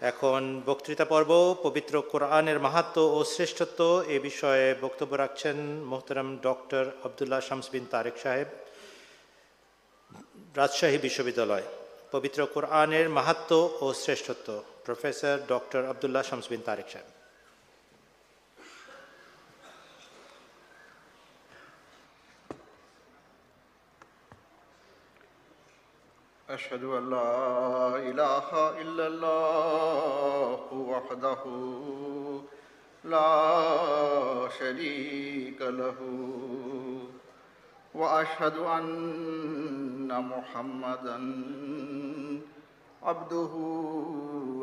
এখন বক্তৃতা পর্ব, পবিত্র কোরআনের মাহাত্ম ও শ্রেষ্ঠত্ব এ বিষয়ে বক্তব্য রাখছেন মোহতারাম ডক্টর আবদুল্লাহ শামসবিন তারেক সাহেব, রাজশাহী বিশ্ববিদ্যালয়। পবিত্র কোরআনের মাহাত্ম ও শ্রেষ্ঠত্ব। প্রফেসর ডক্টর আবদুল্লাহ শামসবিন তারেক সাহেব। أشهد أن لا إله إلا الله وحده لا شريك له وأشهد أن محمدا عبده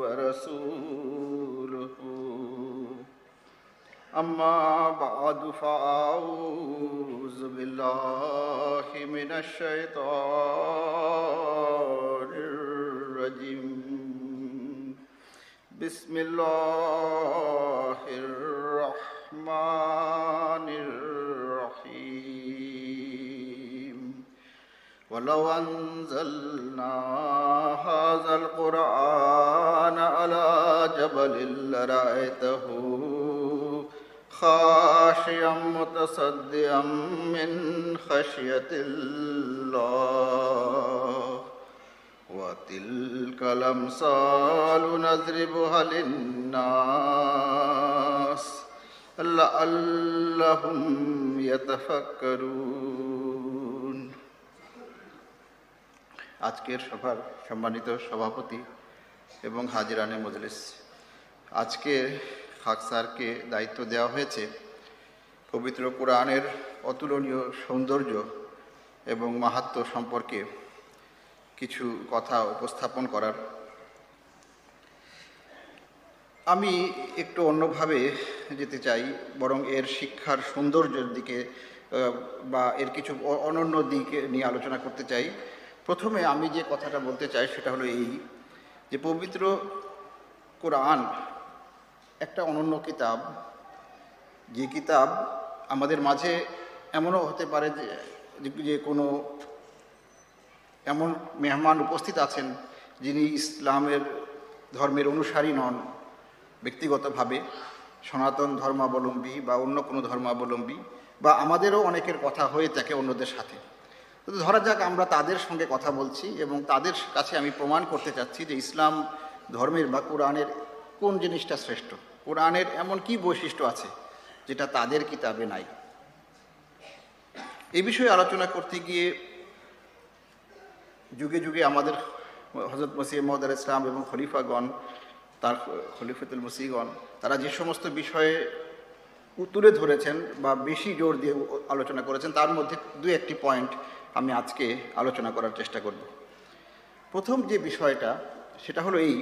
ورسوله أما بعد فأعوذ بالله من الشيطان الرجيم. بسم الله الرحمن الرحيم. ولو أنزلنا هذا القرآن على جبل لرأيته خاشعا متصدعا من خشية الله وتلك الأمثال نضربها للناس لعلهم يتفكرون আজকের সভার সম্মানিত সভাপতি এবং হাজিরানে মজলিস আজকে খাক স্যারকে দায়িত্ব দেওয়া হয়েছে। পবিত্র কোরআনের অতুলনীয় সৌন্দর্য এবং মাহাত্ম সম্পর্কে কিছু কথা উপস্থাপন করার। আমি একটু অন্যভাবে যেতে চাই, বরং এর শিক্ষার সৌন্দর্যের দিকে বা এর কিছু অনন্য দিকে নিয়ে আলোচনা করতে চাই। প্রথমে আমি যে কথাটা বলতে চাই সেটা হলো এই যে পবিত্র কোরআন একটা অনন্য কিতাব। যে কিতাব আমাদের মাঝে এমনও হতে পারে যে, যে- কোনো এমন মেহমান উপস্থিত আছেন যিনি ইসলামের ধর্মের অনুসারী নন, ব্যক্তিগতভাবে সনাতন ধর্মাবলম্বী বা অন্য কোনো ধর্মাবলম্বী বা আমাদেরও অনেকের কথা হয়ে থাকে অন্যদের সাথে। তো ধরা যাক আমরা তাদের সঙ্গে কথা বলছি এবং তাদের কাছে আমি প্রমাণ করতে চাচ্ছি যে ইসলাম ধর্মের বা কোরআনের কোন জিনিসটা শ্রেষ্ঠ। কোরআনের এমন কি বৈশিষ্ট্য আছে যেটা তাদের কিতাবে নাই? এই বিষয়ে আলোচনা করতে গিয়ে যুগে যুগে আমাদের হজরত মসিহ মহদার ইসলাম এবং খলিফাগণ, তার খলিফতুল মসিগণ তারা যে সমস্ত বিষয়ে তুলে ধরেছেন বা বেশি জোর দিয়ে আলোচনা করেছেন, তার মধ্যে দু একটি পয়েন্ট আমি আজকে আলোচনা করার চেষ্টা করব। প্রথম যে বিষয়টা, সেটা হলো এই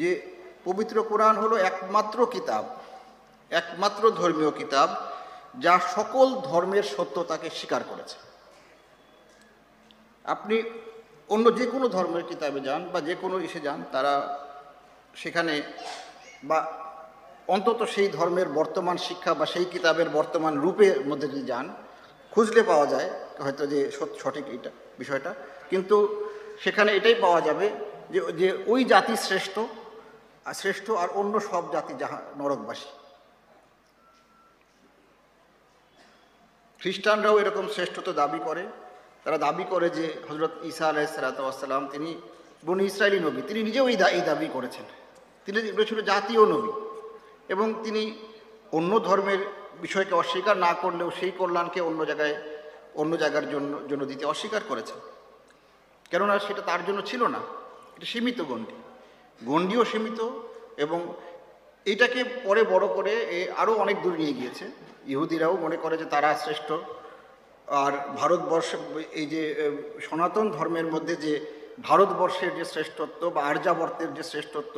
যে পবিত্র কোরআন হলো একমাত্র কিতাব, একমাত্র ধর্মীয় কিতাব যা সকল ধর্মের সত্যতাকে স্বীকার করেছে। আপনি অন্য যে কোনো ধর্মের কিতাবে যান বা যে কোনো ইসে যান, তারা সেখানে বা অন্তত সেই ধর্মের বর্তমান শিক্ষা বা সেই কিতাবের বর্তমান রূপের মধ্যে যদি যান, খুঁজলে পাওয়া যায় হয়তো যে সঠিক এটা বিষয়টা। কিন্তু সেখানে এটাই পাওয়া যাবে যে যে ওই জাতি শ্রেষ্ঠ শ্রেষ্ঠ আর অন্য সব জাতি যাহা নরকবাসী। খ্রিস্টানরাও এরকম শ্রেষ্ঠত্ব দাবি করে। তারা দাবি করে যে হজরত ঈসা আলাইসালাতাম তিনি বনি ইসরায়েলি নবী। তিনি নিজেও এই এই দাবি করেছেন। তিনি ছিল জাতীয় নবী। এবং তিনি অন্য ধর্মের বিষয়কে অস্বীকার না করলেও সেই কল্যাণকে অন্য জায়গায়, অন্য জায়গার জন্য জন্য দিতে অস্বীকার করেছেন। কেননা সেটা তার জন্য ছিল না। এটা সীমিত গণ্ডি গণ্ডিও সীমিত এবং এটাকে পরে বড় করে আরও অনেক দূর নিয়ে গিয়েছে। ইহুদিরাও মনে করে যে তারা শ্রেষ্ঠ। আর ভারতবর্ষ, এই যে সনাতন ধর্মের মধ্যে যে ভারতবর্ষের যে শ্রেষ্ঠত্ব বা আর্যাবর্তের যে শ্রেষ্ঠত্ব,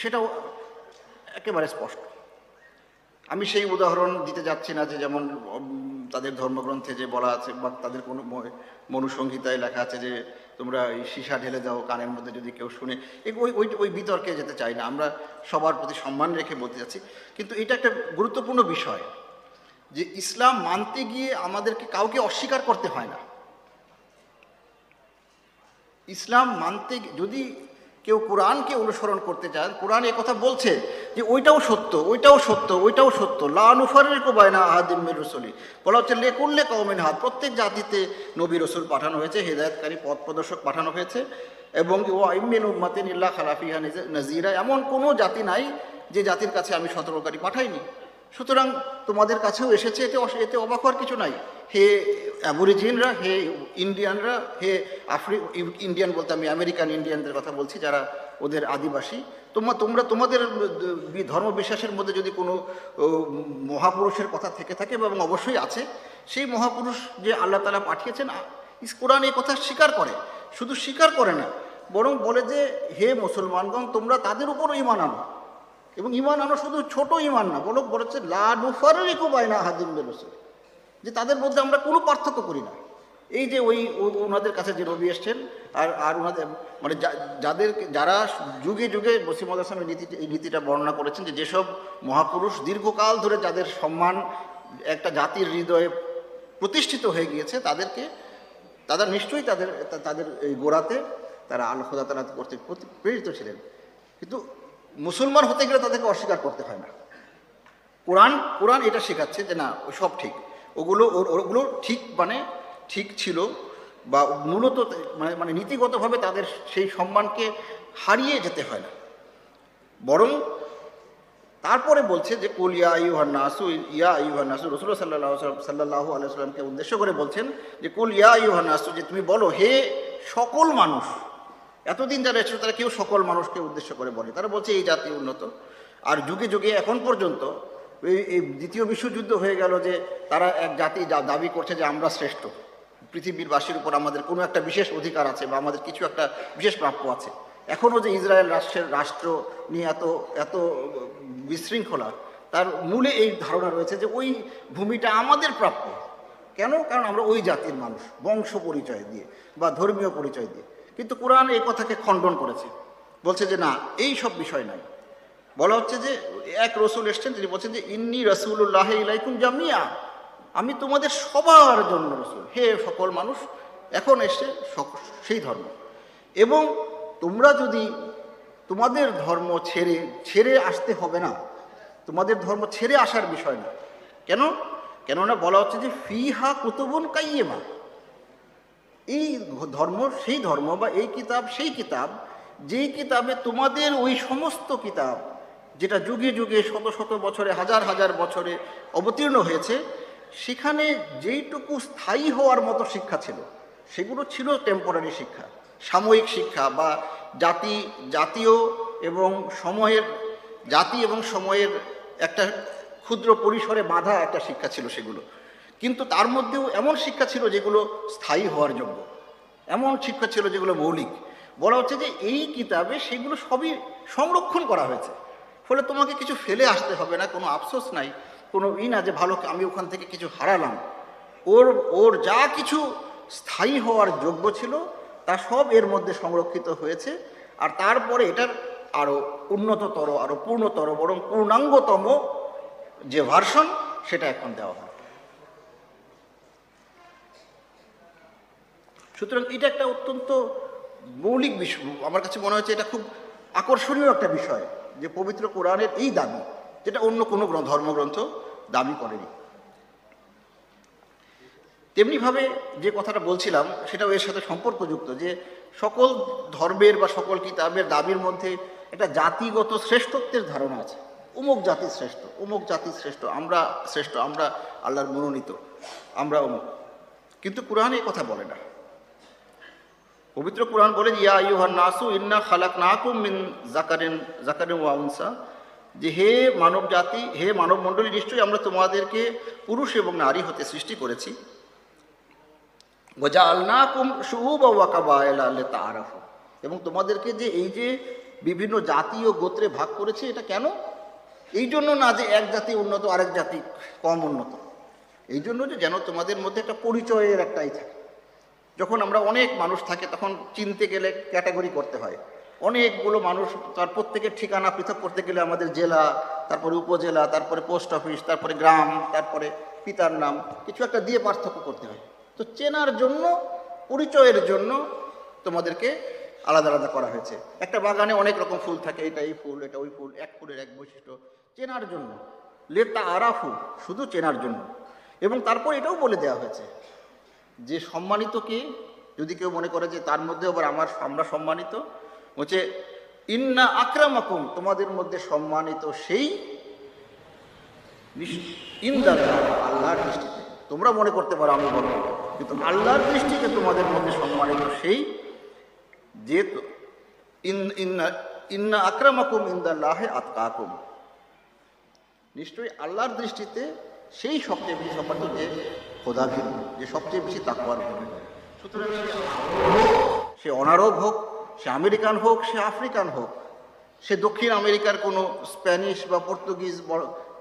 সেটাও একেবারে স্পষ্ট। আমি সেই উদাহরণ দিতে যাচ্ছি না যে যেমন তাদের ধর্মগ্রন্থে যে বলা আছে বা তাদের কোনো মনুসংহিতায় লেখা আছে যে তোমরা এই সীসা ঢেলে দাও, কানের মধ্যে যদি কেউ শুনে। ওই ওই ওই বিতর্কে যেতে চাই না, আমরা সবার প্রতি সম্মান রেখে বলতে যাচ্ছি। কিন্তু এটা একটা গুরুত্বপূর্ণ বিষয় যে ইসলাম মানতে গিয়ে আমাদেরকে কাউকে অস্বীকার করতে হয় না। ইসলাম মানতে যদি কেউ কোরআনকে অনুসরণ করতে চান কোরআন কথা বলছে যে ওইটাও সত্য ওইটাও সত্য ওইটাও সত্য। লানুফারের কোবায়না আহাদিমের রসুলি। বলা হচ্ছে, লেকুল্লে কৌমিন হাত প্রত্যেক জাতিতে নবী রসুল পাঠানো হয়েছে, হেদায়তকারী পথ প্রদর্শক পাঠানো হয়েছে, এবং ও আইমিন উম্মাতিন ইল্লা খালাফিহা নাজিরা। এমন কোনো জাতি নাই যে জাতির কাছে আমি সতর্ককারী পাঠাইনি। সুতরাং তোমাদের কাছেও এসেছে, এতে এতে অবাক হওয়ার কিছু নাই। হে অ্যাবরিজিনরা হে ইন্ডিয়ানরা, হে আফ্রি, ইন্ডিয়ান বলতে আমি আমেরিকান ইন্ডিয়ানদের কথা বলছি যারা ওদের আদিবাসী। তোমরা তোমরা তোমাদের ধর্ম বিশ্বাসের মধ্যে যদি কোনো মহাপুরুষের কথা থেকে থাকে এবং অবশ্যই আছে, সেই মহাপুরুষ যে আল্লাহ তালা পাঠিয়েছেন কোরআন এই কথা স্বীকার করে। শুধু স্বীকার করে না, বরং বলে যে, হে মুসলমানগণ, তোমরা তাদের উপরও ইমান আনো। এবং ইমান আনো শুধু ছোট ইমান না বলো বলেছে লা নুফারের কোবায়না হাদিম যে তাদের মধ্যে আমরা কোনো পার্থক্য করি না। এই যে ওই ওনাদের কাছে যে নবী এসছেন, আর আর ওনাদের মানে যাদের, যারা যুগে যুগে বসিমদ আসলামের নীতি, এই নীতিটা বর্ণনা করেছেন যে যেসব মহাপুরুষ দীর্ঘকাল ধরে যাদের সম্মান একটা জাতির হৃদয়ে প্রতিষ্ঠিত হয়ে গিয়েছে, তাদেরকে, তারা নিশ্চয়ই তাদের তাদের এই গোড়াতে তারা আল খোদা তারা করতে প্রেরিত ছিলেন। কিন্তু মুসলমান হতে গেলে তাদেরকে অস্বীকার করতে হয় না। কোরআন কোরআন এটা শেখাচ্ছে যে না, সব ঠিক। ওগুলো ওগুলো ঠিক মানে ঠিক ছিল বা মূলত মানে মানে নীতিগতভাবে তাদের সেই সম্মানকে হারিয়ে যেতে হয় না। বরং তারপরে বলছে যে, কুল ইয়া ইউহান নাসু, ইয়া ইউহান নাসু রসুল সাল্লাহ সাল্লাহ আলাইসাল্লামকে উদ্দেশ্য করে বলছেন যে, কুল ইয়া ইউহান নাসু, যে তুমি বলো, হে সকল মানুষ, এতদিন যারা এসেছে তারা কেউ সকল মানুষকে উদ্দেশ্য করে বলে। তারা বলছে, এই জাতি উন্নত। আর যুগে যুগে এখন পর্যন্ত এই দ্বিতীয় বিশ্বযুদ্ধ হয়ে গেল যে তারা এক জাতি যা- দাবি করছে যে আমরা শ্রেষ্ঠ। পৃথিবীর বাসীর উপর আমাদের কোনো একটা বিশেষ অধিকার আছে বা আমাদের কিছু একটা বিশেষ প্রাপ্য আছে। এখনও যে ইসরায়েল রাষ্ট্রের রাষ্ট্র নিয়ে এত এত বিশৃঙ্খলা, তার মূলে এই ধারণা রয়েছে যে ওই ভূমিটা আমাদের প্রাপ্য। কেন? কারণ আমরা ওই জাতির মানুষ, বংশ পরিচয় দিয়ে বা ধর্মীয় পরিচয় দিয়ে। কিন্তু কোরআন এই কথাকে খণ্ডন করেছে। বলছে যে না, এই সব বিষয় নাই। বলা হচ্ছে যে এক রসুল এসছেন, তিনি বলছেন যে, ইন্নি রসুল্লাহ ইলাইকুম জামিয়া আমি তোমাদের সবার জন্য রসুল। হে সকল মানুষ, এখন সক- সেই ধর্ম। এবং তোমরা যদি তোমাদের ধর্ম ছেড়ে ছেড়ে আসতে হবে না, তোমাদের ধর্ম ছেড়ে আসার বিষয় না। কেন? কেননা বলা হচ্ছে যে ফি ফিহা কুতুবুন কাইয়েমা। এই ধর্ম, সেই ধর্ম বা এই কিতাব, সেই কিতাব, যেই কিতাবে তোমাদের ওই সমস্ত কিতাব যেটা যুগে যুগে শত শত বছরে, হাজার হাজার বছরে অবতীর্ণ হয়েছে, সেখানে যেইটুকু স্থায়ী হওয়ার মতো শিক্ষা ছিল, সেগুলো ছিল টেম্পোরারি শিক্ষা। সাময়িক শিক্ষা বা জাতি, জাতীয় এবং সময়ের, জাতি এবং সময়ের একটা ক্ষুদ্র পরিসরে বাঁধা একটা শিক্ষা ছিল সেগুলো। কিন্তু তার মধ্যেও এমন শিক্ষা ছিল যেগুলো স্থায়ী হওয়ার যোগ্য। এমন শিক্ষা ছিল যেগুলো মৌলিক। বলা হচ্ছে যে এই কিতাবে সেগুলো সবই সংরক্ষণ করা হয়েছে। ফলে তোমাকে কিছু ফেলে আসতে হবে না, কোনো আফসোস নাই, কোনো ই না যে ভালো আমি ওখান থেকে কিছু হারালাম। ওর ওর যা কিছু স্থায়ী হওয়ার যোগ্য ছিল, তা সব এর মধ্যে সংরক্ষিত হয়েছে, আর তারপরে এটার আরও উন্নততর আরও পূর্ণতর, বরং পূর্ণাঙ্গতম যে ভার্সন, সেটা এখন দেওয়া হয়। সুতরাং এটা একটা অত্যন্ত মৌলিক বিষয়। আমার কাছে মনে হচ্ছে এটা খুব আকর্ষণীয় একটা বিষয়। যে পবিত্র কোরআনের এই দাবি, যেটা অন্য কোনো ধর্মগ্রন্থ দাবি করেনি। তেমনিভাবে যে কথাটা বলছিলাম, সেটাও এর সাথে সম্পর্কযুক্ত যে সকল ধর্মের বা সকল কিতাবের দাবির মধ্যে একটা জাতিগত শ্রেষ্ঠত্বের ধারণা আছে। অমুক জাতি শ্রেষ্ঠ অমুক জাতি শ্রেষ্ঠ, আমরা শ্রেষ্ঠ, আমরা আল্লাহর মনোনীত, আমরা অমুক। কিন্তু কোরআন এই কথা বলে না। পবিত্র কোরআন বলে যে, ইয়া আইয়ুহান নাসু ইন্না খালাক নাকুম মিন জাকারিন জাকারিন ওয়া উনসা। যে হে মানব জাতি হে মানব মণ্ডলী নিশ্চয়ই আমরা তোমাদেরকে পুরুষ এবং নারী হতে সৃষ্টি করেছি। ওজা আলনাকুম শুভ ওয়াকাবায়লা তারাফু এবং তোমাদেরকে যে এই যে বিভিন্ন জাতি ও গোত্রে ভাগ করেছে এটা কেন? এই জন্য না যে এক জাতি উন্নত আরেক জাতি কম উন্নত। এই জন্য যে যেন তোমাদের মধ্যে একটা পরিচয়ের একটাই থাকে। যখন আমরা অনেক মানুষ থাকে, তখন চিনতে গেলে ক্যাটাগরি করতে হয়। অনেকগুলো মানুষ তার প্রত্যেকের ঠিকানা পৃথক করতে গেলে আমাদের জেলা, তারপরে উপজেলা, তারপরে পোস্ট অফিস, তারপরে গ্রাম, তারপরে পিতার নাম, কিছু একটা দিয়ে পার্থক্য করতে হয়। তো চেনার জন্য, পরিচয়ের জন্য তোমাদেরকে আলাদা আলাদা করা হয়েছে। একটা বাগানে অনেক রকম ফুল থাকে, এটা এই ফুল, এটা ওই ফুল, এক ফুলের এক বৈশিষ্ট্য। চেনার জন্য। লেতা আরাফু শুধু চেনার জন্য। এবং তারপর এটাও বলে দেওয়া হয়েছে যে সম্মানিত কে? যদি কেউ মনে করে যে তার মধ্যে আবার আমার আমরা সম্মানিত হচ্ছে ইন্না আক্রামাকুম তোমাদের মধ্যে সম্মানিত সেই ইন্দার আল্লাহর দৃষ্টিতে। তোমরা মনে করতে পারো আমি বলব কিন্তু আল্লাহর দৃষ্টিতে তোমাদের মধ্যে সম্মানিত সেই যে ইন্না ইন্না আক্রামাকুম ইন্দাল্লাহে আতকাকুম। নিশ্চয়ই আল্লাহর দৃষ্টিতে সেই সবচেয়ে বেশি সম্মানিত যে খোদাভীর যে সবচেয়ে বেশি তাকওয়ার হবে সুতরাং সে অনারব হোক, সে আমেরিকান হোক, সে আফ্রিকান হোক, সে দক্ষিণ আমেরিকার কোনো স্প্যানিশ বা পর্তুগিজ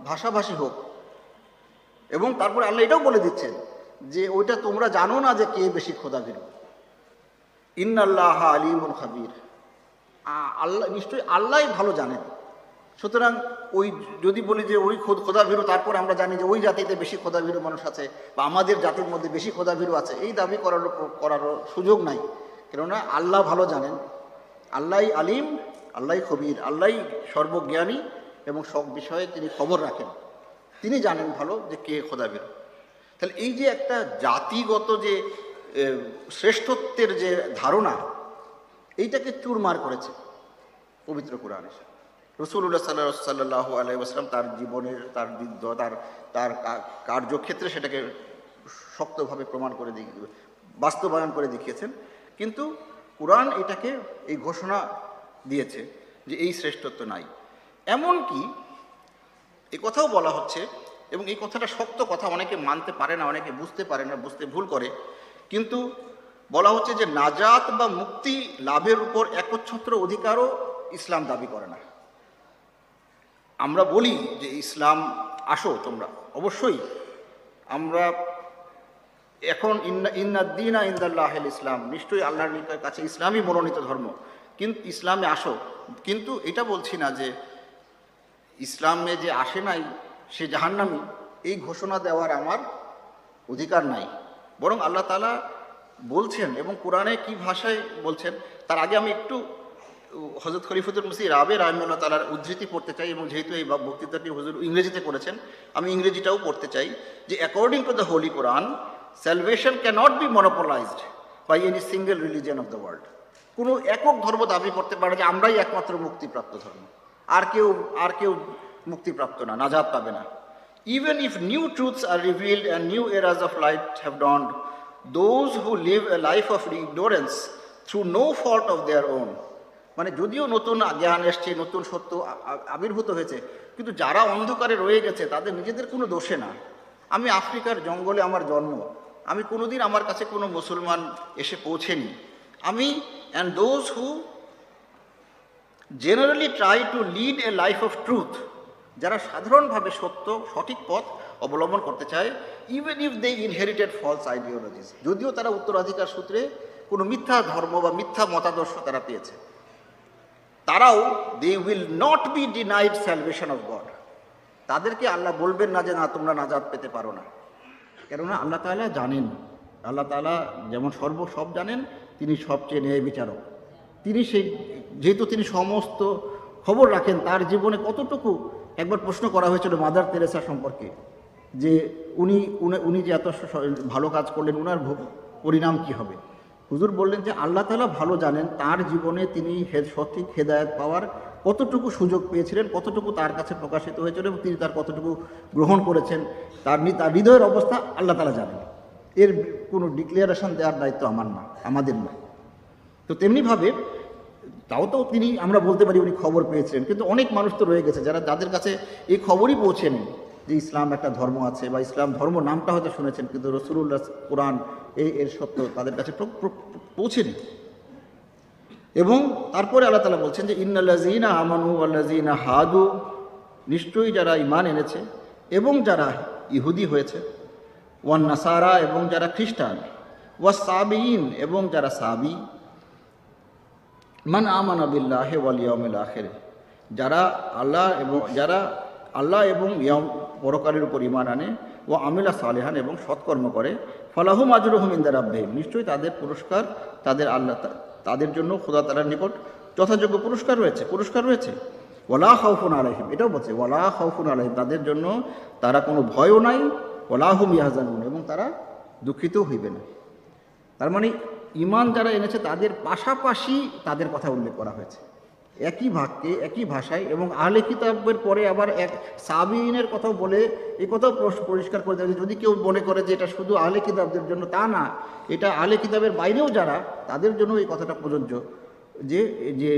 ভাষাভাষী হোক। এবং তারপরে আল্লাহ এটাও বলে দিচ্ছেন যে ওইটা তোমরা জানো না যে কে বেশি খোদাভীর ইন্নাল্লাহ আলিমুল খাবির। আল্লাহ, নিশ্চয়ই আল্লাহই ভালো জানেন। সুতরাং ওই যদি বলি যে ওই খোদ, খোদাভীরু, তারপর আমরা জানি যে ওই জাতিতে বেশি খোদাভীরু মানুষ আছে বা আমাদের জাতির মধ্যে বেশি খোদাভীরু আছে, এই দাবি করার করারও সুযোগ নাই। কেননা আল্লাহ ভালো জানেন। আল্লাহ আলিম আল্লাহ খবির আল্লাহ সর্বজ্ঞানী এবং সব বিষয়ে তিনি খবর রাখেন। তিনি জানেন ভালো যে কে খোদাভীরু। তাহলে এই যে একটা জাতিগত যে শ্রেষ্ঠত্বের যে ধারণা, এইটাকে চুরমার করেছে পবিত্র কোরআন এসে। রসুল্লাহ সাল্লাহ সাল্লাহ আলাইসালাম তার জীবনের, তার বিদ্ধ তার তার কার্যক্ষেত্রে সেটাকে শক্তভাবে প্রমাণ করে বাস্তবায়ন করে দেখিয়েছেন। কিন্তু কোরআন এটাকে, এই ঘোষণা দিয়েছে যে এই শ্রেষ্ঠত্ব নাই। এমনকি এই কথাও বলা হচ্ছে, এবং এই কথাটা শক্ত কথা, অনেকে মানতে পারে না, অনেকে বুঝতে পারে না, বুঝতে ভুল করে। কিন্তু বলা হচ্ছে যে নাজাত বা মুক্তি লাভের উপর একচ্ছত্র অধিকারও ইসলাম দাবি করে না। আমরা বলি যে ইসলাম, আসো তোমরা। অবশ্যই আমরা এখন ইন্না ইন্নাদ্দিনা ইন্দাল্লাহ ইসলাম নিশ্চয়ই আল্লাহর কাছে ইসলামই মনোনীত ধর্ম। কিন্তু ইসলামে আসো। কিন্তু এটা বলছি না যে ইসলামে যে আসে নাই, সে জাহান্নামি, এই ঘোষণা দেওয়ার আমার অধিকার নাই। বরং আল্লাহ তালা বলছেন এবং কোরআনে কি ভাষায় বলছেন, তার আগে আমি একটু হজরত খলিফুদ্দুল মুসি রাবে রাহমুল্লাহ তালার উদ্ধৃতি পড়তে চাই এবং যেহেতু এই বক্তৃতাটি হুজুর ইংরেজিতে করেছেন, আমি ইংরেজিটাও পড়তে চাই যে according to the holy Quran salvation cannot be monopolised by any single religion of the world কোনো একক ধর্ম দাবি করতে পারে যে আমরাই একমাত্র মুক্তিপ্রাপ্ত ধর্ম। আর কেউ আর কেউ মুক্তিপ্রাপ্ত না, নাজাদ পাবে না। Even if new truths are revealed and new eras of light have dawned those who live a life of ignorance through no fault of their own মানে যদিও নতুন জ্ঞান এসছে, নতুন সত্য আবির্ভূত হয়েছে, কিন্তু যারা অন্ধকারে রয়ে গেছে, তাদের নিজেদের কোনো দোষে না। আমি আফ্রিকার জঙ্গলে আমার জন্ম। আমি কোনোদিন আমার কাছে কোনো মুসলমান এসে পৌঁছেনি। আমি and those who generally try to lead a life of truth যারা সাধারণভাবে সত্য, সঠিক পথ অবলম্বন করতে চায় even if they inherited false ideologies যদিও তারা উত্তরাধিকার সূত্রে কোনো মিথ্যা ধর্ম বা মিথ্যা মতাদর্শ তারা পেয়েছে। তারাও they will not be denied salvation of God তাদেরকে আল্লাহ বলবেন না যে, না, তোমরা নাজাদ পেতে পারো না। কেননা আল্লাহ তাআলা জানেন। আল্লাহ তাআলা যেমন সর্ব সব জানেন, তিনি সবচেয়ে ন্যায় বিচারক। তিনি সেই, যেহেতু তিনি সমস্ত খবর রাখেন, তার জীবনে কতটুকু একবার প্রশ্ন করা হয়েছিল মাদার তেরেসা সম্পর্কে, যে উনি, উনি- যে এত ভালো কাজ করলেন, উনার ভ- পরিণাম কি হবে? হুজুর বললেন যে আল্লাহ তাআলা ভালো জানেন, তার জীবনে তিনি সঠিক হেদায়ত পাওয়ার কতটুকু সুযোগ পেয়েছিলেন, কতটুকু তার কাছে প্রকাশিত হয়েছিল এবং তিনি তার কতটুকু গ্রহণ করেছেন, তার তার হৃদয়ের অবস্থা আল্লাহ তাআলা জানেন। এর কোনো ডিক্লারেশন দেওয়ার দায়িত্ব আমার না, আমাদের না। তো তেমনিভাবে তাও তো তিনি, আমরা বলতে পারি উনি খবর পেয়েছিলেন, কিন্তু অনেক মানুষ তো রয়ে গেছে যারা যাদের কাছে এই খবরই পৌঁছেনি যে ইসলাম একটা ধর্ম আছে বা ইসলাম ধর্ম নামটা হয়তো শুনেছেন, কিন্তু রসুল্লাহ কোরআন এই এর সত্য তাদের কাছে পৌঁছেনি এবং তারপরে আল্লাহ তালা বলছেন যে ইন্নাল্লাজিনা আমানু আল্লাজিনা হাদু। নিশ্চয়ই যারা ইমান এনেছে এবং যারা ইহুদি হয়েছে, ওয়ান নাসারা এবং যারা খ্রিস্টান ওয়া সাবিন এবং যারা সাবি, মান আমান বিল্লাহ ওয়াল ইয়াউমিল আখির। যারা আল্লাহ এবং, যারা আল্লাহ এবং পরকালের উপর ইমান আনে ও আমিলা সালেহান এবং সৎকর্ম করে ফলাহুম আজরুহুম ইন্দা রাব্বিহিম। নিশ্চয়ই তাদের পুরস্কার, তাদের আল্লাহ, তাদের জন্য খোদা তালার নিকট যথাযোগ্য পুরস্কার রয়েছে। পুরস্কার রয়েছে? ওলা খাউফুন আলাইহিম, এটাও বলছে ওলা খাউফুন আলাইহিম, তাদের জন্য তারা কোনো ভয়ও নাই ওলাহুম ইয়াহজানুন, এবং তারা দুঃখিতও হইবে না। তার মানে ইমান যারা এনেছে, তাদের পাশাপাশি তাদের কথা উল্লেখ করা হয়েছে। একই বাক্যে, একই ভাষায় এবং আহলে কিতাবের পরে আবার এক সাবিনের কথাও বলে, এই কথাও পরিষ্কার করে দেয় যদি কেউ মনে করে যে এটা শুধু আহলে কিতাবদের জন্য তা না, এটা আহলে কিতাবের বাইরেও যারা, তাদের জন্য এই কথাটা প্রযোজ্য যে যে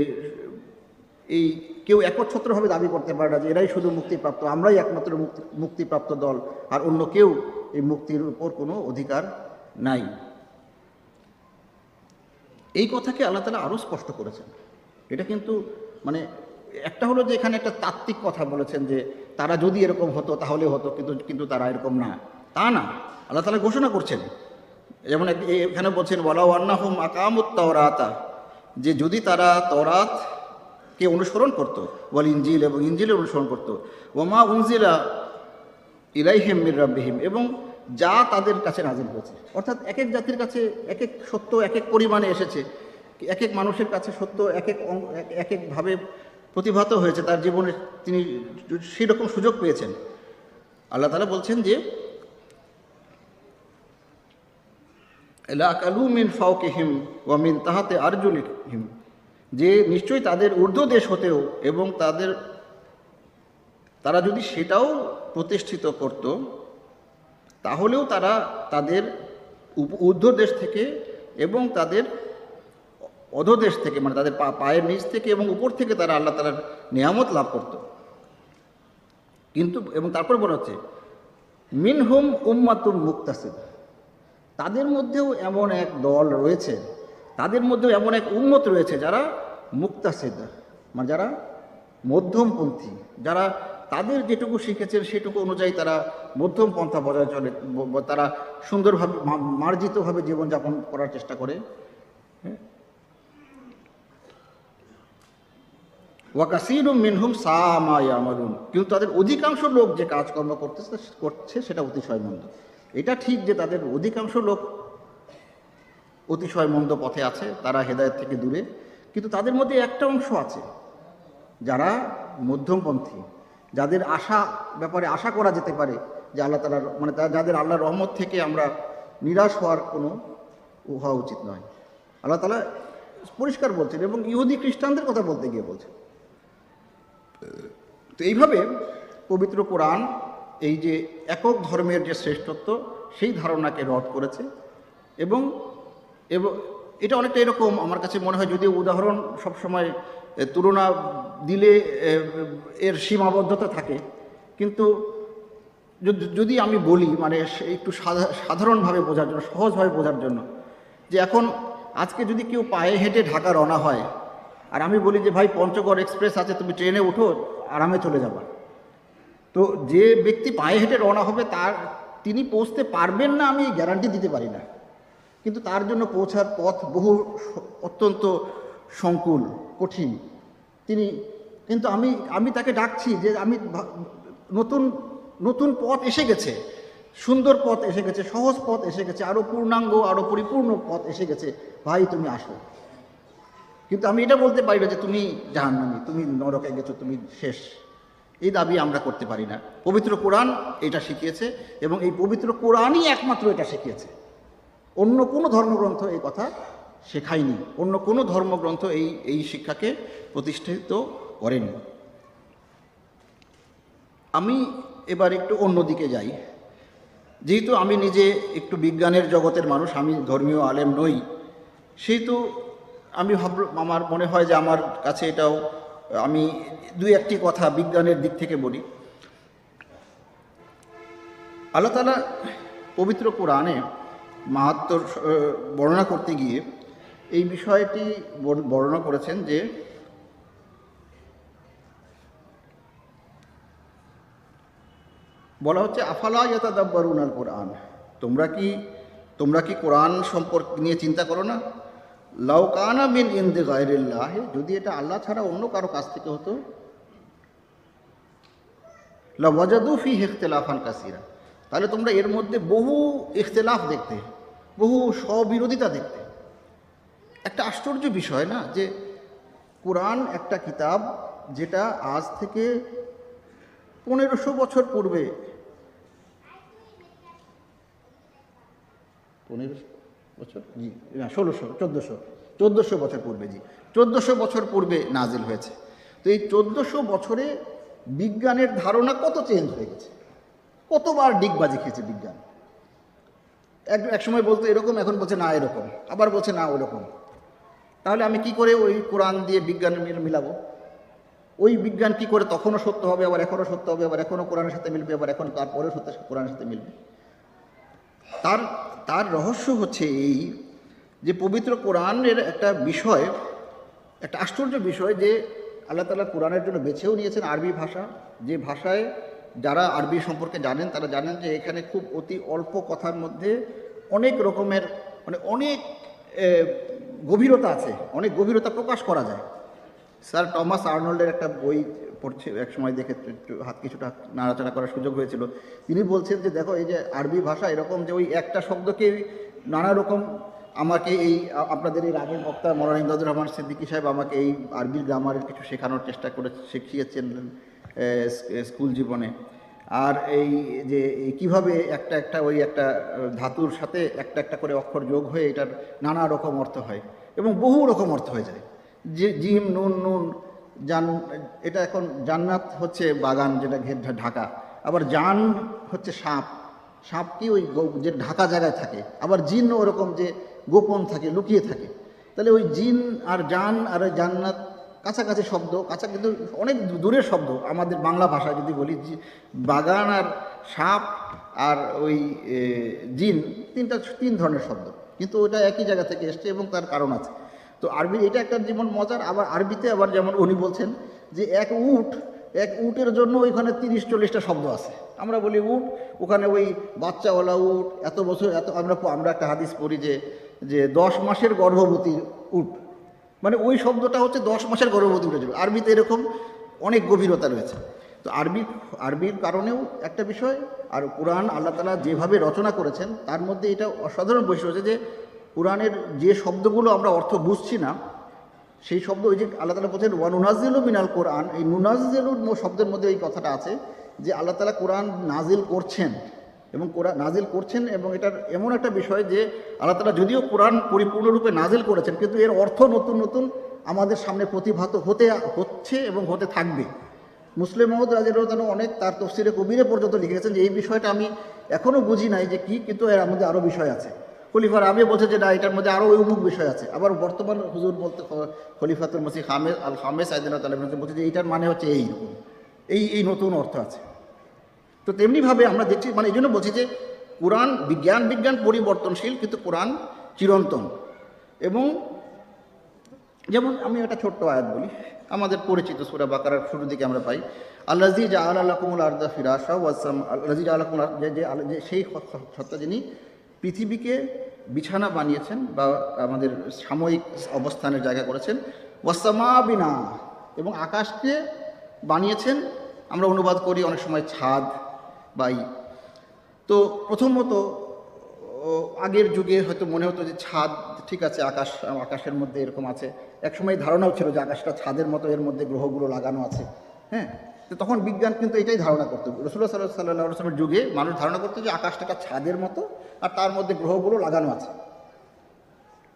এই কেউ একচ্ছত্রভাবে দাবি করতে পারে না যে এরাই শুধু মুক্তিপ্রাপ্ত, আমরাই একমাত্র মুক্তি, মুক্তিপ্রাপ্ত দল, আর অন্য কেউ এই মুক্তির উপর কোনো অধিকার নাই। এই কথাকে আল্লাহ তালা আরও স্পষ্ট করেছেন। এটা কিন্তু মানে একটা হলো যে এখানে একটা তাত্ত্বিক কথা বলেছেন যে তারা যদি এরকম হতো তাহলে হতো, কিন্তু কিন্তু তারা এরকম না। তা না। আল্লাহ তালা ঘোষণা করছেন। যেমন এখানে বলছেন, ওয়ালাউ আন্নাহুম আকামুত তাওরাতা। যে যদি তারা তরাত কে অনুসরণ করতো বল ইঞ্জিল এবং ইঞ্জিলের অনুসরণ করতো ওমা উনজিলা ইলাইহিম মির এবং যা তাদের কাছে নাজিল হয়েছে। অর্থাৎ এক এক জাতির কাছে এক এক সত্য এক এক পরিমাণে এসেছে। এক এক মানুষের কাছে সত্য এক এক এক- এক একভাবে প্রতিভাত হয়েছে তার জীবনে, তিনি সেই রকম সুযোগ পেয়েছেন। আল্লাহ তালা বলছেন যে লাকালু মিন ফাউকিহিম ওয়া মিন তাহাতে যে নিশ্চয়ই তাদের ঊর্ধ্ব দেশ হতেও এবং তাদের, তারা যদি সেটাও প্রতিষ্ঠিত করত, তাহলেও তারা তাদের ঊর্ধ্ব দেশ থেকে এবং তাদের অধদেশ থেকে মানে তাদের পা- পায়ের নিচ থেকে এবং উপর থেকে তারা আল্লাহ তালার নিয়ামত লাভ করত। কিন্তু, এবং তারপর বলা হচ্ছে, মিনহুম উম্মাতুম মুক্তাসিদ তাদের মধ্যেও এমন এক দল রয়েছে, তাদের মধ্যেও এমন এক উন্মত রয়েছে যারা মুক্তাসিদ মানে যারা মধ্যমপন্থী, যারা তাদের যেটুকু শিখেছেন সেটুকু অনুযায়ী তারা মধ্যম পন্থা বজায় চলে তারা সুন্দরভাবে মার্জিতভাবে জীবনযাপন করার চেষ্টা করে। ওয়াকাসিরু মিনহুম সামা ইয়ামালুন। কিন্তু তাদের অধিকাংশ লোক যে কাজকর্ম করতেছে, করছে সেটা অতিশয় মন্দ। এটা ঠিক যে তাদের অধিকাংশ লোক অতিশয় মন্দ পথে আছে, তারা হেদায়েত থেকে দূরে। কিন্তু তাদের মধ্যে একটা অংশ আছে, যারা মধ্যমপন্থী, যাদের আশা ব্যাপারে আশা করা যেতে পারে যে আল্লাহ তালার মানে যাদের আল্লাহর রহমত থেকে আমরা নিরাশ হওয়ার কোনো হওয়া উচিত নয়। আল্লাহ তালা পরিষ্কার বলছেন এবং ইহুদি খ্রিস্টানদের কথা বলতে গিয়ে বলছেন। তো এইভাবে পবিত্র কোরআন, এই যে একক ধর্মের যে শ্রেষ্ঠত্ব, সেই ধারণাকে রদ করেছে এবং এটা অনেকটা এরকম আমার কাছে মনে হয় যদিও উদাহরণ সবসময় তুলনা দিলে এর সীমাবদ্ধতা থাকে। কিন্তু যদি- আমি বলি মানে একটু সাধা- সাধারণভাবে বোঝার জন্য, সহজভাবে বোঝার জন্য যে এখন আজকে যদি কেউ পায়ে হেঁটে ঢাকা রওনা হয় আর আমি বলি যে, ভাই, পঞ্চগড় এক্সপ্রেস আছে, তুমি ট্রেনে উঠো, আরামে চলে যাবা। তো যে ব্যক্তি পায়ে হেঁটে রওনা হবে, তার, তিনি পৌঁছতে পারবেন না, আমি গ্যারান্টি দিতে পারি না। কিন্তু তার জন্য পৌঁছার পথ বহু অত্যন্ত সংকুল, কঠিন। তিনি, কিন্তু আমি আমি তাকে ডাকছি যে, আমি নতুন নতুন পথ এসে গেছে, সুন্দর পথ এসে গেছে, সহজ পথ এসে গেছে আরও পূর্ণাঙ্গ আরও পরিপূর্ণ পথ এসে গেছে। ভাই, তুমি আসো। কিন্তু আমি এটা বলতে পারি না যে তুমি জাহান্নামী, তুমি নরকে গেছো, তুমি শেষ। এই দাবি আমরা করতে পারি না। পবিত্র কোরআন এটা শিখিয়েছে এবং এই পবিত্র কোরআনই একমাত্র এটা শিখিয়েছে। অন্য কোনো ধর্মগ্রন্থ এই কথা শেখায়নি। অন্য কোনো ধর্মগ্রন্থ এই এই শিক্ষাকে প্রতিষ্ঠিত করেনি। আমি এবার একটু অন্যদিকে যাই। যেহেতু আমি নিজে একটু বিজ্ঞানের জগতের মানুষ, আমি ধর্মীয় আলেম নই, সেহেতু আমি ভাব আমার মনে হয় যে আমার কাছে এটাও, আমি দুই একটি কথা বিজ্ঞানের দিক থেকে বলি। আল্লাহ তালা পবিত্র কোরআনে মাহাত্মর বর্ণনা করতে গিয়ে এই বিষয়টি বর- বর্ণনা করেছেন যে বলা হচ্ছে, আফালা আল কোরআন? তোমরা কি তোমরা কি কোরআন সম্পর্ক নিয়ে চিন্তা করো না? লাউকানা মিন ইন্দে গায়রিল্লাহ, যদি এটা আল্লাহ ছাড়া অন্য কারও কাছ থেকে হতো? লাওয়াজাদু ফি ইখতিলাফান কাসিরা। তাহলে তোমরা এর মধ্যে বহু ইখতিলাফ দেখতে, বহু স্ববিরোধিতা দেখতে। একটা আশ্চর্য বিষয় না, যে কোরআন একটা কিতাব যেটা আজ থেকে পনেরোশো বছর পূর্বে, পনেরোশো বছর? জি, না, ষোলোশো, চোদ্দোশো। চোদ্দোশো বছর পূর্বে, জি। চোদ্দোশো বছর পূর্বে নাজিল হয়েছে। তো এই চোদ্দোশো বছরে বিজ্ঞানের ধারণা কত চেঞ্জ হয়ে গেছে? কতবার ডিগবাজি খেয়েছে বিজ্ঞান? এক এক সময় বলতো এরকম, এখন বলছে না এরকম, আবার বলছে না ওরকম। তাহলে আমি কি করে ওই কোরআন দিয়ে বিজ্ঞানের মিল মিলাবো? ওই বিজ্ঞান কি করে তখনও সত্য হবে, আবার এখনও সত্য হবে, আবার এখনও কোরআনের সাথে মিলবে, আবার এখন তারপরেও সত্য কোরআনের সাথে মিলবে? তার তার রহস্য হচ্ছে এই যে পবিত্র কোরআনের একটা বিষয়, একটা আশ্চর্য বিষয় যে আল্লাহ তালা কোরআনের জন্য বেছেও নিয়েছেন আরবি ভাষা। যে ভাষায় যারা আরবি সম্পর্কে জানেন, তারা জানেন যে এখানে খুব অতি অল্প কথার মধ্যে অনেক রকমের মানে অনেক গভীরতা আছে, অনেক গভীরতা প্রকাশ করা যায়। স্যার, টমাস আর্নল্ডের একটা বই পড়ছে এক সময় দেখে হাত কিছুটা নাড়াচাড়া করার সুযোগ হয়েছিল। তিনি বলছেন যে, দেখো, এই যে আরবি ভাষা এরকম যে ওই একটা শব্দকে নানা রকম আমাকে এই, আপনাদের এই রাগের বক্তা মৌলানা ইমদাদুর রহমান সিদ্দিকী সাহেব আমাকে এই আরবি গ্রামারের কিছু শেখানোর চেষ্টা করে, শিখিয়েছেন স্কুল জীবনে। আর এই যে কীভাবে একটা একটা ওই একটা ধাতুর সাথে একটা একটা করে অক্ষর যোগ হয়ে এটার নানা রকম অর্থ হয় এবং বহু রকম অর্থ হয়ে যায়। জিম, নুন নুন, জান, এটা এখন জান্নাত হচ্ছে বাগান যেটা ঘের ঢাকা। আবার জান হচ্ছে সাপ। সাপ কি ওই যে ঢাকা জায়গায় থাকে। আবার জিন ওরকম যে গোপন থাকে, লুকিয়ে থাকে। তাহলে ওই জিন আর জান আর ওই জান্নাত কাছাকাছি শব্দ, কাছা কিন্তু অনেক দূরের শব্দ। আমাদের বাংলা ভাষায় যদি বলি বাগান আর সাপ আর ওই জিন তিনটা তিন ধরনের শব্দ। কিন্তু ওটা একই জায়গা থেকে এসছে এবং তার কারণ আছে। তো আরবি, এটা একটা যেমন মজার, আবার আরবিতে আবার যেমন উনি বলছেন যে এক উট, এক উটের জন্য ওইখানে তিরিশ, চল্লিশটা শব্দ আছে। আমরা বলি উট, ওখানে ওই বাচ্চাওয়ালা উট, এত বছর, এত, আমরা আমরা একটা হাদিস পড়ি যে যে দশ মাসের গর্ভবতী উট মানে ওই শব্দটা হচ্ছে দশ মাসের গর্ভবতী উঠে যাবে আরবিতে এরকম অনেক গভীরতা রয়েছে। তো আরবি, আরবির কারণেও একটা বিষয়, আর কোরআন আল্লাহ তালা যেভাবে রচনা করেছেন, তার মধ্যে এটা অসাধারণ বৈশিষ্ট্য হচ্ছে যে কোরআনের যে শব্দগুলো আমরা অর্থ বুঝছি না, সেই শব্দ ওই যে আল্লাহ তালা বলছেন, ওয়ানুনাজিলু মিনাল কোরআন এই নুনাজিলুর শব্দের মধ্যে এই কথাটা আছে যে আল্লাহ তালা কোরআন নাজিল করছেন এবং কোরআন নাজিল করছেন এবং এটার এমন একটা বিষয় যে আল্লাহ তালা যদিও কোরআন পরিপূর্ণরূপে নাজিল করেছেন, কিন্তু এর অর্থ নতুন নতুন আমাদের সামনে প্রতিভাত হতে, হচ্ছে এবং হতে থাকবে। মুসলিম মহম্মদ রাজিউদ্দান অনেক তার তফসিরে কবিরে পর্যন্ত লিখেছেন যে এই বিষয়টা আমি এখনও বুঝি নাই যে কি, কিন্তু এর মধ্যে আরও বিষয় আছে। খলিফার আমি বলছে যে না, এটার মধ্যে আরও অমুক বিষয় আছে। আবার বর্তমান হুজুর বলতে খলিফাতুল মসি হামেদ আল হামেদ সাইদুল্লাহ তালা বলছে যে এইটার মানে হচ্ছে এই এই এই নতুন অর্থ আছে। তো তেমনিভাবে আমরা দেখছি মানে এই জন্য বলছি যে কোরআন বিজ্ঞান বিজ্ঞান পরিবর্তনশীল, কিন্তু কোরআন চিরন্তন। এবং যেমন আমি একটা ছোট্ট আয়াত বলি, আমাদের পরিচিত সুরা বাকারার শুরুর দিকে আমরা পাই আল্লাজি জা আল্লাহ কুমুল আর্দা ফিরাসা ওয়াসাম জা আল্লাহ যে আল্লাহ- যে, সেই সত্তা যিনি পৃথিবীকে বিছানা বানিয়েছেন বা আমাদের সাময়িক অবস্থানের জায়গা করেছেন। ওয়াসামা বিনা এবং আকাশকে বানিয়েছেন। আমরা অনুবাদ করি অনেক সময় ছাদ বা ই। তো প্রথমত আগের যুগে হয়তো মনে হতো যে ছাদ, ঠিক আছে, আকাশ, আকাশের মধ্যে এরকম আছে। একসময় ধারণাও ছিল যে আকাশটা ছাদের মতো, এর মধ্যে গ্রহগুলো লাগানো আছে। হ্যাঁ? তো তখন বিজ্ঞান কিন্তু এটাই ধারণা করতো। রসুল্লাহ সাল্লাহ সাল্লাহ আসলামের যুগে মানুষ ধারণা করতো যে আকাশটা একটা ছাদের মতো আর তার মধ্যে গ্রহগুলো লাগানো আছে।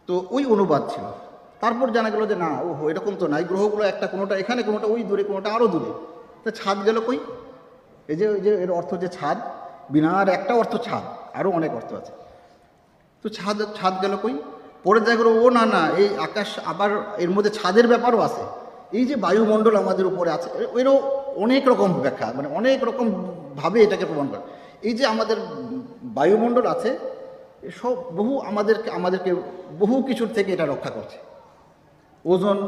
তো ওই অনুবাদ ছিল। তারপর জানা গেল যে না ও এরকম তো নাই। গ্রহগুলো একটা কোনোটা এখানে, কোনোটা ওই দূরে, কোনোটা আরও দূরে। তা ছাদ গেল কই? এই যে ওই যে এর অর্থ যে ছাদ, বিনার একটা অর্থ ছাদ আরও অনেক অর্থ আছে। তো ছাদ ছাদ গেল কই? পরে দেখা গেলো, ও না না, এই আকাশ আবার এর মধ্যে ছাদের ব্যাপারও আছে। এই যে বায়ুমণ্ডল আমাদের উপরে আছে, এরও অনেক রকম ব্যাখ্যা মানে অনেক রকম ভাবে এটাকে প্রমাণ করে। এই যে আমাদের বায়ুমণ্ডল আছে সব বহু আমাদেরকে আমাদেরকে বহু কিছুর থেকে এটা রক্ষা করছে। ওজন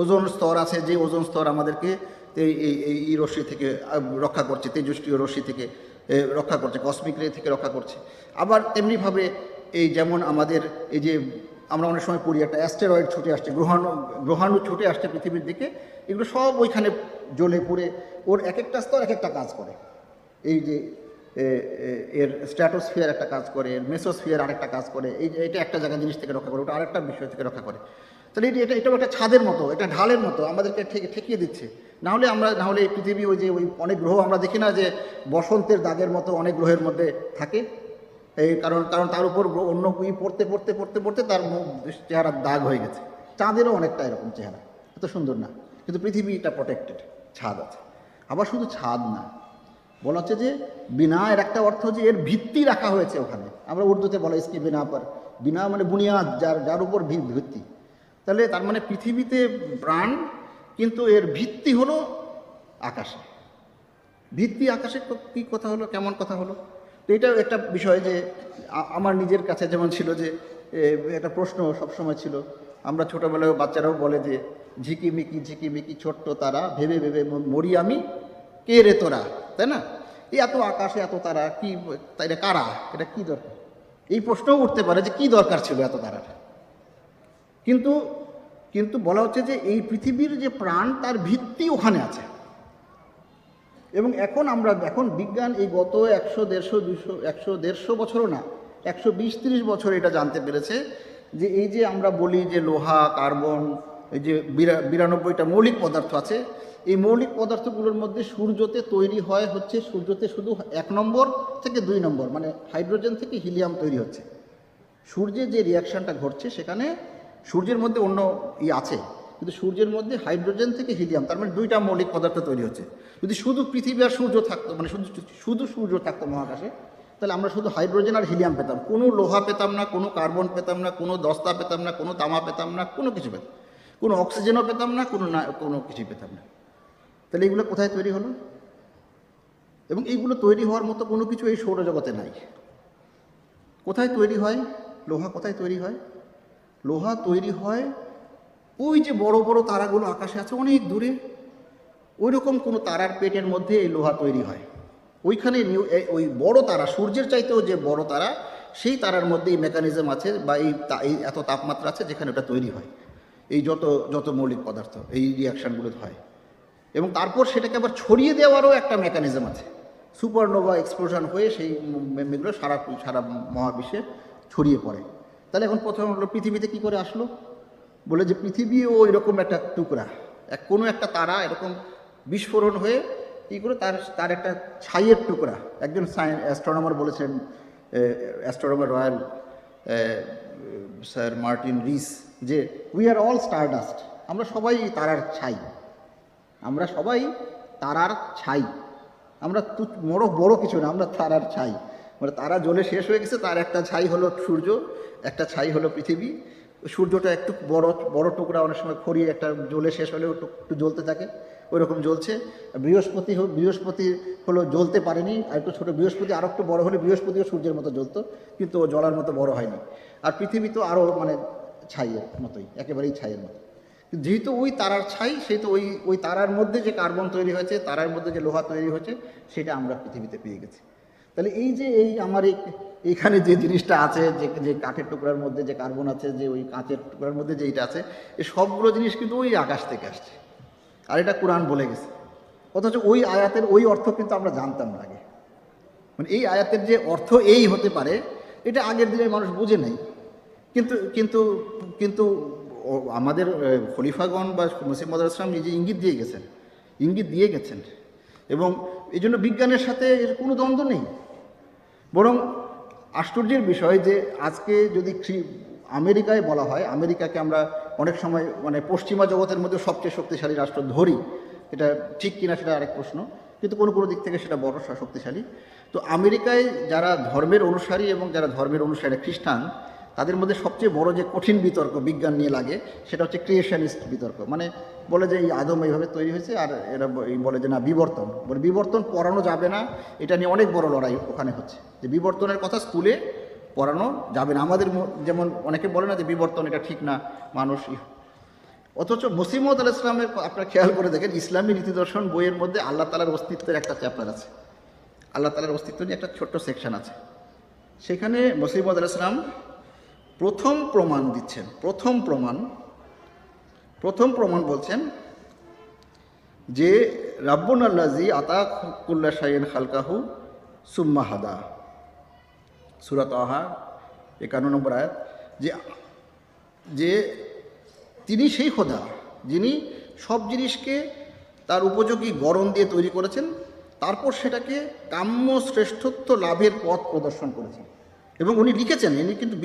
ওজন স্তর আছে, যে ওজন স্তর আমাদেরকে এই এই রশ্মি থেকে রক্ষা করছে তেজস্ক্রিয় রশ্মি থেকে রক্ষা করছে, কসমিক রে থেকে রক্ষা করছে। আবার তেমনিভাবে এই যেমন আমাদের এই যে আমরা অনেক সময় পড়ি, একটা অ্যাস্টেরয়েড ছুটে আসছে, গ্রহাণু গ্রহাণু ছুটে আসছে পৃথিবীর দিকে, এগুলো সব ওইখানে জ্বলে পড়ে, ওর এক একটা স্তর এক একটা কাজ করে। এই যে এর স্ট্র্যাটোস্ফিয়ার একটা কাজ করে, এর মেসোস্ফিয়ার আরেকটা কাজ করে, এই এটা একটা জায়গা জিনিস থেকে রক্ষা করে, ওটা আরেকটা বিষয় থেকে রক্ষা করে। তাহলে এটা- এটা এটাও একটা ছাদের মতো, এটা ঢালের মতো, আমাদেরকে ঠেকে ঠেকিয়ে দিচ্ছে। নাহলে আমরা নাহলে এই পৃথিবী ওই যে, ওই অনেক গ্রহ আমরা দেখি না যে, বসন্তের দাগের মতো অনেক গ্রহের মধ্যে থাকে। এই কারণ কারণ তার উপর অন্য ই পড়তে পড়তে পড়তে পড়তে তার মুখ চেহারার দাগ হয়ে গেছে। চাঁদেরও অনেকটা এরকম চেহারা। এত সুন্দর না। কিন্তু পৃথিবীটা প্রোটেক্টেড ছাদ আছে। আবার শুধু ছাদ না, বলা হচ্ছে যে বিনা এর একটা অর্থ যে এর ভিত্তি রাখা হয়েছে ওখানে। আমরা উর্দুতে বলা ইসকি বিনা পর। বিনা মানে বুনিয়াদ, যার যার উপর ভিত্তি। তাহলে তার মানে পৃথিবীতে প্রাণ, কিন্তু এর ভিত্তি হলো আকাশে। ভিত্তি আকাশে কি কথা হলো? কেমন কথা হলো? তো এটাও একটা বিষয় যে আমার নিজের কাছে যেমন ছিল যে একটা প্রশ্ন সবসময় ছিল। আমরা ছোটোবেলায় বাচ্চারাও বলে যে ঝিকিমিকি ঝিকিমিকি ছোট্ট তারা, ভেবে ভেবে মরি আমি, কে রে তোরা? তাই না? এই এত আকাশে এত তারা, কি তাই এটা কারা? এটা কি দরকার? এই প্রশ্নও উঠতে পারে যে, কি দরকার ছিল এত তারার? কিন্তু কিন্তু বলা হচ্ছে যে, এই পৃথিবীর যে প্রাণ, তার ভিত্তি ওখানে আছে। এবং এখন আমরা, এখন বিজ্ঞান এই গত একশো দেড়শো, দুশো, একশো দেড়শো বছরও না, একশো বিশ তিরিশ বছর এটা জানতে পেরেছে যে এই যে আমরা বলি যে লোহা, কার্বন, এই যে বিরা, বিরানব্বইটা মৌলিক পদার্থ আছে, এই মৌলিক পদার্থগুলোর মধ্যে সূর্যতে তৈরি হয় হচ্ছে, সূর্যতে শুধু এক নম্বর থেকে দুই নম্বর মানে হাইড্রোজেন থেকে হিলিয়াম তৈরি হচ্ছে। সূর্যের যে রিয়াকশনটা ঘটছে সেখানে সূর্যের মধ্যে অন্য ই আছে কিন্তু সূর্যের মধ্যে হাইড্রোজেন থেকে হিলিয়াম, তার মানে দুইটা মৌলিক পদার্থ তৈরি হচ্ছে। যদি শুধু পৃথিবী আর সূর্য থাকতো মানে শুধু শুধু সূর্য থাকতো মহাকাশে, তাহলে আমরা শুধু হাইড্রোজেন আর হিলিয়াম পেতাম। কোনো লোহা পেতাম না, কোনো কার্বন পেতাম না, কোনো দস্তা পেতাম না, কোনো তামা পেতাম না, কোনো কিছু পেতাম কোনো অক্সিজেনও পেতাম না, কোনো না, কোনো কিছুই পেতাম না। তাহলে এগুলো কোথায় তৈরি হলো? এবং এইগুলো তৈরি হওয়ার মতো কোনো কিছু এই সৌরজগতে নাই। কোথায় তৈরি হয়? লোহা কোথায় তৈরি হয়? লোহা তৈরি হয় ওই যে বড় বড় তারাগুলো আকাশে আছে, অনেক দূরে। ওই রকম কোনো তারার পেটের মধ্যে এই লোহা তৈরি হয়। ওইখানে ওই বড় তারা, সূর্যের চাইতেও যে বড় তারা, সেই তারার মধ্যে এই মেকানিজম আছে বা এই এত তাপমাত্রা আছে যেখানে ওটা তৈরি হয়। এই যত যত মৌলিক পদার্থ, এই রিয়াকশানগুলো হয়। এবং তারপর সেটাকে আবার ছড়িয়ে দেওয়ারও একটা মেকানিজম আছে। সুপারনোভা এক্সপ্লোশন হয়ে সেই মেঘগুলো সারা সারা মহাবিশ্বে ছড়িয়ে পড়ে। তাহলে এখন প্রথম হলো পৃথিবীতে কি করে আসলো? বলে যে পৃথিবীও ওই রকম একটা টুকরা। এক কোনো একটা তারা এরকম বিস্ফোরণ হয়ে কী করে তার তার একটা ছাইয়ের টুকরা। একজন সায়েন্স অ্যাস্ট্রোনমার বলেছেন astronomer royal sir Martin Rees যে উই আর অল স্টারডাস্ট আমরা সবাই তারার ছাই। আমরা সবাই তারার ছাই। আমরা তু- বড় বড় কিছু না, আমরা তারার ছাই। মানে তারা জ্বলে শেষ হয়ে গেছে, তার একটা ছাই হলো সূর্য, একটা ছাই হলো পৃথিবী। সূর্যটা একটু বড় বড় টুকরা অনেক সময় খড়িয়ে একটা জ্বলে শেষ হলেও একটু জ্বলতে থাকে ওই রকম জ্বলছে। বৃহস্পতি বৃহস্পতি হলো জ্বলতে পারেনি, আর একটু ছোটো বৃহস্পতি আরও একটু বড় হলে বৃহস্পতিও সূর্যের মতো জ্বলতো, কিন্তু ও জ্বলার মতো বড় হয়নি। আর পৃথিবী তো আরও মানে ছাইয়ের মতোই, একেবারেই ছাইয়ের মতো। যেহেতু ওই তারার ছাই, সেহেতু ওই ওই তারার মধ্যে যে কার্বন তৈরি হয়েছে, তারার মধ্যে যে লোহা তৈরি হয়েছে, সেটা আমরা পৃথিবীতে পেয়ে গেছি। তাহলে এই যে এই আমার এই, এইখানে যে জিনিসটা আছে, যে যে কাঠের টুকরার মধ্যে যে কার্বন আছে, যে ওই কাঁচের টুকরার মধ্যে যেইটা আছে এই সবগুলো জিনিস কিন্তু ওই আকাশ থেকে আসছে। আর এটা কোরআন বলে গেছে। অথচ ওই আয়াতের ওই অর্থ কিন্তু আমরা জানতাম না আগে। মানে এই আয়াতের যে অর্থ এই হতে পারে, এটা আগের দিনের মানুষ বুঝে নেই। কিন্তু কিন্তু কিন্তু আমাদের খলিফাগণ বা মুসিম মদার ইসলাম নিজে ইঙ্গিত দিয়ে গেছেন। ইঙ্গিত দিয়ে গেছেন। এবং এই জন্য বিজ্ঞানের সাথে এর কোনো দ্বন্দ্ব নেই। বরং আশ্চর্যের বিষয় যে আজকে যদি আমেরিকায় বলা হয়, আমেরিকাকে আমরা অনেক সময় মানে পশ্চিমা জগতের মধ্যে সবচেয়ে শক্তিশালী রাষ্ট্র ধরি, এটা ঠিক কিনা সেটা আরেক প্রশ্ন, কিন্তু কোনো কোনো দিক থেকে সেটা বড় শক্তিশালী। তো আমেরিকায় যারা ধর্মের অনুসারী এবং যারা ধর্মের অনুসারী খ্রিস্টান তাদের মধ্যে সবচেয়ে বড় যে কঠিন বিতর্ক বিজ্ঞান নিয়ে লাগে, সেটা হচ্ছে ক্রিয়েশনিস্ট বিতর্ক। মানে বলে যে এই আদম এইভাবে তৈরি হয়েছে আর এরা বলে যে না, বিবর্তন। বলে বিবর্তন পড়ানো যাবে না, এটা নিয়ে অনেক বড় লড়াই ওখানে হচ্ছে। যে বিবর্তনের কথা স্কুলে পড়ানো যাবে না। আমাদের যেমন অনেকে বলে না যে বিবর্তন এটা ঠিক না, মানুষ অথচ মুসিমদ আল ইসলামের আপনারা খেয়াল করে দেখেন, ইসলামী নীতি দর্শন বইয়ের মধ্যে আল্লাহ তালার অস্তিত্বের একটা চ্যাপ্টার আছে। আল্লাহ তালার অস্তিত্ব নিয়ে একটা ছোট্ট সেকশন আছে। সেখানে মুসিমদ আল ইসলাম প্রথম প্রমাণ দিচ্ছেন, প্রথম প্রমাণ প্রথম প্রমাণ বলছেন যে রাব্বুন আল্লাজি আতা কুল্লা শাইন খালকাহু সুম্মা হাদা। সুরাত আহা একান্ন নম্বর আয়াত, যে যে তিনি সেই খোদা, যিনি সব জিনিসকে তার উপযোগী গরম দিয়ে তৈরি করেছেন, তারপর সেটাকে কাম্য শ্রেষ্ঠত্ব লাভের পথ প্রদর্শন করেছেন। এবং উনি লিখেছেন, ইনি কিন্তু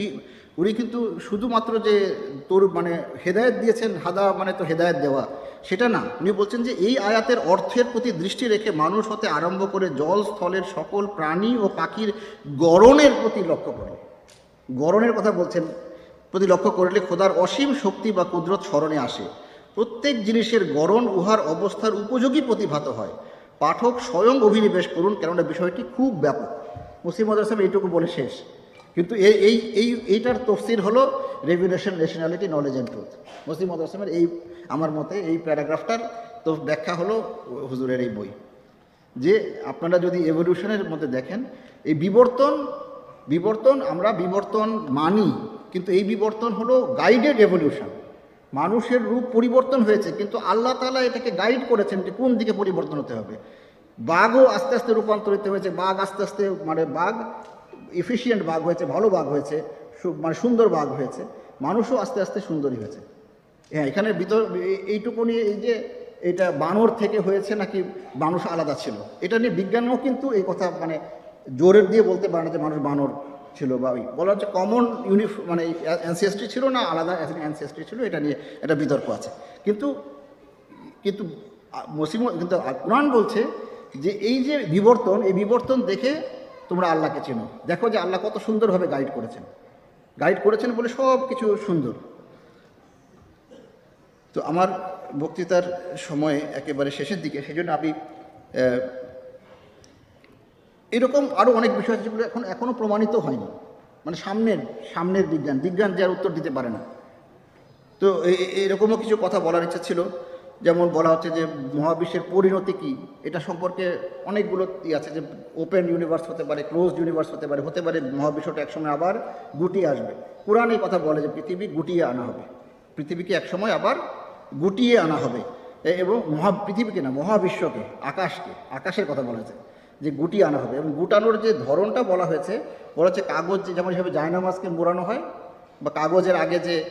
উনি কিন্তু শুধুমাত্র যে তোর মানে হেদায়েত দিয়েছেন, হাদা মানে তো হেদায়েত দেওয়া, সেটা না। উনি বলছেন যে এই আয়াতের অর্থের প্রতি দৃষ্টি রেখে মানুষ হতে আরম্ভ করে জল স্থলের সকল প্রাণী ও পাখির গড়নের প্রতি লক্ষ্য করে। গরণের কথা বলছেন, প্রতি লক্ষ্য করলে খোদার অসীম শক্তি বা কুদরত স্মরণে আসে। প্রত্যেক জিনিসের গরণ উহার অবস্থার উপযোগী প্রতিভাত হয়। পাঠক স্বয়ং অভিনিবেশ করুন, কেননা বিষয়টি খুব ব্যাপক। মুসলিম মাদ্রাসা এইটুকু বলে শেষ। কিন্তু এই এই এই, এইটার তফসির হলো revelation nationality knowledge and truth মুসলিম মাদ্রাসামের এই, আমার মতে এই প্যারাগ্রাফটার তো ব্যাখ্যা হলো হুজুরের এই বই। যে আপনারা যদি এভলিউশনের মধ্যে দেখেন, এই বিবর্তন বিবর্তন আমরা বিবর্তন মানি, কিন্তু এই বিবর্তন হলো গাইডেড এভলিউশন মানুষের রূপ পরিবর্তন হয়েছে, কিন্তু আল্লাহ তালা এটাকে গাইড করেছেন যে কোন দিকে পরিবর্তন হতে হবে। বাঘও আস্তে আস্তে রূপান্তরিত হয়েছে, বাঘ আস্তে আস্তে মানে বাঘ এফিসিয়েন্ট বাঘ হয়েছে, ভালো বাঘ হয়েছে মানে সুন্দর বাঘ হয়েছে, মানুষও আস্তে আস্তে সুন্দরী হয়েছে। হ্যাঁ এখানে ভিতর এই- এইটুকুনি এই যে এটা বানর থেকে হয়েছে নাকি মানুষ আলাদা ছিল, এটা নিয়ে বিজ্ঞানও কিন্তু এই কথা মানে জোরের দিয়ে বলতে পারে না যে মানুষ বানর ছিল বা ওই, বলা হচ্ছে কমন ইউনিফ মানে অ্যানসিএসটি ছিল না, আলাদা অ্যানসিএসটি ছিল, এটা নিয়ে একটা বিতর্ক আছে। কিন্তু কিন্তু মুসলিম কিন্তু কোরআন বলছে যে এই যে বিবর্তন, এই বিবর্তন দেখে তোমরা আল্লাহকে চেনো। দেখো যে আল্লাহ কত সুন্দরভাবে গাইড করেছেন। গাইড করেছেন বলে সব কিছু সুন্দর। তো আমার বক্তৃতার সময় একেবারে শেষের দিকে সেই জন্য আমি এরকম আরও অনেক বিষয় আছে যেগুলো এখন এখনও প্রমাণিত হয়নি। মানে সামনের সামনের বিজ্ঞান বিজ্ঞান যার উত্তর দিতে পারে না। তো এরকমও কিছু কথা বলার ইচ্ছা ছিল। যেমন বলা হচ্ছে যে মহাবিশ্বের পরিণতি কী? এটা সম্পর্কে অনেকগুলো ই আছে যে ওপেন ইউনিভার্স হতে পারে, ক্লোজড ইউনিভার্স হতে পারে হতে পারে মহাবিশ্বটা একসময় আবার গুটিয়ে আসবে। কোরআন এই কথা বলে যে পৃথিবী গুটিয়ে আনা হবে। পৃথিবীকে একসময় আবার গুটিয়ে আনা হবে। এবং মহা, পৃথিবীকে না, মহাবিশ্বকে, আকাশকে, আকাশের কথা বলা হয়েছে যে গুটিয়ে আনা হবে। এবং গুটানোর যে ধরনটা বলা হয়েছে, বলা হচ্ছে কাগজ যেমন হিসাবে জায়নামাজকে মোড়ানো হয় বা কাগজের আগে যে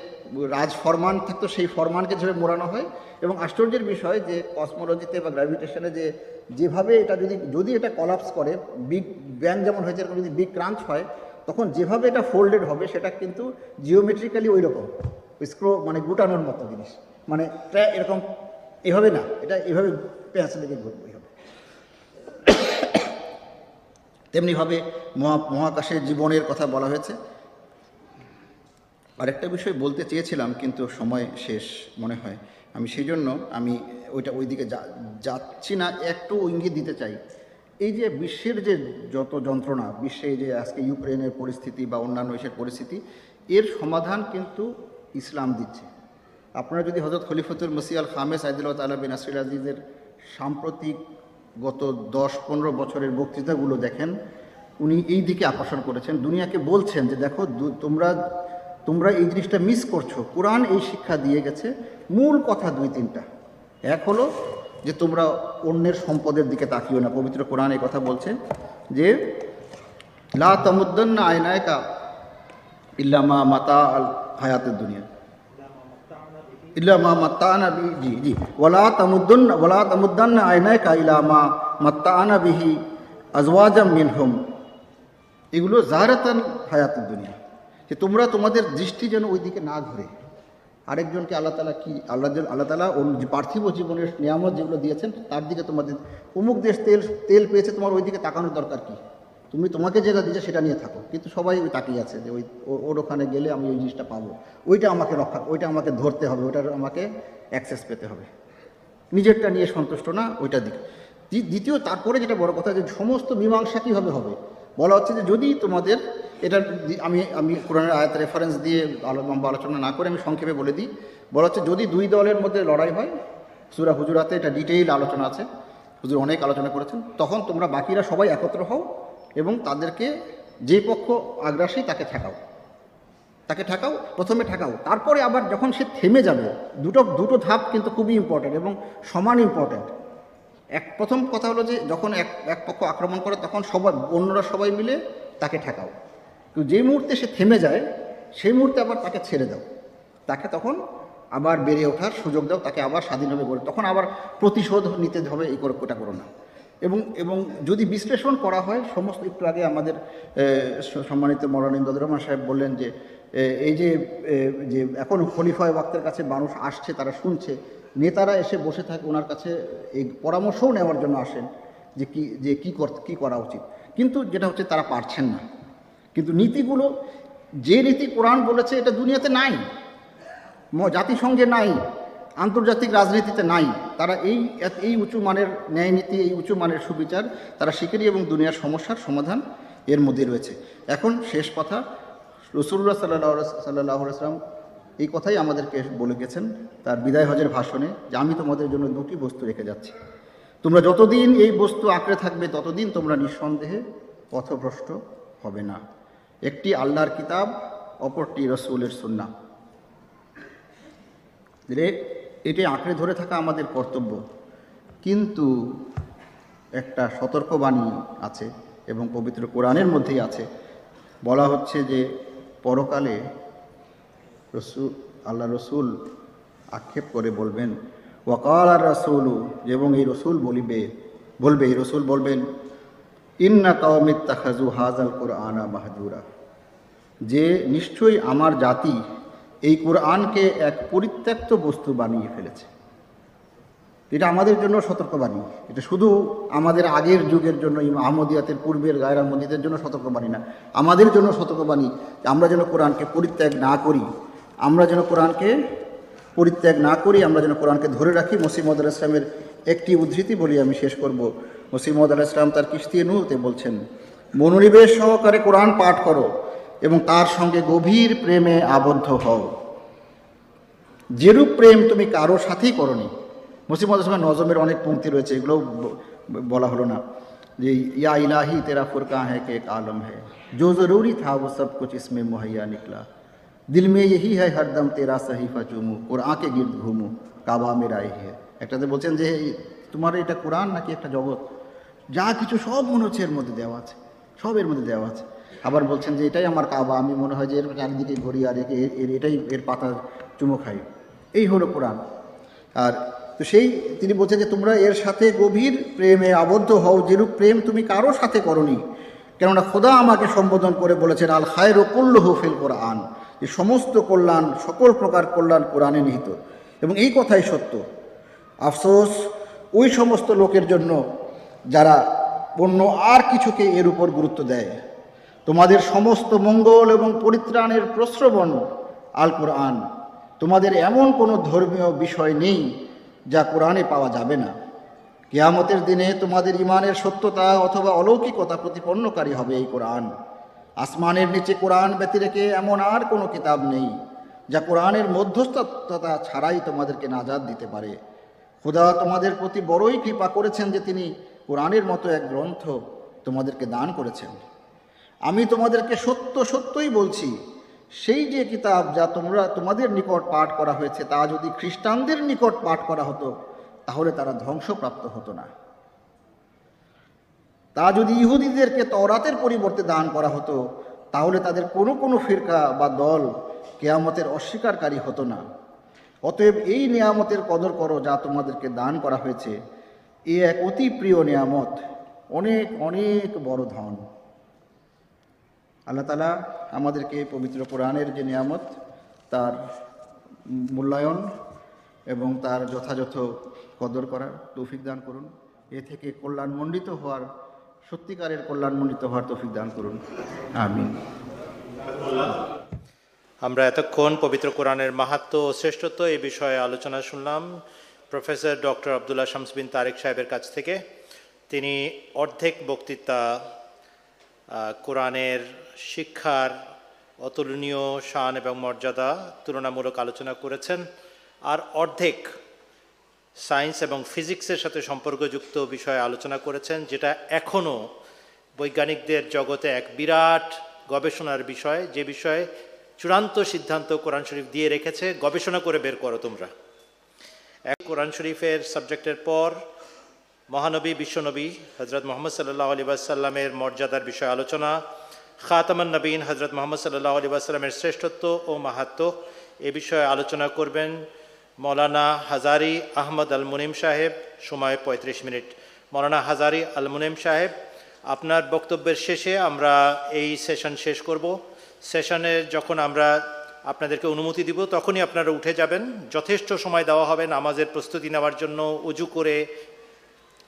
রাজ ফরমান থাকতো, সেই ফরমানকে যেভাবে মোড়ানো হয়। এবং আশ্চর্যের বিষয় যে কসমোলজিতে বা গ্র্যাভিটেশনে যে, যেভাবে এটা যদি যদি এটা কলাপস করে বিগ ব্যাং যেমন হয়েছে, এরকম যদি বিগ ক্রাঞ্চ হয়, তখন যেভাবে এটা ফোল্ডেড হবে, সেটা কিন্তু জিওমেট্রিক্যালি ওই রকম স্ক্রো মানে গুটানোর মতো জিনিস। মানে এরকম, এভাবে না, এটা এভাবে পেঁয়াজ লেগে ঘুরবে এইভাবে তেমনিভাবে মহা, মহাকাশের জীবনের কথা বলা হয়েছে। আরেকটা বিষয় বলতে চেয়েছিলাম, কিন্তু সময় শেষ মনে হয়। আমি সেই জন্য আমি ওইটা ওই দিকে যাচ্ছি না, একটু ইঙ্গিত দিতে চাই। এই যে বিশ্বের যে যত যন্ত্রণা, বিশ্বে যে আজকে ইউক্রেনের পরিস্থিতি বা অন্যান্য দেশের পরিস্থিতি, এর সমাধান কিন্তু ইসলাম দিচ্ছে। আপনারা যদি হজরত খলিফতুল মসিয়াল খামেস আইদুল্লাহ তালা বিন আসরিল আজিজের সাম্প্রতিক গত দশ পনেরো বছরের বক্তৃতাগুলো দেখেন, উনি এই দিকে আকর্ষণ করেছেন। দুনিয়াকে বলছেন যে, দেখো তোমরা তোমরা এই জিনিসটা মিস করছ। কোরআন এই শিক্ষা দিয়ে গেছে, মূল কথা দুই তিনটা। এক হলো যে তোমরা অন্যের সম্পদের দিকে তাকিও না। পবিত্র কোরআন এই কথা বলছে যে, লা তামুদ্দান্না আয়নায়কা ইল্লামা মাতা আল হায়াতের দুনিয়া। ইল্লামা মাত্তানা জি জি। ওয়ালা তামুদ্দুন ওয়ালা তামুদ্দান্না আয়নায়কা ইলামা মাত্তানা বিহি আজওয়াজাম মিনহুম। এগুলো জাহারাতান হায়াতের দুনিয়া। যে তোমরা তোমাদের দৃষ্টি যেন ওই দিকে না ঘুরে আরেকজনকে আল্লাহ তালা কি, আল্লাহ আল্লাহ তালা পার্থিব জীবনের নিয়ামত যেগুলো দিয়েছেন, তার দিকে তোমাদের, অমুক দেশ তেল তেল পেয়েছে, তোমার ওই দিকে তাকানোর দরকার কি? তুমি তোমাকে যেটা দিয়েছে সেটা নিয়ে থাকো। কিন্তু সবাই ওই তাকিয়ে আছে যে ওই ওর ওখানে গেলে আমি ওই জিনিসটা পাবো। ওইটা আমাকে রক্ষা, ওইটা আমাকে ধরতে হবে, ওইটার আমাকে অ্যাক্সেস পেতে হবে। নিজেরটা নিয়ে সন্তুষ্ট না, ওইটা দিক। দ্বি- দ্বিতীয়, তারপরে যেটা বড় কথা যে সমস্ত মীমাংসা কীভাবে হবে? বলা হচ্ছে যে যদি তোমাদের এটা আমি আমি কোরআনের আয়াত রেফারেন্স দিয়ে আলো আলোচনা না করে আমি সংক্ষেপে বলে দিই। বলা হচ্ছে, যদি দুই দলের মধ্যে লড়াই হয়, সুরা হুজুরাতে এটা ডিটেইল আলোচনা আছে, হুজুর অনেক আলোচনা করেছেন, তখন তোমরা বাকিরা সবাই একত্র হও এবং তাদেরকে যে পক্ষ আগ্রাসী তাকে ঠেকাও। তাকে ঠেকাও, প্রথমে ঠেকাও। তারপরে আবার যখন সে থেমে যাবে, দুটো দুটো ধাপ কিন্তু খুবই ইম্পর্ট্যান্ট এবং সমান ইম্পর্ট্যান্ট এক, প্রথম কথা হলো যে, যখন এক এক পক্ষ আক্রমণ করে, তখন সবাই, অন্যরা সবাই মিলে তাকে ঠেকাও। কিন্তু যে মুহূর্তে সে থেমে যায়, সেই মুহূর্তে আবার তাকে ছেড়ে দাও। তাকে তখন আবার বেড়ে ওঠার সুযোগ দাও, তাকে আবার স্বাধীনভাবে গড়ে তখন আবার প্রতিশোধ নিতে হবে, এই করে ওটা করো না। এবং এবং যদি বিশ্লেষণ করা হয়, সমস্ত একটু আগে আমাদের সম্মানিত মরানিন্দ রহমান সাহেব বললেন যে এই যে যে এখন খলিফায় ওয়াক্তের কাছে মানুষ আসছে, তারা শুনছে, নেতারা এসে বসে থাকে, ওনার কাছে এই পরামর্শও নেওয়ার জন্য আসেন যে কি, যে কী কী করা উচিত। কিন্তু যেটা হচ্ছে তারা পারছেন না। কিন্তু নীতিগুলো যে নীতি কোরআন বলেছে, এটা দুনিয়াতে নাই। জাতিসংঘে নাই, আন্তর্জাতিক রাজনীতিতে নাই। তারা এই এই উঁচু মানের ন্যায় নীতি, এই উঁচু মানের সুবিচার তারা শিকারি এবং দুনিয়ার সমস্যার সমাধান এর মধ্যে রয়েছে। এখন শেষ কথা রসুল্লাহ সাল্লাহ সাল্লাহ আসলাম এই কথাই আমাদেরকে বলে গেছেন তার বিদায় হজের ভাষণে, যে আমি তোমাদের জন্য দুটি বস্তু রেখে যাচ্ছি। তোমরা যতদিন এই বস্তু আঁকড়ে থাকবে, ততদিন তোমরা নিঃসন্দেহে পথভ্রষ্ট হবে না। একটি আল্লাহর কিতাব, অপরটি রসুলের সুন্না এটি আঁকড়ে ধরে থাকা আমাদের কর্তব্য। কিন্তু একটা সতর্কবাণী আছে এবং পবিত্র কোরআনের মধ্যেই আছে। বলা হচ্ছে যে, পরকালে রসুল আল্লাহ রসুল আক্ষেপ করে বলবেন ওয়াকাল আর রসুলু এবং এই রসুল বলিবে, বলবে, এই রসুল বলবেন ইন্না কাউমিত তাখাজু হাজাল কোরআনা মাহজুরা। যে নিশ্চয়ই আমার জাতি এই কোরআনকে এক পরিত্যক্ত বস্তু বানিয়ে ফেলেছে। এটা আমাদের জন্য সতর্কবাণী। এটা শুধু আমাদের আগের যুগের জন্য আহমদিয়াতের পূর্বের গায়রা মন্দিরের জন্য সতর্কবাণী না, আমাদের জন্য সতর্কবাণী আমরা যেন কোরআনকে পরিত্যাগ না করি, আমরা যেন কোরআনকে পরিত্যাগ না করি, আমরা যেন কোরআনকে ধরে রাখি। মসিমদ আল ইসলামের একটি উদ্ধৃতি বলি আমি শেষ করব মসিমদ আল ইসলাম তার কিস্তি নুতে বলছেন মনোনিবেশ সহকারে কোরআন পাঠ করো এবং তার সঙ্গে গভীর প্রেমে আবদ্ধ হও যেরূপ প্রেম তুমি কারো সাথেই করনি মুসিমদ ইসলামের নজমের অনেক পংক্তি রয়েছে এগুলো বলা হলো না যে ইয়া ইলাহি তেরা ফুরকা है कि एक आलम है जो ज़रूरी था वो सब कुछ इसमें मुहैया निकला दिल में यही है हरदम तेरा सहीफा चूमू और आके गिर्द घूमू কাবা মেরা এই है একটাতে বলছেন যে তোমার এটা কোরআন নাকি একটা জগৎ? যা কিছু সব মনে হচ্ছে এর মধ্যে দেওয়া আছে, সব এর মধ্যে দেওয়া আছে। আবার বলছেন যে, এটাই আমার কাবা, আমি মনে হয় যে এর চারিদিকে ঘড়ি আর এর এটাই এর পাতা চুমো খাই। এই হলো কোরআন। আর তো সেই তিনি বলছেন যে, তোমরা এর সাথে গভীর প্রেমে আবদ্ধ হও, যেরূপ প্রেম তুমি কারও সাথে করনি। কেননা খোদা আমাকে সম্বোধন করে বলেছেন, আল খায়ের কুল্লহ ফিল কোরআন। যে সমস্ত কল্যাণ, সকল প্রকার কল্যাণ কোরআনে নিহিত। এবং এই কথাই সত্য। আফসোস, ওই সমস্ত লোকের জন্য যারা অন্য আর কিছুকে এর উপর গুরুত্ব দেয়। তোমাদের সমস্ত মঙ্গল এবং পরিত্রাণের প্রশ্রবণ আল কোরআন তোমাদের এমন কোনো ধর্মীয় বিষয় নেই যা কোরআনে পাওয়া যাবে না। কেয়ামতের দিনে তোমাদের ইমানের সত্যতা অথবা অলৌকিকতা প্রতিপন্নকারী হবে এই কোরআন। আসমানের নিচে কোরআন ব্যতিরেকে এমন আর কোনো কিতাব নেই যা কোরআনের মধ্যস্থতা ছাড়াই তোমাদেরকে নাজাদ দিতে পারে। খোদা তোমাদের প্রতি বড়ই কৃপা করেছেন যে তিনি কোরআনের মতো এক গ্রন্থ তোমাদেরকে দান করেছেন। আমি তোমাদেরকে সত্য সত্যই বলছি, সেই যে কিতাব যা তোমরা তোমাদের নিকট পাঠ করা হয়েছে, তা যদি খ্রিস্টানদের নিকট পাঠ করা হতো, তাহলে তারা ধ্বংসপ্রাপ্ত হতো না। তা যদি ইহুদিদেরকে তরাতের পরিবর্তে দান করা হতো, তাহলে তাদের কোনো কোনো ফিরকা বা দল কেয়ামতের অস্বীকারী হতো না। অতএব এই নিয়ামতের কদর করো যা তোমাদেরকে দান করা হয়েছে। এ এক অতি প্রিয় নিয়ামত, অনেক অনেক বড় ধন। আল্লাহ তালা আমাদেরকে পবিত্র কোরআনের যে নিয়ামত, তার মূল্যায়ন এবং তার যথাযথ কদর করার তৌফিক দান করুন। এ থেকে কল্যাণমণ্ডিত হওয়ার, সত্যিকারের কল্যাণমণ্ডিত হওয়ার তৌফিক দান করুন। আমিন। আমরা এতক্ষণ পবিত্র কোরআনের মাহাত্ম ও শ্রেষ্ঠত্ব এই বিষয়ে আলোচনা শুনলাম। প্রফেসর ডক্টর আবদুল্লাহ শামস বিন তারেক সাহেবের কাছ থেকে। তিনি অর্ধেক বক্তৃতা কোরআনের শিক্ষার অতুলনীয় শান এবং মর্যাদা তুলনামূলক আলোচনা করেছেন আর অর্ধেক সায়েন্স এবং ফিজিক্সের সাথে সম্পর্কযুক্ত বিষয়ে আলোচনা করেছেন, যেটা এখনও বৈজ্ঞানিকদের জগতে এক বিরাট গবেষণার বিষয়। যে বিষয়ে চূড়ান্ত সিদ্ধান্ত কোরআন শরীফ দিয়ে রেখেছে, গবেষণা করে বের করো তোমরা। এক, কোরআন শরীফের সাবজেক্টের পর মহানবী, বিশ্বনবী হজরত মোহাম্মদ সাল্লাহ আলী সাল্লামের মর্যাদার বিষয়ে আলোচনা, খাতামান নবীন হজরত মোহাম্মদ সাল্লাহ আলী সাল্লামের শ্রেষ্ঠত্ব ও মাহাত্ম এ বিষয়ে আলোচনা করবেন মৌলানা হাজারি আহমদ আল মুনিম সাহেব, সময় পঁয়ত্রিশ মিনিট। মৌলানা হাজারি আল মুনিম সাহেব, আপনার বক্তব্যের শেষে আমরা এই সেশন শেষ করব। সেশনে যখন আমরা আপনাদেরকে অনুমতি দিব, তখনই আপনারা উঠে যাবেন। যথেষ্ট সময় দেওয়া হবে নামাজের প্রস্তুতি নেওয়ার জন্য, উজু করে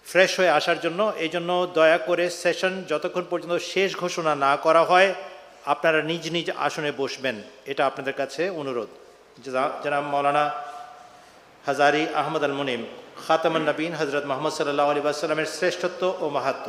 ফ্রেশ হয়ে আসার জন্য। এই জন্য দয়া করে সেশন যতক্ষণ পর্যন্ত শেষ ঘোষণা না করা হয়, আপনারা নিজ নিজ আসনে বসবেন। এটা আপনাদের কাছে অনুরোধ। জনাব মৌলানা হাজারি আহমদ আল মুনিম খাতামান নবীন হজরত মোহাম্মদ সাল্লাহ আলী সাল্লামের শ্রেষ্ঠত্ব ও মাহাত্ম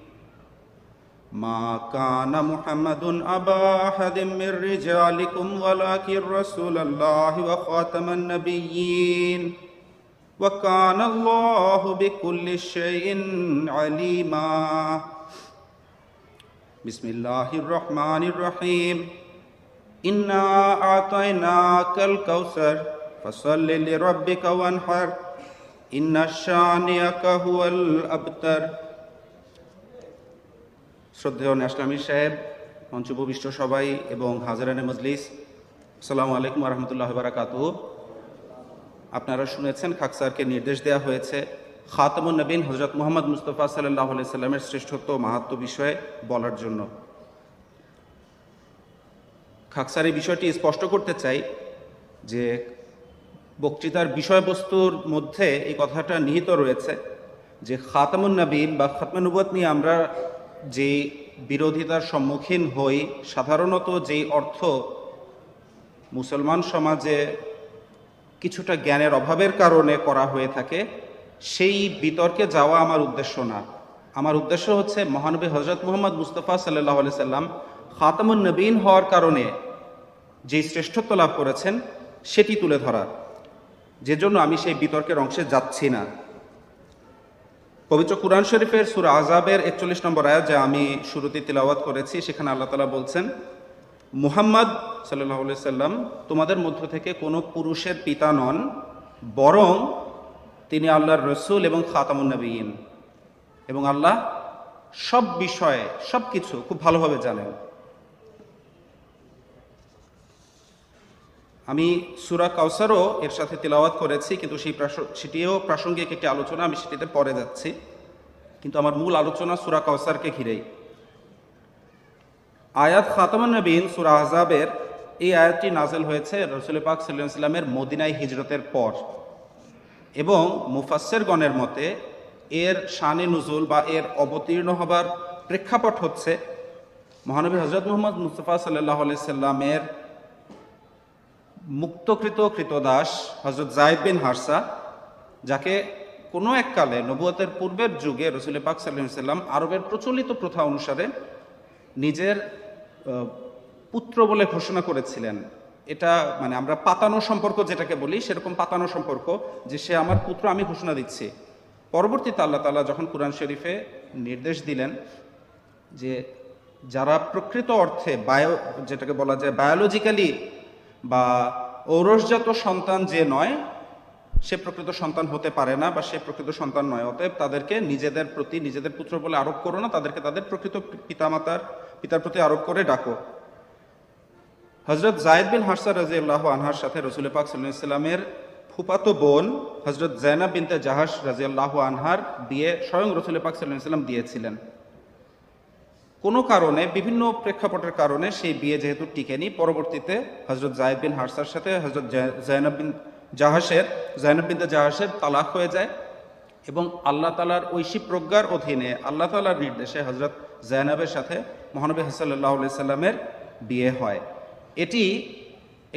ما كان محمد أبا أحد من رجالكم ولكن رسول الله وخاتم النبيين وكان الله بكل شيء عليما بسم الله الرحمن الرحيم إنا أعطيناك الكوثر فصل لربك وانحر إن شانئك هو الأبتر শ্রদ্ধেয় ন্যাশনাল সাহেব মঞ্চুপবিষ্ট সবাই এবং হাজারানে মজলিস, আসসালামু আলাইকুম রহমতুল্লাহ বারাকাত আপনারা শুনেছেন খাকসারকে নির্দেশ দেওয়া হয়েছে, খাতামুন নবীন হজরত মোহাম্মদ মুস্তফা সাল্লাহ সাল্লামের শ্রেষ্ঠত্ব মাহাত্ম বিষয়ে বলার জন্য। খাকসার এই বিষয়টি স্পষ্ট করতে চাই যে বক্তৃতার বিষয়বস্তুর মধ্যে এই কথাটা নিহিত রয়েছে যে খাতামুন নবীন বা খাতমানুবত নিয়ে আমরা যে বিরোধিতার সম্মুখীন হই, সাধারণত যেই অর্থ মুসলমান সমাজে কিছুটা জ্ঞানের অভাবের কারণে করা হয়ে থাকে, সেই বিতর্কে যাওয়া আমার উদ্দেশ্য না। আমার উদ্দেশ্য হচ্ছে, মহানবী হজরত মোহাম্মদ মুস্তফা সাল্লাহ আলি সাল্লাম খাতামুন নবীন হওয়ার কারণে যে শ্রেষ্ঠত্ব লাভ করেছেন, সেটি তুলে ধরা। যে জন্য আমি সেই বিতর্কের অংশে যাচ্ছি না। পবিত্র কুরআন শরীফের সুর আজাবের একচল্লিশ নম্বর আয়াত যা আমি শুরুতে তিলাওয়াত করেছি, সেখানে আল্লাহ তালা বলছেন, মুহাম্মদ সাল্লাহ সাল্লাম তোমাদের মধ্য থেকে কোনো পুরুষের পিতা নন, বরং তিনি আল্লাহর রসুল এবং খাতামুন্নবীন এবং আল্লাহ সব বিষয়ে সব কিছু খুব ভালোভাবে জানেন। আমি সুরা কাউসারও এর সাথে তেলাওয়াত করেছি, কিন্তু সেই সেটিও প্রাসঙ্গিক একটি আলোচনা, আমি সেটিতে পরে যাচ্ছি। কিন্তু আমার মূল আলোচনা সুরা কাউসারকে ঘিরেই। আয়াত খাতামান নবীন, সুরা আজাবের এই আয়াতটি নাজেল হয়েছে রসুল পাক সাল্লামের মদিনায় হিজরতের পর। এবং মুফাসের গণের মতে এর শানে নজুল বা এর অবতীর্ণ হবার প্রেক্ষাপট হচ্ছে মহানবী হজরত মোহাম্মদ মুস্তফা সাল্লাহ সাল্লামের মুক্তকৃত কৃতদাস হজরত জায়দ বিন হারসা, যাকে কোনো এককালে নবুয়তের পূর্বের যুগে রসুল পাক সাল্লাম আরবের প্রচলিত প্রথা অনুসারে নিজের পুত্র বলে ঘোষণা করেছিলেন। এটা মানে আমরা পাতানো সম্পর্ক যেটাকে বলি, সেরকম পাতানো সম্পর্ক যে সে আমার পুত্র, আমি ঘোষণা দিচ্ছি। পরবর্তীতে আল্লাহ তালা যখন কোরআন শরীফে নির্দেশ দিলেন যে যারা প্রকৃত অর্থে বায়ো, যেটাকে বলা যায় বায়োলজিক্যালি বা ঔরসজাত সন্তান যে নয়, সে প্রকৃত সন্তান হতে পারে না বা সে প্রকৃত সন্তান নয়। অতএব তাদেরকে নিজেদের প্রতি, নিজেদের পুত্র বলে আরোপ করো না, তাদেরকে তাদের প্রকৃত পিতামাতার, পিতার প্রতি আরোপ করে ডাকো। হজরত জায়দ বিন হারসা রাজি আল্লাহ আনহার সাথে রসুল পাক সাল্লামের ফুপাতো বোন হজরত জায়নাব বিনতে জাহাস রাজি আল্লাহ আনহার বিয়ে স্বয়ং রসুল পাক সাল্লাম দিয়েছিলেন। কোনো কারণে, বিভিন্ন প্রেক্ষাপটের কারণে সেই বিয়ে যেহেতু টিকেনি, পরবর্তীতে হজরত জায়দ বিন হারসার সাথে হজরত জায়নাব বিন জাহাসের জায়নাব বিন জাহাসের তালাক হয়ে যায় এবং আল্লাহ তালার ঐশী প্রজ্ঞার অধীনে, আল্লাহ তালার নির্দেশে হজরত জায়নাবের সাথে মহানবী হাসাল্লাহ সাল্লামের বিয়ে হয়। এটি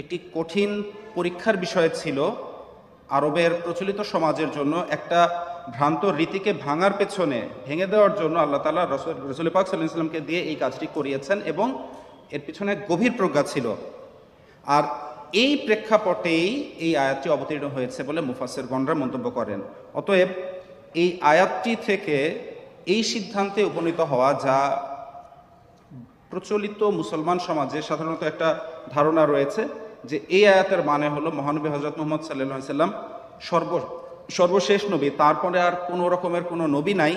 একটি কঠিন পরীক্ষার বিষয় ছিল আরবের প্রচলিত সমাজের জন্য একটা ভ্রান্ত রীতিকে ভাঙার পেছনে ভেঙে দেওয়ার জন্য আল্লাহ তালা রসুল রসুল পাক সাল্লাহ সাল্লামকে দিয়ে এই কাজটি করিয়েছেন এবং এর পিছনে গভীর প্রজ্ঞা ছিল। আর এই প্রেক্ষাপটেই এই আয়াতটি অবতীর্ণ হয়েছে বলে মুফাসের গণরা মন্তব্য করেন। অতএব এই আয়াতটি থেকে এই সিদ্ধান্তে উপনীত হওয়া যা প্রচলিত মুসলমান সমাজে সাধারণত একটা ধারণা রয়েছে যে এই আয়াতের মানে হলো মহানবী হজরত মোহাম্মদ সাল্লাহ সাল্লাম সর্ব সর্বশেষ নবী, তারপরে আর কোনো রকমের কোনো নবী নাই।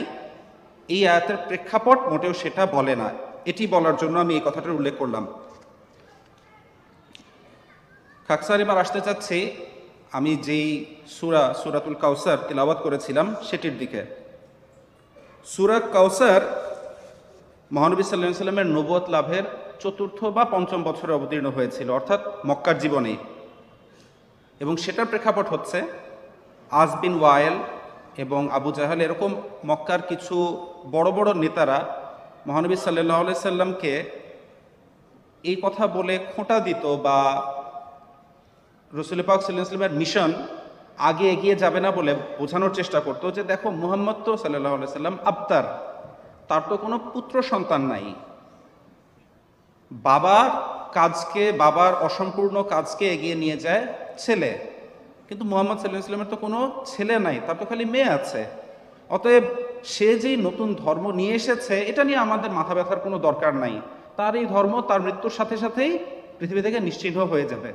এই আয়াতের প্রেক্ষাপট মোটেও সেটা বলে না। এটি বলার জন্য আমি এই কথাটার উল্লেখ করলাম। খাকসার এবার আসতে চাচ্ছি, আমি যেই সুরা, সুরাতুল কাউসার তিলাওয়াত করেছিলাম, সেটির দিকে। সুরা কাউসার মহানবী সাল্লাহ সাল্লামের নবুয়ত লাভের চতুর্থ বা পঞ্চম বছরে অবতীর্ণ হয়েছিল, অর্থাৎ মক্কার জীবনে এবং সেটার প্রেক্ষাপট হচ্ছে আজ বিন ওয়ায়েল এবং আবু জাহাল এরকম মক্কার কিছু বড় বড় নেতারা মহানবী সাল্লাহ সাল্লামকে এই কথা বলে খোঁটা দিত বা রসুল পাক সাল্লামের মিশন আগে এগিয়ে যাবে না বলে বোঝানোর চেষ্টা করতো যে দেখো মুহাম্মদ তো সাল্লাহ সাল্লাম আবতার, তার তো কোনো পুত্র সন্তান নাই। বাবার কাজকে, বাবার অসম্পূর্ণ কাজকে এগিয়ে নিয়ে যায় ছেলে। কিন্তু মোহাম্মদ সাল্লাহ ইসলামের তো কোনো ছেলে নাই, তার তো খালি মেয়ে আছে। অতএব সে যেই নতুন ধর্ম নিয়ে এসেছে, এটা নিয়ে আমাদের মাথা ব্যথার কোনো দরকার নাই। তার এই ধর্ম, তার মৃত্যুর সাথে সাথেই পৃথিবী থেকে নিশ্চিহ্ন হয়ে যাবে।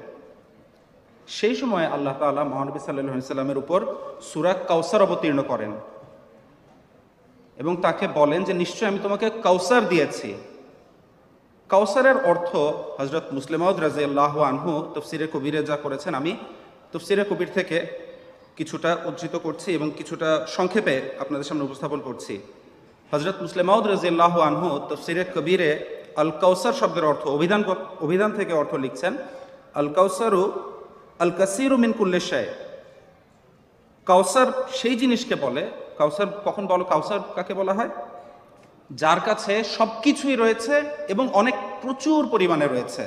সেই সময় আল্লাহ তালা মহানবী সাল্লাহ সাল্লামের উপর সুরাক কাউসার অবতীর্ণ করেন এবং তাকে বলেন যে নিশ্চয় আমি তোমাকে কাউসার দিয়েছি। কাউসারের অর্থ হজরত মুসলিমাউদ রাজিয়াল্লাহ আনহু তফসিরে কবিরে যা করেছেন, আমি তফসিরে কবির থেকে কিছুটা উদ্ধৃত করছি এবং কিছুটা সংক্ষেপে আপনাদের সামনে উপস্থাপন করছি। হজরত মুসলিমাউদ রাজিয়াল্লাহ আনহু তফসিরে কবিরে আল কাউসার শব্দের অর্থ অভিধান অভিধান থেকে অর্থ লিখছেন আল কাউসারু আল কাসিরু মিন কুল্লেশায় কাউসার সেই জিনিসকে বলে, কাউসার কখন বলো, কাউসার কাকে বলা হয়? যার কাছে সব কিছুই রয়েছে এবং অনেক প্রচুর পরিমাণে রয়েছে।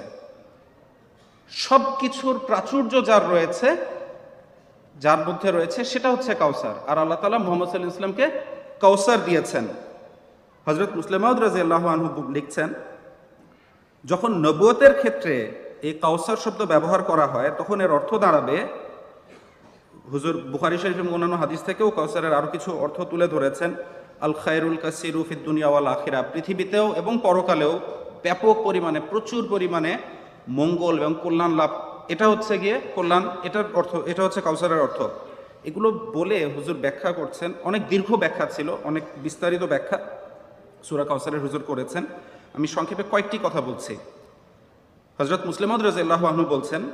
সব কিছুর প্রাচুর্য যার রয়েছে, যার মধ্যে রয়েছে, সেটা হচ্ছে কাউসার। আর আল্লাহ তালা মোহাম্মদ সাল্লাহ ইসলামকে কাউসার দিয়েছেন। হজরত মুসলিমাউদ রাজি আল্লাহ লিখছেন, যখন নবুয়তের ক্ষেত্রে এই কাউসার শব্দ ব্যবহার করা হয়, তখন এর অর্থ দাঁড়াবে। হুজুর বুখারি শরীফ এবং অন্যান্য হাদিস থেকেও কাউসারের আরও কিছু অর্থ তুলে ধরেছেন। আল খায়রুল কাসিরু ফিদ দুনিয়া আখিরা পৃথিবীতেও এবং পরকালেও ব্যাপক পরিমাণে, প্রচুর পরিমাণে মঙ্গল এবং কল্যাণ লাভ। এটা হচ্ছে গিয়ে কল্যাণ, এটার অর্থ, এটা হচ্ছে কাউসারের অর্থ। এগুলো বলে হুজুর ব্যাখ্যা করছেন, অনেক দীর্ঘ ব্যাখ্যা ছিল, অনেক বিস্তারিত ব্যাখ্যা সুরা কাউসারের হুজুর করেছেন। আমি সংক্ষেপে কয়েকটি কথা বলছি। হজরত মুসলিমদ আহনু বলছেন,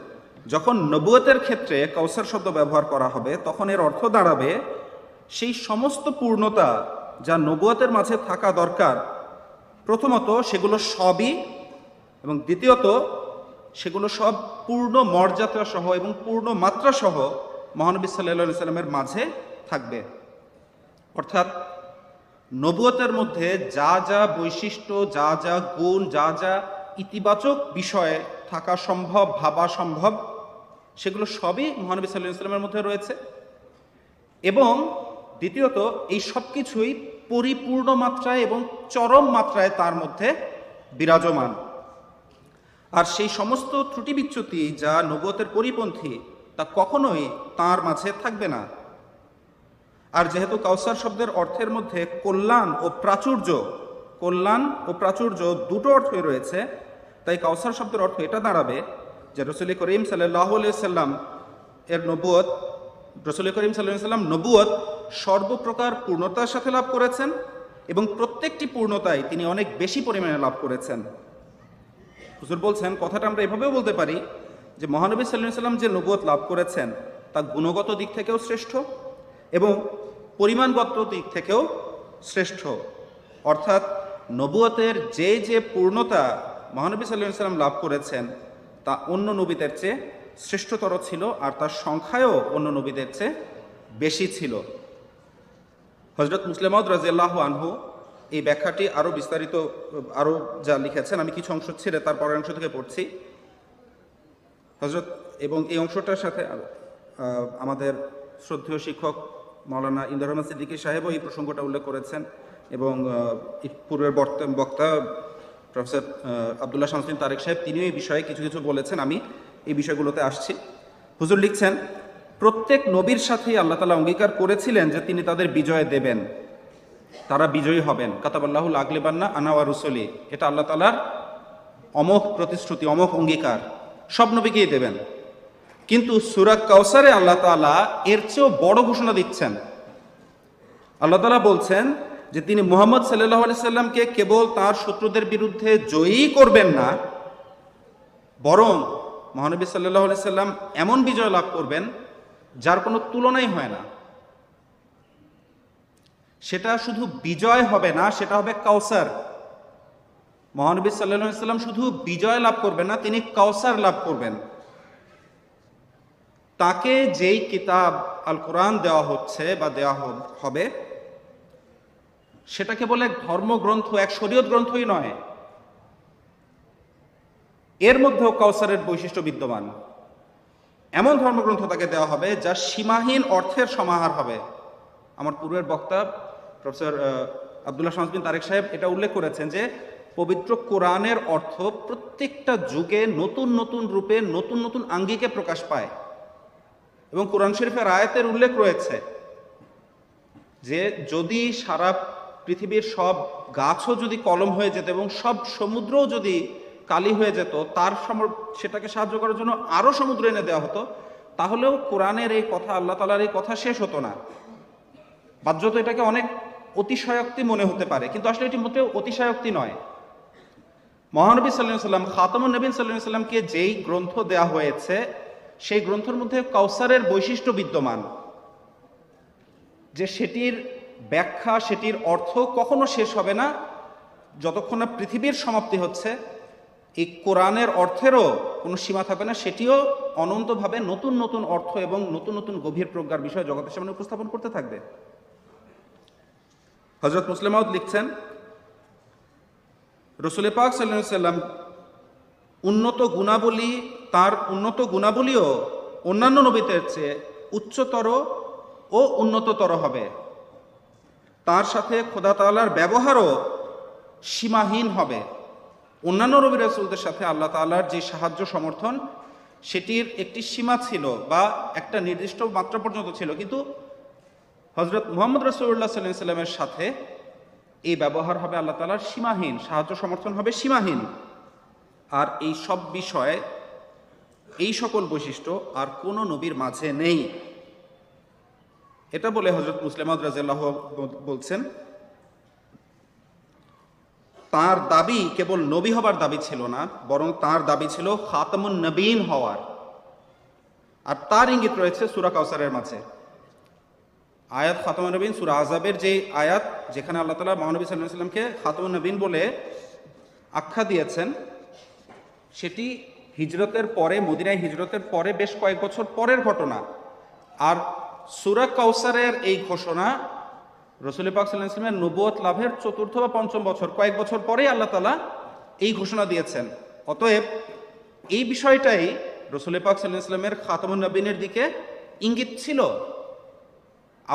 যখন নবুয়তের ক্ষেত্রে কাউসার শব্দ ব্যবহার করা হবে, তখন এর অর্থ দাঁড়াবে, সেই সমস্ত পূর্ণতা যা নবুয়তের মাঝে থাকা দরকার, প্রথমত সেগুলো সবই এবং দ্বিতীয়ত সেগুলো সব পূর্ণ মর্যাদা সহ এবং পূর্ণ মাত্রা সহ মহানবী সাল্লা সাল্লামের মাঝে থাকবে। অর্থাৎ নবুয়তের মধ্যে যা যা বৈশিষ্ট্য, যা যা গুণ, যা যা ইতিবাচক বিষয়ে থাকা সম্ভব, ভাবা সম্ভব, সেগুলো সবই মহানবী সাল্লাহ ইসলামের মধ্যে রয়েছে। এবং দ্বিতীয়ত, এই সব কিছুই পরিপূর্ণ মাত্রায় এবং চরম মাত্রায় তার মধ্যে বিরাজমান। আর সেই সমস্ত ত্রুটি বিচ্যুতি যা নবতের পরিপন্থী, তা কখনোই তার মাঝে থাকবে না। আর যেহেতু কাউসার শব্দের অর্থের মধ্যে কল্যাণ ও প্রাচুর্য, কল্যাণ ও প্রাচুর্য দুটো অর্থই রয়েছে, তাই কাউসার শব্দের অর্থ এটা দাঁড়াবে যে রসুল করিম সাল্লাম এর নবুয়ত, রসুল করিম সাল্লাম নবুয়ত সর্বপ্রকার পূর্ণতার সাথে লাভ করেছেন এবং প্রত্যেকটি পূর্ণতায় তিনি অনেক বেশি পরিমাণে লাভ করেছেন। হুজুর বলছেন, কথাটা আমরা এভাবেও বলতে পারি যে মহানবী সাল্লাহ সাল্লাম যে নবুয়ত লাভ করেছেন তা গুণগত দিক থেকেও শ্রেষ্ঠ এবং পরিমাণগত দিক থেকেও শ্রেষ্ঠ। অর্থাৎ নবুয়তের যে যে পূর্ণতা মহানবী সাল্লাহ সাল্লাম লাভ করেছেন, তা অন্য নবীদের চেয়ে শ্রেষ্ঠতর ছিল আর তার সংখ্যায়ও অন্য নবীদের চেয়ে বেশি ছিল। হজরত মুসলিমদ রাজিয়াল্লাহ আনহু এই ব্যাখ্যাটি আরও বিস্তারিত আরও যা লিখেছেন, আমি কিছু অংশ ছেড়ে তার পরের অংশ থেকে পড়ছি। হজরত এবং এই অংশটার সাথে আমাদের শ্রদ্ধেয় শিক্ষক মৌলানা ইন্দর রহমান সিদ্দিকী সাহেবও এই প্রসঙ্গটা উল্লেখ করেছেন এবং পূর্বের বক্তা প্রফেসর আবদুল্লাহ শামসুদ্দিন তারেক সাহেব, তিনিও এই বিষয়ে কিছু কিছু বলেছেন, আমি এই বিষয়গুলোতে আসছি। হুজুর লিখছেন, প্রত্যেক নবীর সাথেই আল্লাহ তালা অঙ্গীকার করেছিলেন যে তিনি তাদের বিজয় দেবেন। তারা বিজয়ী হবেন। কাতাবাল্লাহুল আগলেবান্না আনাওয়া রুসলি। এটা আল্লাহ তালার অমোঘ প্রতিশ্রুতি, অমোঘ অঙ্গীকার। সব নবীকেই দেবেন। কিন্তু সুরাক কাউসারে আল্লাহ তালা এর চেয়েও বড় ঘোষণা দিচ্ছেন। আল্লাহ তালা বলছেন যে তিনি মোহাম্মদ সাল্লাহ আলি সাল্লামকে কেবল তার শত্রুদের বিরুদ্ধে জয়ী করবেন না, বরং মহানবী সাল্লাহ আলি সাল্লাম এমন বিজয় লাভ করবেন যার কোনো তুলনাই হয় না। সেটা শুধু বিজয় হবে না, সেটা হবে কাউসার। মহানবী সাল্লাহ সাল্লাম শুধু বিজয় লাভ করবেন না, তিনি কাউসার লাভ করবেন। তাকে যেই কিতাব আল কোরআন দেওয়া হচ্ছে বা দেওয়া হব- হবে, সেটাকে বলে ধর্মগ্রন্থ, এক শরীয়ত গ্রন্থই নয়। এর মধ্যেও কাউসারের বৈশিষ্ট্য বিদ্যমান। এমন ধর্মগ্রন্থ তাকে দেওয়া হবে যা সীমাহীন অর্থের সমাহার হবে। আমার পূর্বের বক্তা প্রফেসর আবদুল্লাহ শামসবিন তারেক সাহেব এটা উল্লেখ করেছেন যে পবিত্র কোরআনের অর্থ প্রত্যেকটা যুগে নতুন নতুন রূপে, নতুন নতুন আঙ্গিকে প্রকাশ পায়। এবং কোরআন শরীফের আয়াতের উল্লেখ রয়েছে যে যদি সারা পৃথিবীর সব গাছও যদি কলম হয়ে যেত এবং সব সমুদ্রও যদি কালি হয়ে যেত, তার সেটাকে সাহায্য করার জন্য আরও সমুদ্র এনে দেওয়া হতো, তাহলেও কোরআনের এই কথা, আল্লাহ তালার এই কথা শেষ হতো না। বাহ্যত এটাকে অনেক অতিশয়োক্তি মনে হতে পারে, কিন্তু আসলে এটি মোটেও অতিশয়োক্তি নয়। মহানবী সাল্লাহ সাল্লাম খাতামুন নবীন সাল্লাহ সাল্লামকে যেই গ্রন্থ দেয়া হয়েছে, সেই গ্রন্থের মধ্যে কাউসারের বৈশিষ্ট্য বিদ্যমান। যে সেটির ব্যাখ্যা, সেটির অর্থ কখনো শেষ হবে না। যতক্ষণ না পৃথিবীর সমাপ্তি হচ্ছে, এই কোরআনের অর্থেরও কোনো সীমা থাকবে না, সেটিও অনন্তভাবে নতুন নতুন অর্থ এবং নতুন নতুন গভীর প্রজ্ঞার বিষয় জগতের সামনে উপস্থাপন করতে থাকবে। হজরত মুসলিমাউদ লিখছেন, রসুল পাক সাল্লাম উন্নত গুণাবলী, তার উন্নত গুণাবলীও অন্যান্য নবীদের চেয়ে উচ্চতর ও উন্নততর হবে। তার সাথে খোদা তালার ব্যবহারও সীমাহীন হবে। অন্যান্য রবি রাসুলদের সাথে আল্লাহ তাআলার যে সাহায্য সমর্থন, সেটির একটি সীমা ছিল বা একটা নির্দিষ্ট মাত্রা পর্যন্ত ছিল। কিন্তু হজরত মোহাম্মদ রসুল্লাহ সাল্লাহ সাল্লামের সাথে এই ব্যবহার হবে আল্লাহ তাআলার সীমাহীন, সাহায্য সমর্থন হবে সীমাহীন। আর এই সব বিষয়ে, এই সকল বৈশিষ্ট্য আর কোনো নবীর মাঝে নেই। এটা বলে হজরত মুসলিমাদ রাজিয়াল্লাহ বলছেন, তার দাবি কেবল নবী হবার দাবি ছিল না, বরং তার দাবি ছিল খাতামুন নবীন হওয়ার। আর তার ইঙ্গিত রয়েছে সুরা কাউসারের মাঝে। আয়াত খাতামুন নবীন, সুরা আজাবের যে আয়াত, যেখানে আল্লাহ তালা মহানবী সাল্লাহ সাল্লামকে খাতামুন নবীন বলে আখ্যা দিয়েছেন, সেটি হিজরতের পরে, মদিনায় হিজরতের পরে বেশ কয়েক বছর পরের ঘটনা। আর সুরা কাউসারের এই ঘোষণা রসুল পাক সাল্লাহ ইসলামের নবুয়ত লাভের চতুর্থ বা পঞ্চম বছর, কয়েক বছর পরেই আল্লাহ তালা এই ঘোষণা দিয়েছেন। অতএব এই বিষয়টাই রসুল পাক সাল্লাহ ইসলামের খাতামুন নবীনের দিকে ইঙ্গিত ছিল।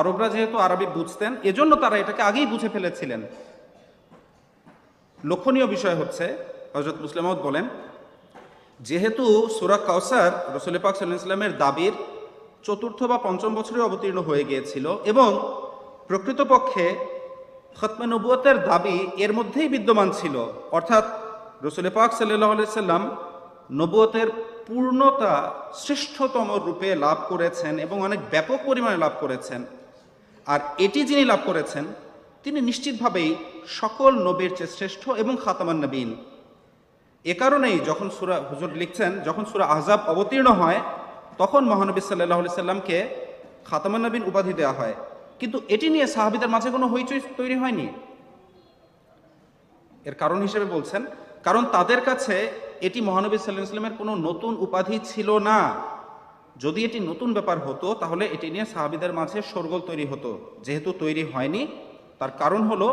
আরবরা যেহেতু আরবি বুঝতেন, এজন্য তারা এটাকে আগেই বুঝে ফেলেছিলেন। লক্ষণীয় বিষয় হচ্ছে হজরত মুসলিমত বলেন, যেহেতু সুরা কাউসার রসুল পাক সাল্লাহ ইসলামের দাবির চতুর্থ বা পঞ্চম বছরে অবতীর্ণ হয়ে গিয়েছিল এবং প্রকৃতপক্ষে খতমে নবুয়তের দাবি এর মধ্যেই বিদ্যমান ছিল, অর্থাৎ রসুল পাক সাল্লাহ সাল্লাম নবুয়তের পূর্ণতা শ্রেষ্ঠতম রূপে লাভ করেছেন এবং অনেক ব্যাপক পরিমাণে লাভ করেছেন। আর এটি যিনি লাভ করেছেন, তিনি নিশ্চিতভাবেই সকল নবীর চেয়ে শ্রেষ্ঠ এবং খাতামান নবীন। এ কারণেই যখন সুরা হুজুর লিখছেন, যখন সুরা আহজাব অবতীর্ণ হয়, তখন মহানবী সাল্লাহ সাল্লামকে খাতামান নবীন উপাধি দেওয়া হয়। কিন্তু এটি নিয়ে সাহাবিদের মাঝে কোনো হইচই তৈরি হয়নি। এর কারণ হিসেবে বলছেন, কারণ তাদের কাছে এটি মহানবী সাল্লাহ ইসলামের কোনো নতুন উপাধি ছিল না। যদি এটি নতুন ব্যাপার হতো, তাহলে এটি নিয়ে সাহাবিদের মাঝে শোরগোল তৈরি হতো। যেহেতু তৈরি হয়নি, তার কারণ হলো,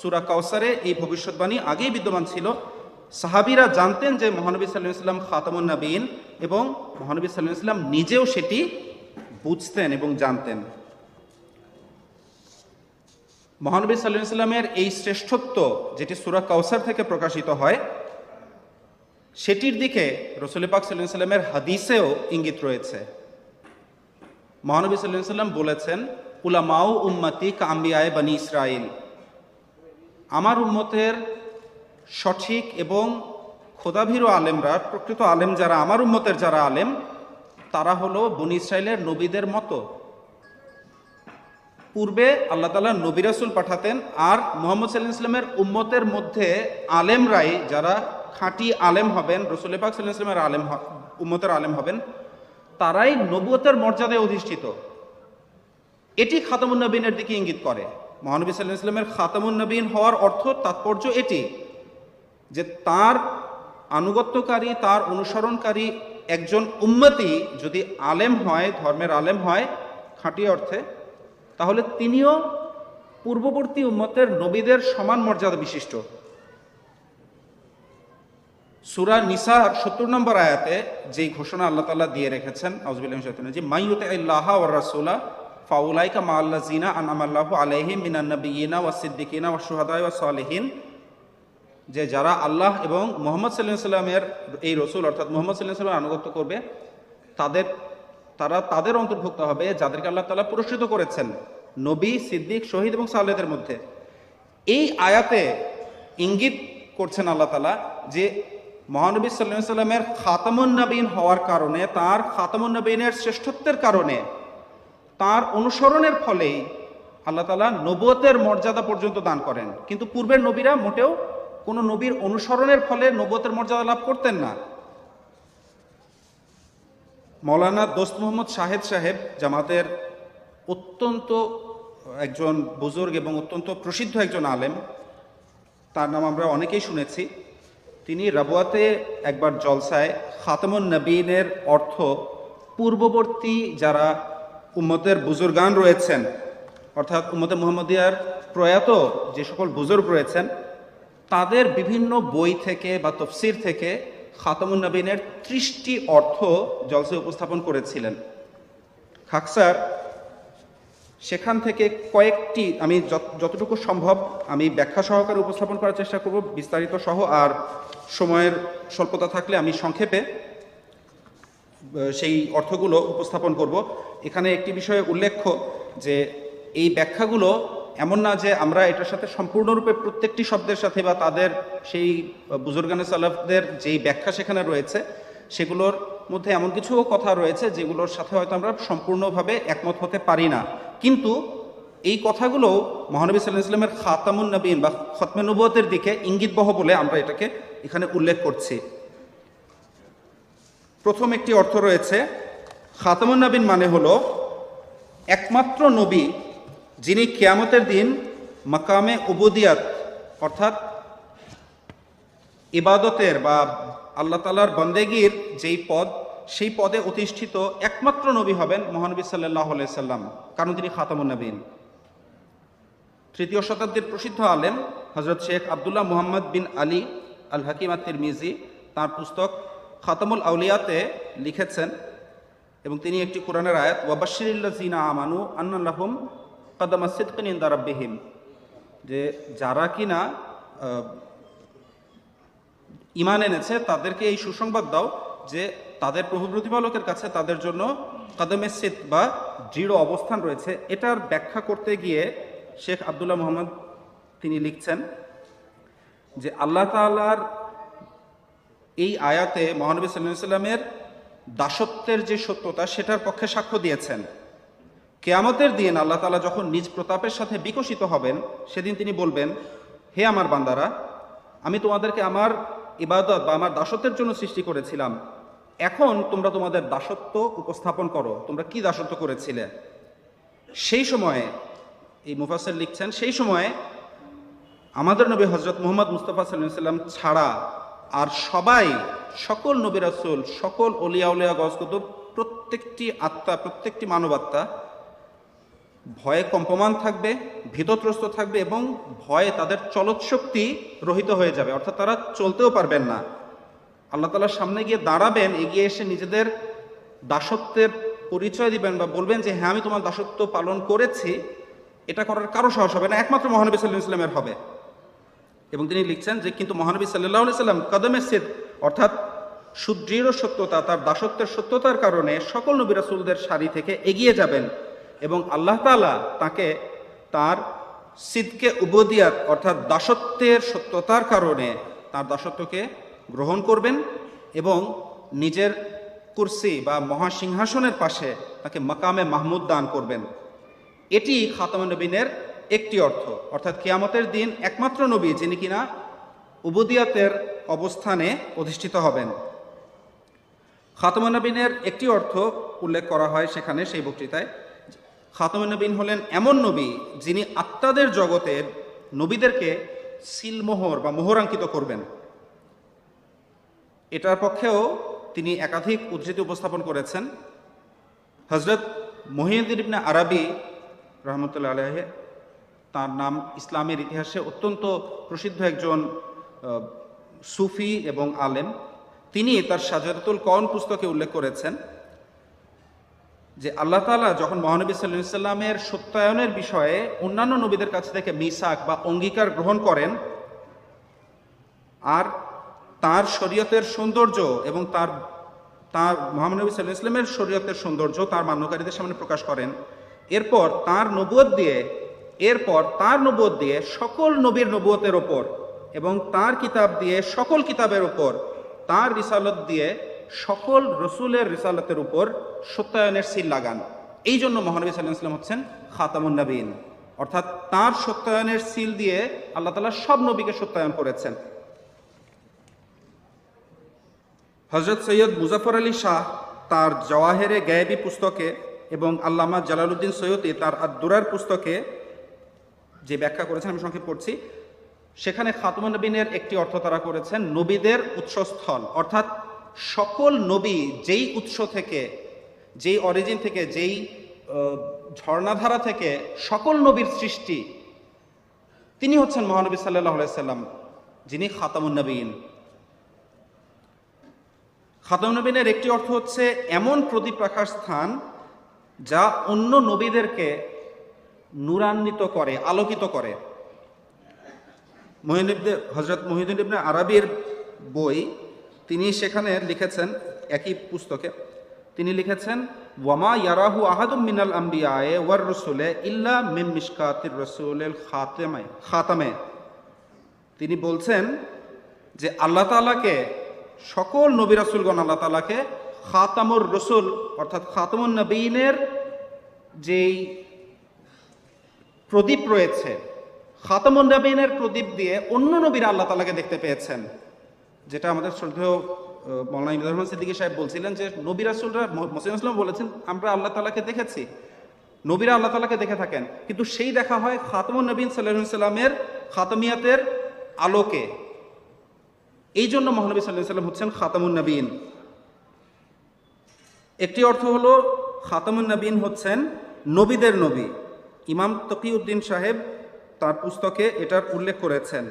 সুরা কাউসারে এই ভবিষ্যৎবাণী আগেই বিদ্যমান ছিল। সাহাবিরা জানতেন যে মহানবী সাল্লাহ ইসলাম খাতামুন নবীন এবং মহানবী সাল্লাহ ইসলাম নিজেও সেটি বুঝতেন এবং জানতেন। মহানবী সাল্লাহ সাল্লামের এই শ্রেষ্ঠত্ব, যেটি সুরা কাউসার থেকে প্রকাশিত হয় সেটির দিকে রসুল পাক সাল্লাহ সাল্লামের হাদিসেও ইঙ্গিত রয়েছে। মহানবী সাল্লাহ সাল্লাম বলেছেন, উলামাউ উম্মতি কাম্বিয়ায় বানি ইসরাইল আমার উম্মতের সঠিক এবং খোদাভীরু আলেমরা, প্রকৃত আলেম যারা, আমার উম্মতের যারা আলেম, তারা হলো বনি ইসরায়েলের নবীদের মতো। পূর্বে আল্লাহ তালা নবী রাসুল পাঠাতেন আর মোহাম্মদ সাল্লাহ ইসলামের উম্মতের মধ্যে আলেমরাই যারা খাঁটি আলেম হবেন রসুল পাক সাল্লাহ ইসলামের আলেম উম্মতের আলেম হবেন, তারাই নবুয়তের মর্যাদায় অধিষ্ঠিত। এটি খাতামুন নবীনের দিকে ইঙ্গিত করে। মহানবী সাল্লাহ ইসলামের খাতামুন নবীন হওয়ার অর্থ, তাৎপর্য এটি যে তার আনুগত্যকারী, তার অনুসরণকারী একজন উম্মতি যদি আলেম হয়, ধর্মের আলেম হয়, খাঁটি অর্থে, তাহলে তিনিও পূর্ববর্তী উম্মতের নবীদের সমান মর্যাদা বিশিষ্ট। সুরা নিসার সত্তর নম্বর আয়াতে যেই ঘোষণা আল্লাহ তাআলা দিয়ে রেখেছেন আউজবিল্লাহ যে মাইয়ুতে আল্লাহ ওয়া রাসূলা ফাউলাইকা মা আল্লাযিনা আনআমাল্লাহু আলাইহিম মিনান নাবিয়িনা ওয়াস সিদ্দিকিনা ওয়াস শুহাদা ওয়াস সালিহিন, যে যারা আল্লাহ এবং মোহাম্মদ সাল্লাহ সাল্লামের এই রসুল অর্থাৎ মোহাম্মদ সাল্লাহ সাল্লামের আনুগত্য করবে, তাদের, তারা তাদের অন্তর্ভুক্ত হবে যাদেরকে আল্লাহ তালা পুরস্কৃত করেছেন, নবী, সিদ্দিক, শহীদ এবং সাল্লাদের মধ্যে। এই আয়াতে ইঙ্গিত করছেন আল্লাহ তালা যে মহানবী সাল্লাহ সাল্লামের খাতামুন নবীন হওয়ার কারণে, তার খাতামুন নবীনের শ্রেষ্ঠত্বের কারণে, তার অনুসরণের ফলেই আল্লাহ তালা নবতের মর্যাদা পর্যন্ত দান করেন। কিন্তু পূর্বের নবীরা মোটেও কোনো নবীর অনুসরণের ফলে নবতের মর্যাদা লাভ করতেন না। মৌলানা দোস্ত মোহাম্মদ শাহেদ সাহেব জামাতের অত্যন্ত একজন বুজুর্গ এবং অত্যন্ত প্রসিদ্ধ একজন আলেম, তার নাম আমরা অনেকেই শুনেছি। তিনি রাবুয়াতে একবার জলসায় খাতামুন নবীনের অর্থ, পূর্ববর্তী যারা উম্মতের বুজুর্গান রয়েছেন, অর্থাৎ উম্মতে মুহাম্মদিয়ার প্রয়াত যে সকল বুজুর্গ রয়েছেন, তাদের বিভিন্ন বই থেকে বা তফসির থেকে খাতামুন নবীনের ত্রিশটি অর্থ জলসে উপস্থাপন করেছিলেন। খাকসার সেখান থেকে কয়েকটি আমি যতটুকু সম্ভব আমি ব্যাখ্যা সহকারে উপস্থাপন করার চেষ্টা করব, বিস্তারিত সহ, আর সময়ের স্বল্পতা থাকলে আমি সংক্ষেপে সেই অর্থগুলো উপস্থাপন করব। এখানে একটি বিষয়ে উল্লেখ্য যে এই ব্যাখ্যাগুলো এমন না যে আমরা এটার সাথে সম্পূর্ণরূপে প্রত্যেকটি শব্দের সাথে বা তাদের সেই বুজুর্গানে সালাফদের যেই ব্যাখ্যা সেখানে রয়েছে, সেগুলোর মধ্যে এমন কিছু কথা রয়েছে যেগুলোর সাথে হয়তো আমরা সম্পূর্ণভাবে একমত হতে পারি না। কিন্তু এই কথাগুলো মহানবী সাল্লাহ ইসলামের খাতামুন নবীন বা খতমে নবুয়তের দিকে ইঙ্গিতবহ বলে আমরা এটাকে এখানে উল্লেখ করছি। প্রথম একটি অর্থ রয়েছে, খাতামুন নবীন মানে হলো, একমাত্র নবী যিনি কেয়ামতের দিন মাকামে উবুদিয়াত, অর্থাৎ ইবাদতের বা আল্লাহ তালার বন্দেগীর যেই পদ, সেই পদে অধিষ্ঠিত একমাত্র নবী হবেন মহানবী সাল্লাহ সাল্লাম, কারণ তিনি খাতামুন নবীন। তৃতীয় শতাব্দীর প্রসিদ্ধ আলেম হজরত শেখ আবদুল্লাহ মুহাম্মদ বিন আলী আল হাকিম আত্মির মিজি তাঁর পুস্তক খাতামুল আউলিয়াতে লিখেছেন এবং তিনি একটি কোরআনের আয়াত ওয়াবাশিল্লা জিনা আমানু আন্নাল্লাহুম কাদামা সিদ্কিন ইন দারাব্বিহিম যে যারা কিনা ইমান এনেছে, তাদেরকে এই সুসংবাদ দাও যে তাদের প্রভু প্রতিপালকের কাছে তাদের জন্য কাদমে সিদ বা দৃঢ় অবস্থান রয়েছে। এটার ব্যাখ্যা করতে গিয়ে শেখ আবদুল্লাহ মোহাম্মদ তিনি লিখছেন যে আল্লাহ তাআলার এই আয়াতে মহানবী সাল্লাহ সাল্লামের দাসত্বের যে সত্যতা, সেটার পক্ষে সাক্ষ্য দিয়েছেন। কেয়ামতের দিন আল্লাহ তাআলা যখন নিজ প্রতাপের সাথে বিকশিত হবেন, সেদিন তিনি বলবেন, হে আমার বান্দারা, আমি তোমাদেরকে আমার ইবাদত বা আমার দাসত্বের জন্য সৃষ্টি করেছিলাম। এখন তোমরা তোমাদের দাসত্ব উপস্থাপন করো। তোমরা কি দাসত্ব করেছিলে? সেই সময়ে, এই মুফাসের লিখছেন, সেই সময়ে আমাদের নবী হজরত মোহাম্মদ মুস্তফা সাল্লাম ছাড়া আর সবাই, সকল নবী রাসূল, সকল অলিয়া উলিয়া গজকুতুব প্রত্যেকটি আত্মা, প্রত্যেকটি মানবাত্মা ভয়ে কম্পমান থাকবে, ভীতত্রস্ত থাকবে এবং ভয়ে তাদের চলৎ শক্তি রহিত হয়ে যাবে। অর্থাৎ তারা চলতেও পারবেন না। আল্লাহ তালার সামনে গিয়ে দাঁড়াবেন, এগিয়ে এসে নিজেদের দাসত্বের পরিচয় দিবেন বা বলবেন যে হ্যাঁ আমি তোমার দাসত্ব পালন করেছি। এটা করার কারও সাহস হবে না। একমাত্র মহানবী সাল্লাহ ইসলামের হবে। এবং তিনি লিখছেন যে, কিন্তু মহানবী সাল্লাহ সাল্লাম কদমে সিদ, অর্থাৎ সুদৃঢ় সত্যতা, তার দাসত্বের সত্যতার কারণে সকল নবী রাসূলদের সারি থেকে এগিয়ে যাবেন এবং আল্লাহ তাআলা তাকে তার সিদকে উবদিয়াত, অর্থাৎ দাসত্বের সত্যতার কারণে তার দাসত্বকে গ্রহণ করবেন এবং নিজের কুরসি বা মহাসিংহাসনের পাশে তাকে মাকামে মাহমুদ দান করবেন। এটি খাতামুন নবীনের একটি অর্থ। অর্থাৎ কিয়ামতের দিন একমাত্র নবী যিনি কিনা উবুদিয়াতের অবস্থানে অধিষ্ঠিত হবেন। খাতামুন নবীনের একটি অর্থ উল্লেখ করা হয় সেখানে সেই বক্তৃতায়। খাতামুন নবীন হলেন এমন নবী যিনি আত্মাদের জগতের নবীদেরকে সিলমোহর বা মোহরাঙ্কিত করবেন। এটার পক্ষেও তিনি একাধিক উদ্ধৃতি উপস্থাপন করেছেন। হজরত মহিউদ্দিন আরবি রহমতুল্লাহ আলহে তার নাম ইসলামের ইতিহাসে অত্যন্ত প্রসিদ্ধ একজন সুফি এবং আলেম। তিনি তার সাজাতুল কন পুস্তকে উল্লেখ করেছেন যে আল্লাহ তাআলা যখন মহানবী সাল্লাল্লাহু সাল্লামের সত্যায়নের বিষয়ে অন্যান্য নবীদের কাছ থেকে মিসাক বা অঙ্গীকার গ্রহণ করেন, আর তার শরীয়তের সৌন্দর্য এবং তার তার মোহাম্মদ নবী সাল্লাহ ইসলামের শরীয়তের সৌন্দর্য তার মান্যকারীদের সামনে প্রকাশ করেন। এরপর তার নবুয়ত দিয়ে এরপর তার নবুয়ত দিয়ে সকল নবীর নবুয়তের ওপর এবং তার কিতাব দিয়ে সকল কিতাবের ওপর তার রিসালত দিয়ে সকল রসুলের রিসালতের উপর সত্যায়নের সিল লাগান। এই জন্য মহানবী সাল্লাহ ইসলাম হচ্ছেন খাতামুন নবীন। অর্থাৎ তার সত্যায়নের সিল দিয়ে আল্লাহ তালা সব নবীকে সত্যায়ন করেছেন। হজরত সৈয়দ মুজাফর আলী শাহ তার জওয়াহেরে গায়েবী পুস্তকে এবং আল্লামা জালালুদ্দিন সৈয়দী তার আদুরার পুস্তকে যে ব্যাখ্যা করেছেন, আমি সংক্ষেপ পড়ছি। সেখানে খাতুমা নবীনের একটি অর্থ তারা করেছেন, নবীদের উৎসস্থল। অর্থাৎ সকল নবী যেই উৎস থেকে, যেই অরিজিন থেকে, যেই ঝর্ণাধারা থেকে সকল নবীর সৃষ্টি, তিনি হচ্ছেন মহানবী সাল্লাহ সাল্লাম, যিনি খাতামুন নবীন। খাতামনবীনের একটি অর্থ হচ্ছে এমন প্রদীপ রাখার স্থান যা অন্য নবীদেরকে নূরান্বিত করে, আলোকিত করে। মহিনুদ্দে হজরত ইবনে আরবির বই, তিনি সেখানে লিখেছেন, একই পুস্তকে, তিনি লিখেছেন, ওয়ামা ইয়ারাহু আহাদুম মিনাল আম্বিয়ায়ে ওয়ার রসুলে ইল্লা মিম মিশকাতির রসুলেল খাতেমে, খাতামে। তিনি বলছেন যে আল্লাহ তাআলাকে, সকল নবী রাসূলগণ আল্লাহ তালাকে খাতামুর রসুল, অর্থাৎ খাতামুন নবীনের যেই প্রদীপ রয়েছে। খাতামুন নবীনের প্রদীপ দিয়ে অন্য নবীরা আল্লাহ তালাকে দেখতে পেয়েছেন। যেটা আমাদের শ্রদ্ধেয় মৌলানা রহমান সিদ্দিকী সাহেব বলছিলেন যে, নবী রাসূলরা মোসিম ইসলাম বলেছেন, আমরা আল্লাহ তালাকে দেখেছি। নবীরা আল্লাহ তালাকে দেখে থাকেন। কিন্তু সেই দেখা হয় খাতামুন নবীন সাল্লামের খাতামিয়াতের আলোকে। এই জন্য মহানবী সাল্লাহ সাল্লাম হচ্ছেন খাতামুন নবীন। একটি অর্থ হলো, খাতামুন নবীন হচ্ছেন নবীদের নবী। ইমাম তকিউদ্দিন সাহেব তার পুস্তকে এটার উল্লেখ করেছেন।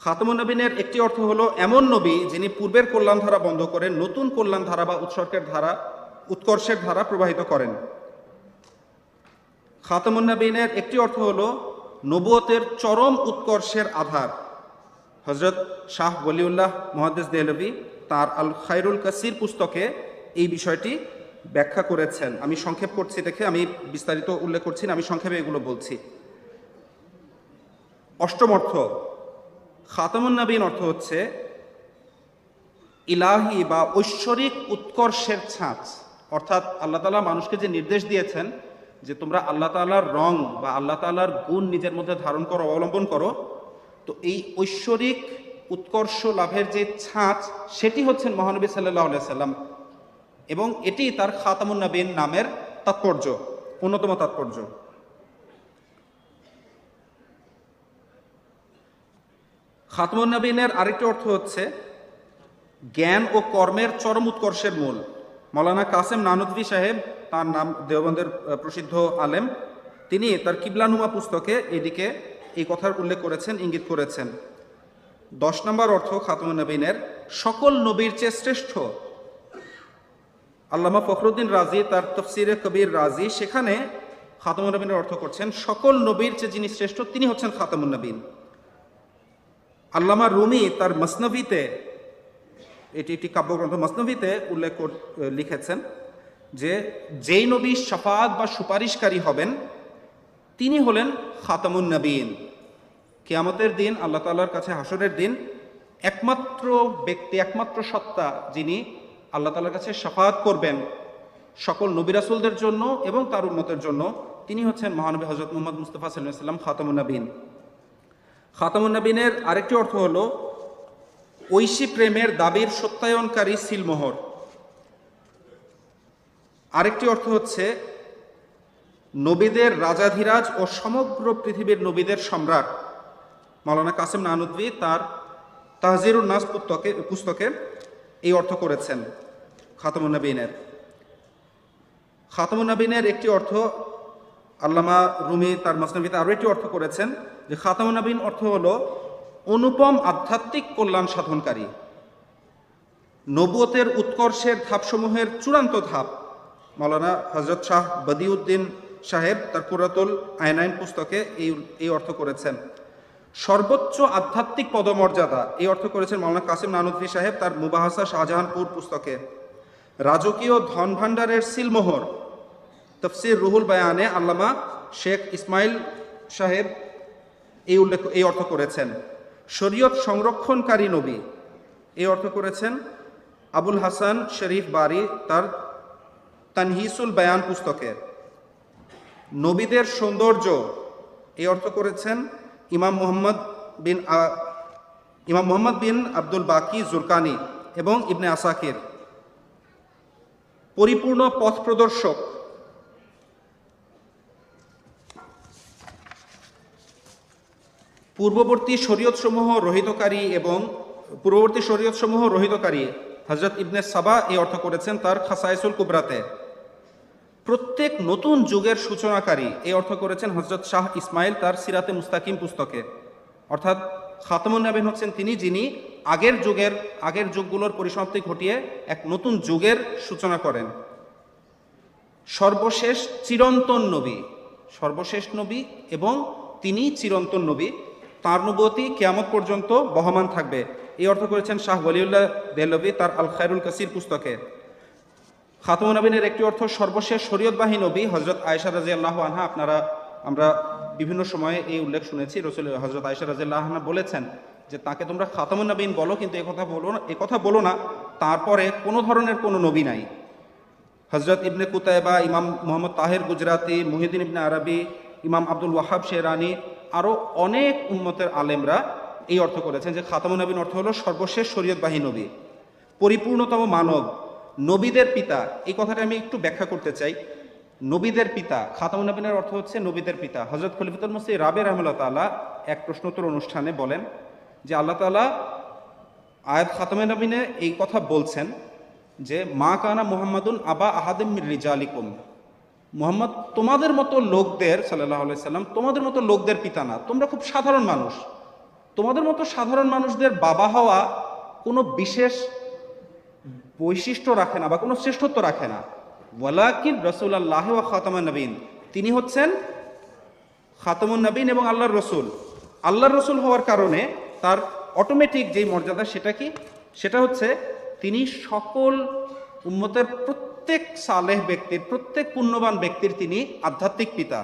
খাতামুন নবীনের একটি অর্থ হলো এমন নবী যিনি পূর্বের কল্যাণ ধারা বন্ধ করে নতুন কল্যাণ ধারা বা উৎসর্গের ধারা, উৎকর্ষের ধারা প্রবাহিত করেন। খাতামুন নবীনের একটি অর্থ হলো নবুয়তের চরম উৎকর্ষের আধার। হজরত শাহ বলিউল্লাহ মহাদ্দেস দেহলভি তার আল খায়রুল কাসির পুস্তকে এই বিষয়টি ব্যাখ্যা করেছেন। আমি সংক্ষেপ করছি দেখে, আমি বিস্তারিত উল্লেখ করছি না, আমি সংক্ষেপে এগুলো বলছি। অষ্টম অর্থ, খাতামুন নবীন অর্থ হচ্ছে, ইলাহি বা ঐশ্বরিক উৎকর্ষের ছাঁচ। অর্থাৎ আল্লাহ তালা মানুষকে যে নির্দেশ দিয়েছেন যে তোমরা আল্লাহ তালার রং বা আল্লাহ তালার গুণ নিজের মধ্যে ধারণ করো, অবলম্বন করো, তো এই ঐশ্বরিক উৎকর্ষ লাভের যে ছাঁচ, সেটি হচ্ছেন মহানবী সাল্লাহ সাল্লাম এবং এটি তার খাতামুন নবীন নামের তাৎপর্য, অন্যতম তাৎপর্য। খাতমুন নবীনের আরেকটি অর্থ হচ্ছে, জ্ঞান ও কর্মের চরম উৎকর্ষের মূল। মৌলানা কাসেম নানুদ্দি সাহেব, তার নাম দেওবন্দের প্রসিদ্ধ আলেম, তিনি তার কিবলানুমা পুস্তকে এদিকে এই কথার উল্লেখ করেছেন, ইঙ্গিত করেছেন। দশ নম্বর অর্থ খাতমুন নবীনের, সকল নবীর চেয়ে শ্রেষ্ঠ আল্লামা ফখরুদ্দিন রাজি, তার তফসিরে কবির রাজি, সেখানে খাতামুন নবীনের অর্থ করছেন, সকল নবীর যে যিনি শ্রেষ্ঠ, তিনি হচ্ছেন খাতামুন নবীন। আল্লামা রুমি তার মসনভিতে এটি একটি কাব্যগ্রন্থ মসনভিতে উল্লেখ লিখেছেন যে, যেই নবী শাফাত বা সুপারিশকারী হবেন, তিনি হলেন খাতামুন নবীন। কেয়ামতের দিন, আল্লাহ তাল্লাহর কাছে হাসরের দিন, একমাত্র ব্যক্তি, একমাত্র সত্তা যিনি আল্লাহ তাল্লাহর কাছে সাফাত করবেন সকল নবিরাসুলদের জন্য এবং তার উন্মতের জন্য। তিনি হচ্ছেন মহানবী হজরত মোহাম্মদ মুস্তফা সাল্লাম খাতামুন নবীন খাতামুন আরেকটি অর্থ হলো ঐশী প্রেমের দাবির সত্যায়নকারী সিলমোহর। আরেকটি অর্থ হচ্ছে নবীদের রাজাধিরাজ ও সমগ্র পৃথিবীর নবীদের সম্রাট। মাওলানা কাসেম নানুদ্দি তার তাহজিরুল নাস পুস্তকে পুস্তকে এই অর্থ করেছেন খাতামুন নবীনের। খাতামুন নবীনের একটি অর্থ আল্লামা রুমি তার মাসনবিতে আরও একটি অর্থ করেছেন যে খাতামুন নবীন অর্থ হলো অনুপম আধ্যাত্মিক কল্যাণ সাধনকারী। নবুয়তের উৎকর্ষের ধাপসমূহের চূড়ান্ত ধাপ। মাওলানা হজরত শাহ বদিউদ্দিন সাহেব তার কুরাতুল আইনাইন পুস্তকে এই এই অর্থ করেছেন। সর্বোচ্চ আধ্যাত্মিক পদমর্যাদা, এই অর্থ করেছেন মাওলানা কাসিম নানুদ্দি সাহেব তার মুবাহাসা শাহজাহানপুর পুস্তকে। রাজকীয় ধন ভাণ্ডারের সিলমোহর, তফসির রুহুল বায়ানে আল্লামা শেখ ইসমাইল সাহেব এই উল্লেখ, এই অর্থ করেছেন। শরীয়ত সংরক্ষণকারী নবী, এই অর্থ করেছেন আবুল হাসান শরীফ বারি তার তানহিসুল বায়ান পুস্তকে। নবীদের সৌন্দর্য, এই অর্থ করেছেন ইমাম মোহাম্মদ বিন ইমাম মোহাম্মদ বিন আব্দুল বাকি জুরকানি এবং ইবনে আসাকির। পরিপূর্ণ পথ প্রদর্শক। পূর্ববর্তী শরীয়তসমূহ রহিতকারী এবং পূর্ববর্তী শরীয়তসমূহ রহিতকারী। হজরত ইবনে সাবা এই অর্থ করেছেন তার খাসাইসুল কুবরাতে। প্রত্যেক নতুন যুগের সূচনাকারী, এই অর্থ করেছেন হজরত শাহ ইসমাইল তার সিরাতে মুস্তাকিম পুস্তকে। অর্থাৎ খাতামুন নবীন হচ্ছেন তিনি, যিনি আগের যুগের, আগের যুগগুলোর পরিসমাপ্তি ঘটিয়ে এক নতুন যুগের সূচনা করেন। সর্বশেষ চিরন্তন নবী, সর্বশেষ নবী এবং তিনি চিরন্তন নবী, তার নবতী কেয়ামত পর্যন্ত বহমান থাকবে। এই অর্থ করেছেন শাহ ওয়ালিউল্লাহ দেহলভি তার আল খায়রুল কাসির পুস্তকে। খাতমুন নবীনের একটি অর্থ সর্বশেষ শরীয়তবাহী নবী হজরত আয়সা রাজি আল্লাহ আনহা। আপনারা, আমরা বিভিন্ন সময়ে এই উল্লেখ শুনেছি, রসুল হজরত আয়সা রাজি আল্লাহ আনহা বলেছেন যে, তাকে তোমরা খাতামুন নবীন বলো, কিন্তু একথা বলো না একথা বলো না, তারপরে কোনো ধরনের কোনো নবী নাই। হজরত ইবনে কুতাইবা, ইমাম মোহাম্মদ তাহের গুজরাতি, মুহিদ্দিন ইবনে আরবি, ইমাম আব্দুল ওয়াহাব শেরানি আরও অনেক উম্মতের আলেমরা এই অর্থ করেছেন যে খাতামুন নবীন অর্থ হলো সর্বশেষ শরীয়তবাহী নবী। পরিপূর্ণতম মানব নবীদের পিতা, এই কথাটা আমি একটু ব্যাখ্যা করতে চাই। নবীদের পিতা, খাতামুন নবীনের অর্থ হচ্ছে নবীদের পিতা। হজরত খলিফতুল মসি রাবে রহমুল্লাহ তাআলা এক প্রশ্নোত্তর অনুষ্ঠানে বলেন যে আল্লাহ তাআলা আয়াত খাতামে নবীনে এই কথা বলছেন যে, মা কানা মুহাম্মাদুন আবা আহাদিম রিজালিকুম। মুহাম্মদ, তোমাদের মতো লোকদের সাল্লাহ সাল্লাম, তোমাদের মতো লোকদের পিতা না। তোমরা খুব সাধারণ মানুষ। তোমাদের মতো সাধারণ মানুষদের বাবা হওয়া কোনো বিশেষ বৈশিষ্ট্য রাখে না বা কোনো শ্রেষ্ঠত্ব রাখে না। ওয়ালাকিন রসুল্লাহ ওয়া খাতামা নবীন তিনি হচ্ছেন খাতামুন নবীন এবং আল্লাহর রসুল। আল্লাহর রসুল হওয়ার কারণে তার অটোমেটিক যেই মর্যাদা সেটা কি? সেটা হচ্ছে তিনি সকল উম্মতের প্রত্যেক সালেহ ব্যক্তির, প্রত্যেক পুণ্যবান ব্যক্তির তিনি আধ্যাত্মিক পিতা।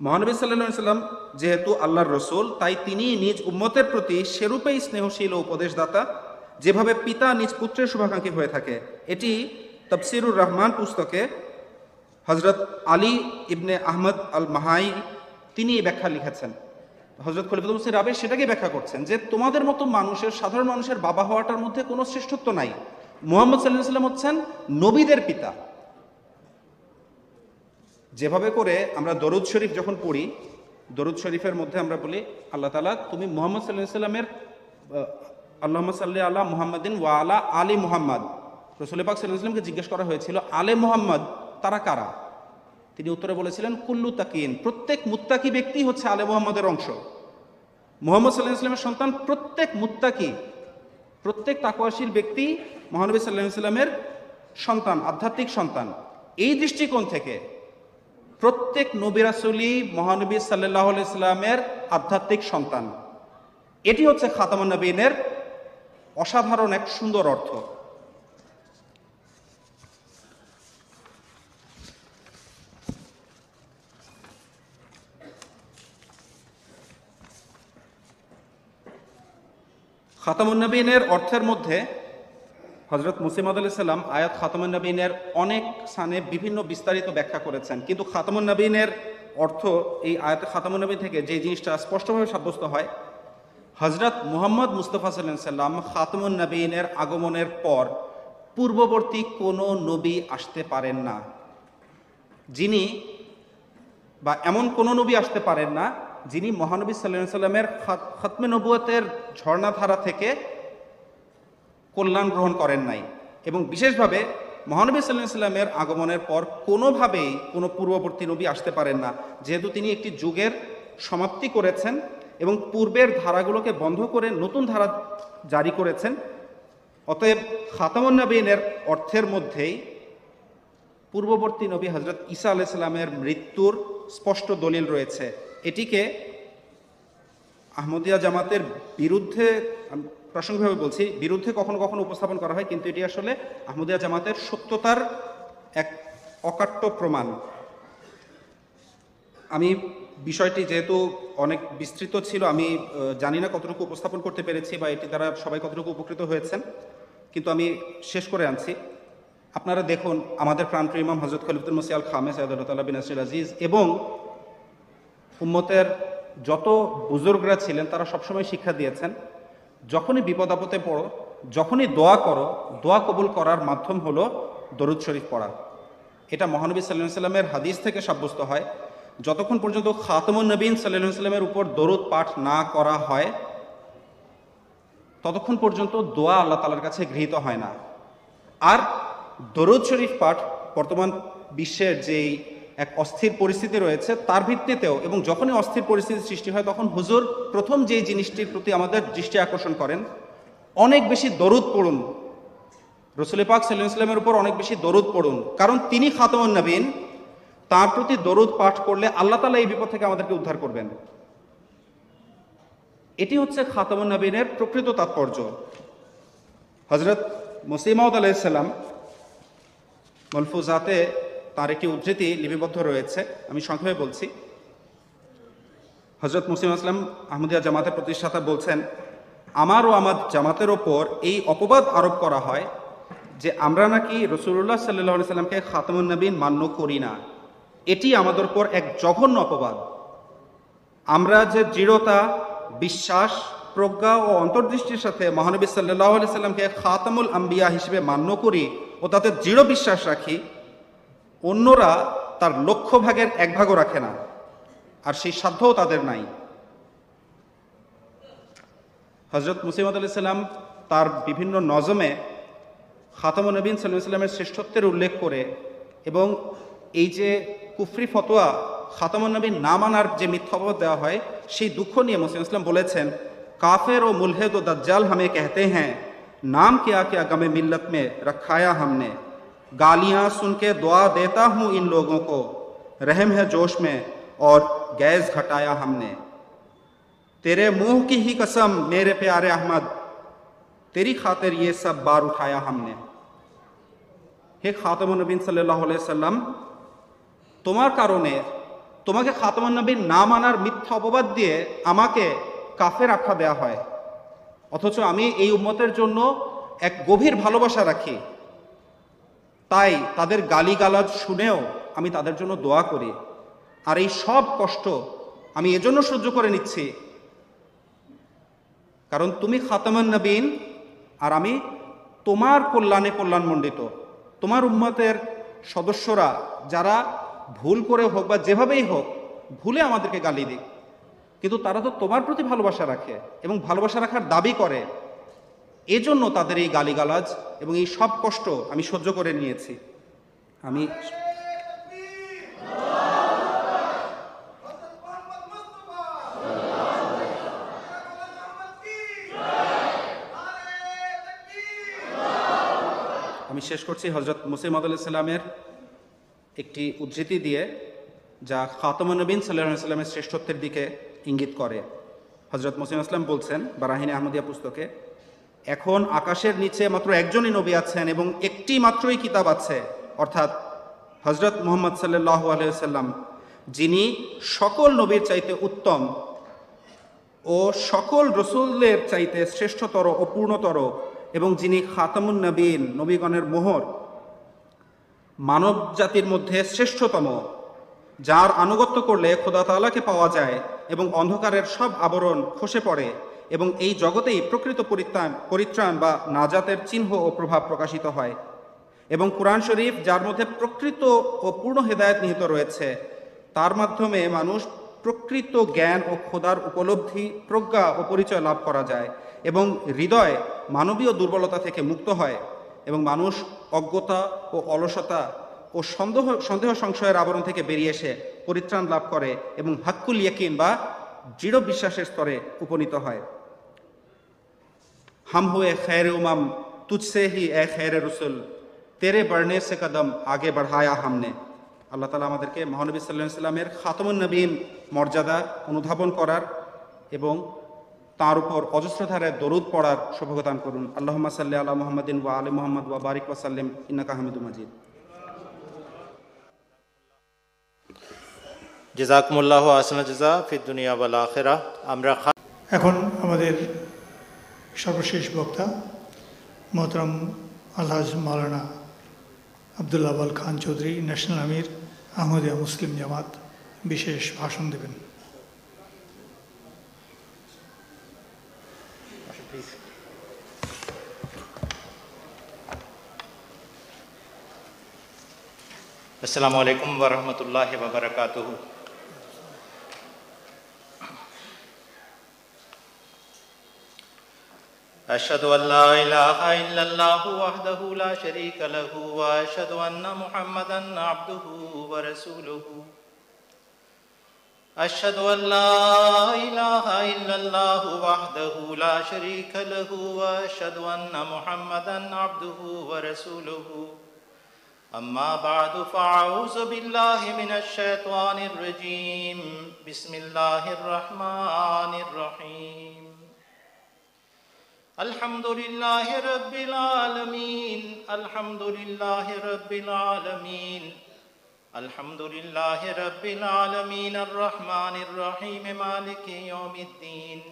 মহানবী সাল্লাহ সাল্লাম যেহেতু আল্লাহর রসুল, তাই তিনি নিজ উম্মতের প্রতি সেরূপেই স্নেহশীল ও উপদেশদাতা যেভাবে পিতা নিজ পুত্রের শুভাকাঙ্ক্ষী হয়ে থাকে, এটি তফসিরুর রহমান পুস্তকে হজরত আলী ইবনে আহমদ আল মাহাই তিনি এই ব্যাখ্যা লিখেছেন। হজরত খলিফুল মুসির রাবে সেটাকে ব্যাখ্যা করছেন যে তোমাদের মতো মানুষের, সাধারণ মানুষের বাবা হওয়াটার মধ্যে কোনো শ্রেষ্ঠত্ব নাই। মোহাম্মদ সাল্লাহ সাল্লাম হচ্ছেন নবীদের পিতা। যেভাবে করে আমরা দরুদ শরীফ যখন পড়ি, দরুদ শরীফের মধ্যে আমরা বলি, আল্লাহ তালা তুমি মোহাম্মদ সাল্লাহ সাল্লামের আল্লাহ সাল্লি আল্লাহ মুহাম্মদিন ওয়া আলা আলী মুহাম্মদ। রসুল পাক সাল্লামকে জিজ্ঞেস করা হয়েছিল, আলে মুহাম্মদ, তারা কারা? তিনি উত্তরে বলেছিলেন, কুল্লু তাকিন, প্রত্যেক মুত্তাকি ব্যক্তি হচ্ছে আলে মুহাম্মদের অংশ। মোহাম্মদ সাল্লাহ ইসলামের সন্তান প্রত্যেক মুত্তাকি, প্রত্যেক তাকওয়াশীল ব্যক্তি মহানবী সাল্লাহ সাল্লামের সন্তান, আধ্যাত্মিক সন্তান। এই দৃষ্টিকোণ থেকে প্রত্যেক নবিরাসুলি মহানবী সাল্লাহ ইসলামের আধ্যাত্মিক সন্তান। এটি হচ্ছে খাতামুন নবীনের অসাধারণ এক সুন্দর অর্থ। খাতামুন্নবীনের অর্থের মধ্যে হজরত মুসিমদ আলি সাল্লাম আয়াত খাতামুন্নবীনের অনেক স্থানে বিভিন্ন বিস্তারিত ব্যাখ্যা করেছেন। কিন্তু খাতামুন্নবীনের অর্থ এই আয়াত খাতামুন্নবী থেকে যে জিনিসটা স্পষ্টভাবে সাব্যস্ত হয় হজরত মুহাম্মদ মুস্তফা সাল্লাম খাতামুন নবীনের আগমনের পর পূর্ববর্তী কোনো নবী আসতে পারেন না। যিনি বা এমন কোনো নবী আসতে পারেন না যিনি মহানবী সাল্লাহ সাল্লামের খতমে নবুয়তের ঝর্ণাধারা থেকে কল্যাণ গ্রহণ করেন নাই এবং বিশেষভাবে মহানবী সাল্লাহ সাল্লামের আগমনের পর কোনোভাবেই কোনো পূর্ববর্তী নবী আসতে পারেন না। যেহেতু তিনি একটি যুগের সমাপ্তি করেছেন এবং পূর্বের ধারাগুলোকে বন্ধ করে নতুন ধারা জারি করেছেন। অতএব খাতামুন নবীনের অর্থের মধ্যেই পূর্ববর্তী নবী হজরত ঈসা আলাইসাল্লামের মৃত্যুর স্পষ্ট দলিল রয়েছে। এটিকে আহমদিয়া জামাতের বিরুদ্ধে প্রাসঙ্গিকভাবে বলছি, বিরুদ্ধে কখনো কখনো উপস্থাপন করা হয়, কিন্তু এটি আসলে আহমদিয়া জামাতের সত্যতার এক অকাট্য প্রমাণ। আমি বিষয়টি যেহেতু অনেক বিস্তৃত ছিল, আমি জানি না কতটুকু উপস্থাপন করতে পেরেছি বা এটি দ্বারা সবাই কতটুকু উপকৃত হয়েছেন, কিন্তু আমি শেষ করে আনছি। আপনারা দেখুন আমাদের প্রাণপ্রিয় ইমাম হজরত খলিফুল মসি আল খামে সৈয়দুল্লাহ বিন আসির আজিজ এবং উম্মতের যত বুজুর্গরা ছিলেন তারা সবসময় শিক্ষা দিয়েছেন, যখনই বিপদ আপদে পড়ো, যখনই দোয়া করো, দোয়া কবুল করার মাধ্যম হলো দরুদ শরীফ পড়া। এটা মহানবী সাল্লাহ সাল্লামের হাদিস থেকে সাব্যস্ত হয়। যতক্ষণ পর্যন্ত খাতমুন নবীন সাল্লাহ সাল্লামের উপর দরুদ পাঠ না করা হয়, ততক্ষণ পর্যন্ত দোয়া আল্লাহ তালার কাছে গৃহীত হয় না। আর দরুদ শরীফ পাঠ বর্তমান বিশ্বের যেই এক অস্থির পরিস্থিতি রয়েছে, তার ভিত্তিতেও এবং যখনই অস্থির পরিস্থিতির সৃষ্টি হয়, তখন হুজুর প্রথম যেই জিনিসটির প্রতি আমাদের দৃষ্টি আকর্ষণ করেন, অনেক বেশি দরুদ পড়ুন। রসুল পাক সাল্লাহ ইসলামের উপর অনেক বেশি দরুদ পড়ুন। কারণ তিনি খাতমন নবীন তার প্রতি দরুদ পাঠ করলে আল্লাহ তালা এই বিপদ থেকে আমাদেরকে উদ্ধার করবেন। এটি হচ্ছে খাতামুন নবীনের প্রকৃত তাৎপর্য। হজরত মুসিমাউদ আলাইসাল্লাম মলফুজাতে তার একটি উদ্ধৃতি লিপিবদ্ধ রয়েছে, আমি সংক্ষেপে বলছি। হজরত মুসিম আসলাম আহমদিয়া জামাতের প্রতিষ্ঠাতা বলছেন, আমার ও আমার জামাতের ওপর এই অপবাদ আরোপ করা হয় যে আমরা নাকি রসুল্লাহ সাল্লাহ সাল্লামকে খাতামুন নবীন মান্য করি না। এটি আমাদের উপর এক জঘন্য অপবাদ। আমরা যে দৃঢ়তা, বিশ্বাস, প্রজ্ঞা ও অন্তর্দৃষ্টির সাথে মহানবী সাল্লাহ আলি সাল্লামকে খাতামুল আম্বিয়া হিসেবে মান্য করি ও তাতে দৃঢ় বিশ্বাস রাখি, অন্যরা তার লক্ষ্য ভাগের এক ভাগও রাখে না, আর সেই সাধ্যও তাদের নাই। হজরত মুসিমদ আলি সাল্লাম তার বিভিন্ন নজমে খাতামুল নবীন সাল্লাহ সাল্লামের শ্রেষ্ঠত্বের উল্লেখ করে এবং এই যে কুফরি ফতোয়া খাতামনবীর না মানার যে মিথ্যাবাদ شی হয়، সেই দুঃখ নিয়ে মুসলিম ইসলাম বলেছেন کافر و ملحد و دجال ہمیں کہتے ہیں نام کیا کیا گم ملت میں رکھایا ہم نے گالیاں سن کے دعا دیتا ہوں ان لوگوں کو رحم ہے جوش میں اور گیس گھٹایا ہم نے تیرے منہ کی ہی قسم میرے پیارے احمد تیری خاطر یہ سب بار اٹھایا ہم نے ایک خاتم النبین صلی اللہ علیہ وسلم তোমার কারণে তোমাকে খাতমান নবীর না মানার মিথ্যা অপবাদ দিয়ে আমাকে কাফের আখ্যা দেয়া হয়। অথচ আমি এই উম্মতের জন্য এক গভীর ভালোবাসা রাখি। তাই তাদের গালিগালাজ শুনেও আমি তাদের জন্য দোয়া করি। আর এই সব কষ্ট আমি এজন্য সহ্য করে নিচ্ছি। কারণ তুমি খাতামান নবীন আর আমি তোমার কল্যাণে কল্যাণমণ্ডিত। তোমার উম্মতের সদস্যরা যারা ভুল করে হোক বা যেভাবেই হোক, ভুলে আমাদেরকে গালি দিক। কিন্তু তারা তো তোমার প্রতি ভালোবাসা রাখে এবং ভালোবাসা রাখার দাবি করে। এজন্য তাদের এই গালিগালাজ এবং এই সব কষ্ট আমি সহ্য করে নিয়েছি। আমি আমি শেষ করছি হজরত মুসিম সাল্লামের একটি উদ্ধৃতি দিয়ে যা খাতমান নবীন সাল্লাহ সাল্লামের শ্রেষ্ঠত্বের দিকে ইঙ্গিত করে। হজরত মুসিম আসলাম বলছেন বারাহিনী আহমদিয়া পুস্তকে, এখন আকাশের নিচে মাত্র একজনই নবী আছেন এবং একটি মাত্রই কিতাব আছে। অর্থাৎ হজরত মোহাম্মদ সাল্লাহ আলহাম যিনি সকল নবীর চাইতে উত্তম ও সকল রসুলের চাইতে শ্রেষ্ঠতর ও পূর্ণতর এবং যিনি খাতামুন নবীন, নবীগণের মোহর মানব জাতির মধ্যে শ্রেষ্ঠতম, যার আনুগত্য করলে খোদা তালাকে পাওয়া যায় এবং অন্ধকারের সব আবরণ খসে পড়ে এবং এই জগতেই প্রকৃত পরিত্রাণ পরিত্রাণ বা নাজাতের চিহ্ন ও প্রভাব প্রকাশিত হয়। এবং কোরআন শরীফ, যার মধ্যে প্রকৃত ও পূর্ণ হেদায়ত নিহিত রয়েছে, তার মাধ্যমে মানুষ প্রকৃত জ্ঞান ও খোদার উপলব্ধি, প্রজ্ঞা ও পরিচয় লাভ করা যায় এবং হৃদয় মানবীয় দুর্বলতা থেকে মুক্ত হয়। এবং মানুষ অজ্ঞতা ও অলসতা ও সন্দেহ সন্দেহ সংশয়ের আবরণ থেকে বেরিয়ে এসে পরিত্রাণ লাভ করে এবং হাক্কুল ইয়াকিন বা দৃঢ় বিশ্বাসের স্তরে উপনীত হয়। হাম হুয়ে খৈর উমাম তুচ্ছে হি এ খৈর রসুল, তেরে বাড়নে সে কদম, আগে বাড়ায়া হামনে। আল্লাহ তালা আমাদেরকে মহানবী সাল্লাহ সাল্লামের খাতমুন নবীন মর্যাদা অনুধাবন করার এবং তার উপর অজস্রধারে দরুদ পড়ার সৌভাগ্যদান করুন। আল্লাহ সাল্লি আল্লাহ মোহাম্মদিন ওয়া আলী মোহাম্মদ ওয়া বারিক ওয়াসাল্লিম ইন্নাকা হামিদু মাজিদ। জেজাকমুল্লাহ আসনা জেজা দুনিয়া ওয়াল আখেরা। আমরা খা- এখন আমাদের সর্বশেষ বক্তা মোহতরম আলহাজ মাওলানা আবদুল্লাহ আবাল খান চৌধুরী ন্যাশনাল আমির আহমদিয়া মুসলিম জামাত বিশেষ ভাষণ দেবেন। السلام عليكم ورحمة الله وبركاته أشهد أن لا إله إلا الله وحده لا شريك له وأشهد أن محمدا عبده ورسوله أشهد أن لا إله إلا الله وحده لا شريك له وأشهد أن محمدا عبده ورسوله أما بعد، فأعوذ بالله من الشيطان الرجيم. بسم الله الرحمن الرحيم. الحمد لله رب العالمين. الحمد لله رب العالمين. الحمد لله رب العالمين. الرحمن الرحيم. مالك يوم الدين.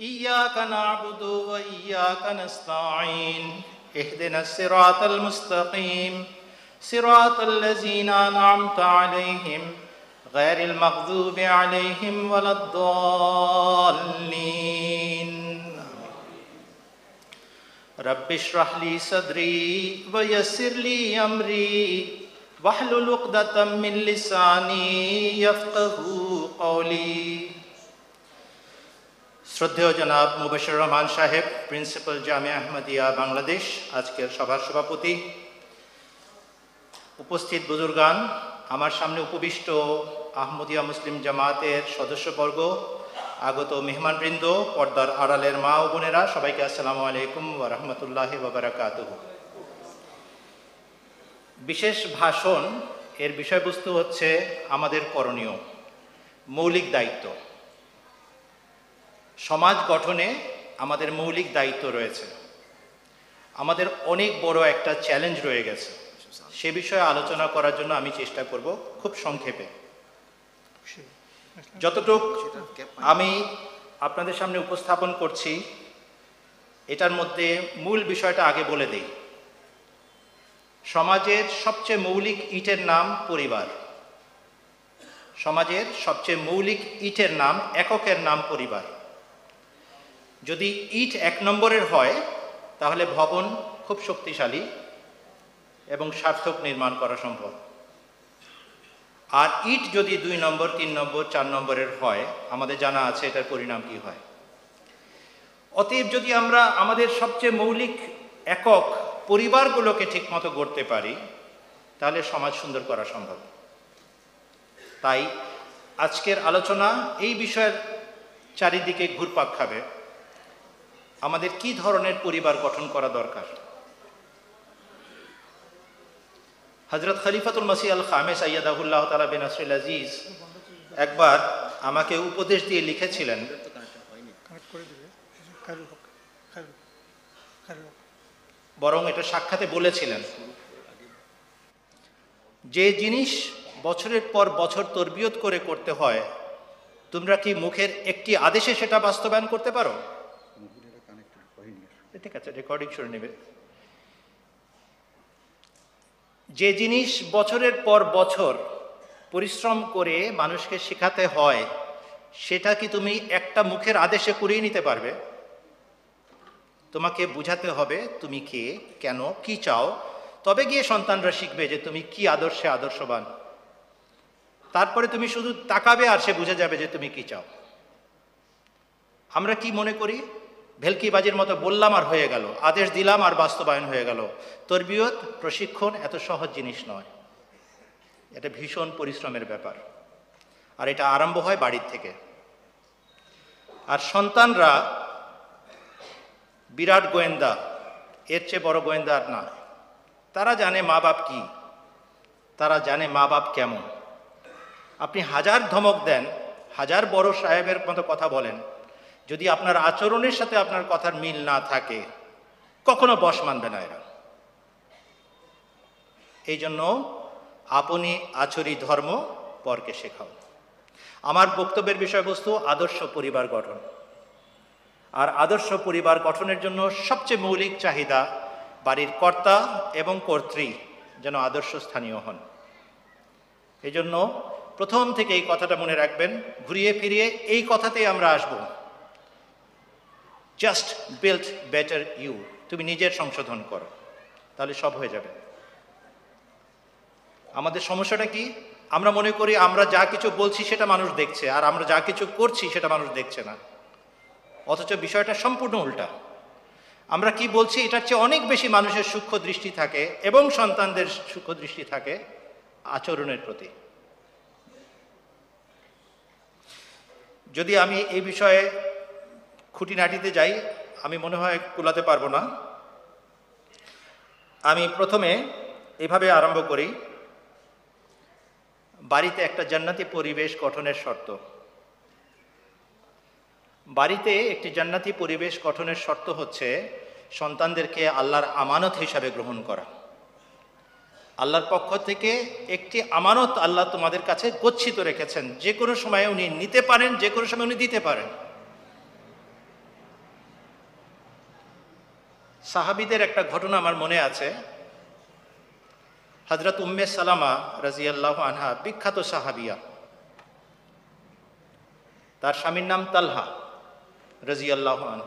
إياك نعبد وإياك نستعين. اهدنا الصراط المستقيم. صراط الذين أنعمت عليهم غير المغضوب عليهم ولا الضالين. رب اشرح لي صدري ويسر لي أمري واحلل عقدة من لساني يفقه قولي. শ্রদ্ধেয় জনাব মুবাশির রহমান সাহেব, প্রিন্সিপাল জামিয়া আহমদিয়া, বাংলাদেশ। আজকের সভার সভাপতি, উপস্থিত বুজুর্গান, আমার সামনে উপবিষ্ট আহমদিয়া মুসলিম জামাতের সদস্যবর্গ, আগত মেহমানবৃন্দ, পর্দার আড়ালের মা ও বোনেরা, সবাইকে আসসালামু আলাইকুম রাহমাতুল্লাহি ওয়া বারাকাতুহু। বিশেষ ভাষণ এর বিষয়বস্তু হচ্ছে আমাদের করণীয়, মৌলিক দায়িত্ব। সমাজ গঠনে আমাদের মৌলিক দায়িত্ব রয়েছে। আমাদের অনেক বড় একটা চ্যালেঞ্জ রয়ে গেছে। সে বিষয়ে আলোচনা করার জন্য আমি চেষ্টা করব খুব সংক্ষেপে। যতটুক আমি আপনাদের সামনে উপস্থাপন করছি, এটার মধ্যে মূল বিষয়টা আগে বলে দেই। সমাজের সবচেয়ে মৌলিক ইটের নাম পরিবার। সমাজের সবচেয়ে মৌলিক ইটের নাম, এককের নাম পরিবার। যদি ইট এক নম্বরের হয়, তাহলে ভবন খুব শক্তিশালী এবং সার্থক নির্মাণ করা সম্ভব। আর ইট যদি দুই নম্বর, তিন নম্বর, চার নম্বরের হয়, আমাদের জানা আছে এটার পরিণাম কি হয়। অতএব যদি আমরা আমাদের সবচেয়ে মৌলিক একক পরিবারগুলোকে ঠিকমতো গড়তে পারি, তাহলে সমাজ সুন্দর করা সম্ভব। তাই আজকের আলোচনা এই বিষয়ের চারিদিকে ঘুরপাক খাবে। আমাদের কি ধরনের পরিবার গঠন করা দরকার? হজরত খলিফাতুল মসি আল খামে সৈয়দাহুল্লাহ তালা বিন আসরুল আজিজ একবার আমাকে উপদেশ দিয়ে লিখেছিলেন, বরং এটা সাক্ষাতে বলেছিলেন, যে জিনিস বছরের পর বছর তরবিয়ত করে করতে হয়, তোমরা কি মুখের একটি আদেশে সেটা বাস্তবায়ন করতে পারো? ঠিক আছে রেকর্ডিং শুনে নেবে। যে জিনিস বছরের পর বছর পরিশ্রম করে মানুষকে শেখাতে হয়, সেটা কি তুমি একটা মুখের আদেশে করিয়ে নিতে পারবে? তোমাকে বুঝাতে হবে তুমি কে, কেন, কি চাও। তবে গিয়ে সন্তানরা শিখবে যে তুমি কি আদর্শে আদর্শবান। তারপরে তুমি শুধু তাকাবে আর সে বুঝে যাবে যে তুমি কি চাও। আমরা কি মনে করি? ভেলকিবাজির মতো বললাম আর হয়ে গেল, আদেশ দিলাম আর বাস্তবায়ন হয়ে গেল। তরবিয়ত, প্রশিক্ষণ এত সহজ জিনিস নয়। এটা ভীষণ পরিশ্রমের ব্যাপার। আর এটা আরম্ভ হয় বাড়ির থেকে। আর সন্তানরা বিরাট গোয়েন্দা, এর চেয়ে বড় গোয়েন্দা আর না। তারা জানে মা বাপ কি, তারা জানে মা বাপ কেমন। আপনি হাজার ধমক দেন, হাজার বড় সাহেবের মতো কথা বলেন যদি আপনার আচরণের সাথে আপনার কথার মিল না থাকে, কখনো বশ মানবে না এরা। এই জন্য আপনি আচরি ধর্ম পরকে শেখাও। আমার বক্তব্যের বিষয়বস্তু আদর্শ পরিবার গঠন। আর আদর্শ পরিবার গঠনের জন্য সবচেয়ে মৌলিক চাহিদা বাড়ির কর্তা এবং কর্ত্রী যেন আদর্শ স্থানীয় হন। এই জন্য প্রথম থেকে এই কথাটা মনে রাখবেন, ঘুরিয়ে ফিরিয়ে এই কথাতেই আমরা আসব। জাস্ট বিল্ড বেটার ইউ তুমি নিজের সংশোধন করো। তাহলে সব হয়ে যাবে। আমাদের সমস্যাটা কি? আমরা মনে করি আমরা যা কিছু বলছি সেটা মানুষ দেখছে, আর আমরা যা কিছু করছি সেটা মানুষ দেখছে না। অথচ বিষয়টা সম্পূর্ণ উল্টা। আমরা কি বলছি? এটার চেয়ে অনেক বেশি মানুষের সূক্ষ্ম দৃষ্টি থাকে এবং সন্তানদের সূক্ষ্ম দৃষ্টি থাকে আচরণের প্রতি। যদি আমি এই বিষয়ে খুঁটিনাটিতে যাই, আমি মনে হয় কুলাতে পারব না। আমি প্রথমে এভাবে আরম্ভ করি। বাড়িতে একটা জান্নাতি পরিবেশ গঠনের শর্ত। বাড়িতে একটি জান্নাতি পরিবেশ গঠনের শর্ত হচ্ছে সন্তানদেরকে আল্লাহর আমানত হিসাবে গ্রহণ করা। আল্লাহর পক্ষ থেকে একটি আমানত আল্লাহ তোমাদের কাছে গচ্ছিত রেখেছেন। যে কোনো সময় উনি নিতে পারেন, যে কোনো সময় উনি দিতে পারেন। সাহাবিদের একটা ঘটনা আমার মনে আছে। হজরত উম্মে সালামা রাজিয়াল্লাহ আনহা বিখ্যাত সাহাবিয়া। তার স্বামীর নাম তালহা রাজিয়াল্লাহ আন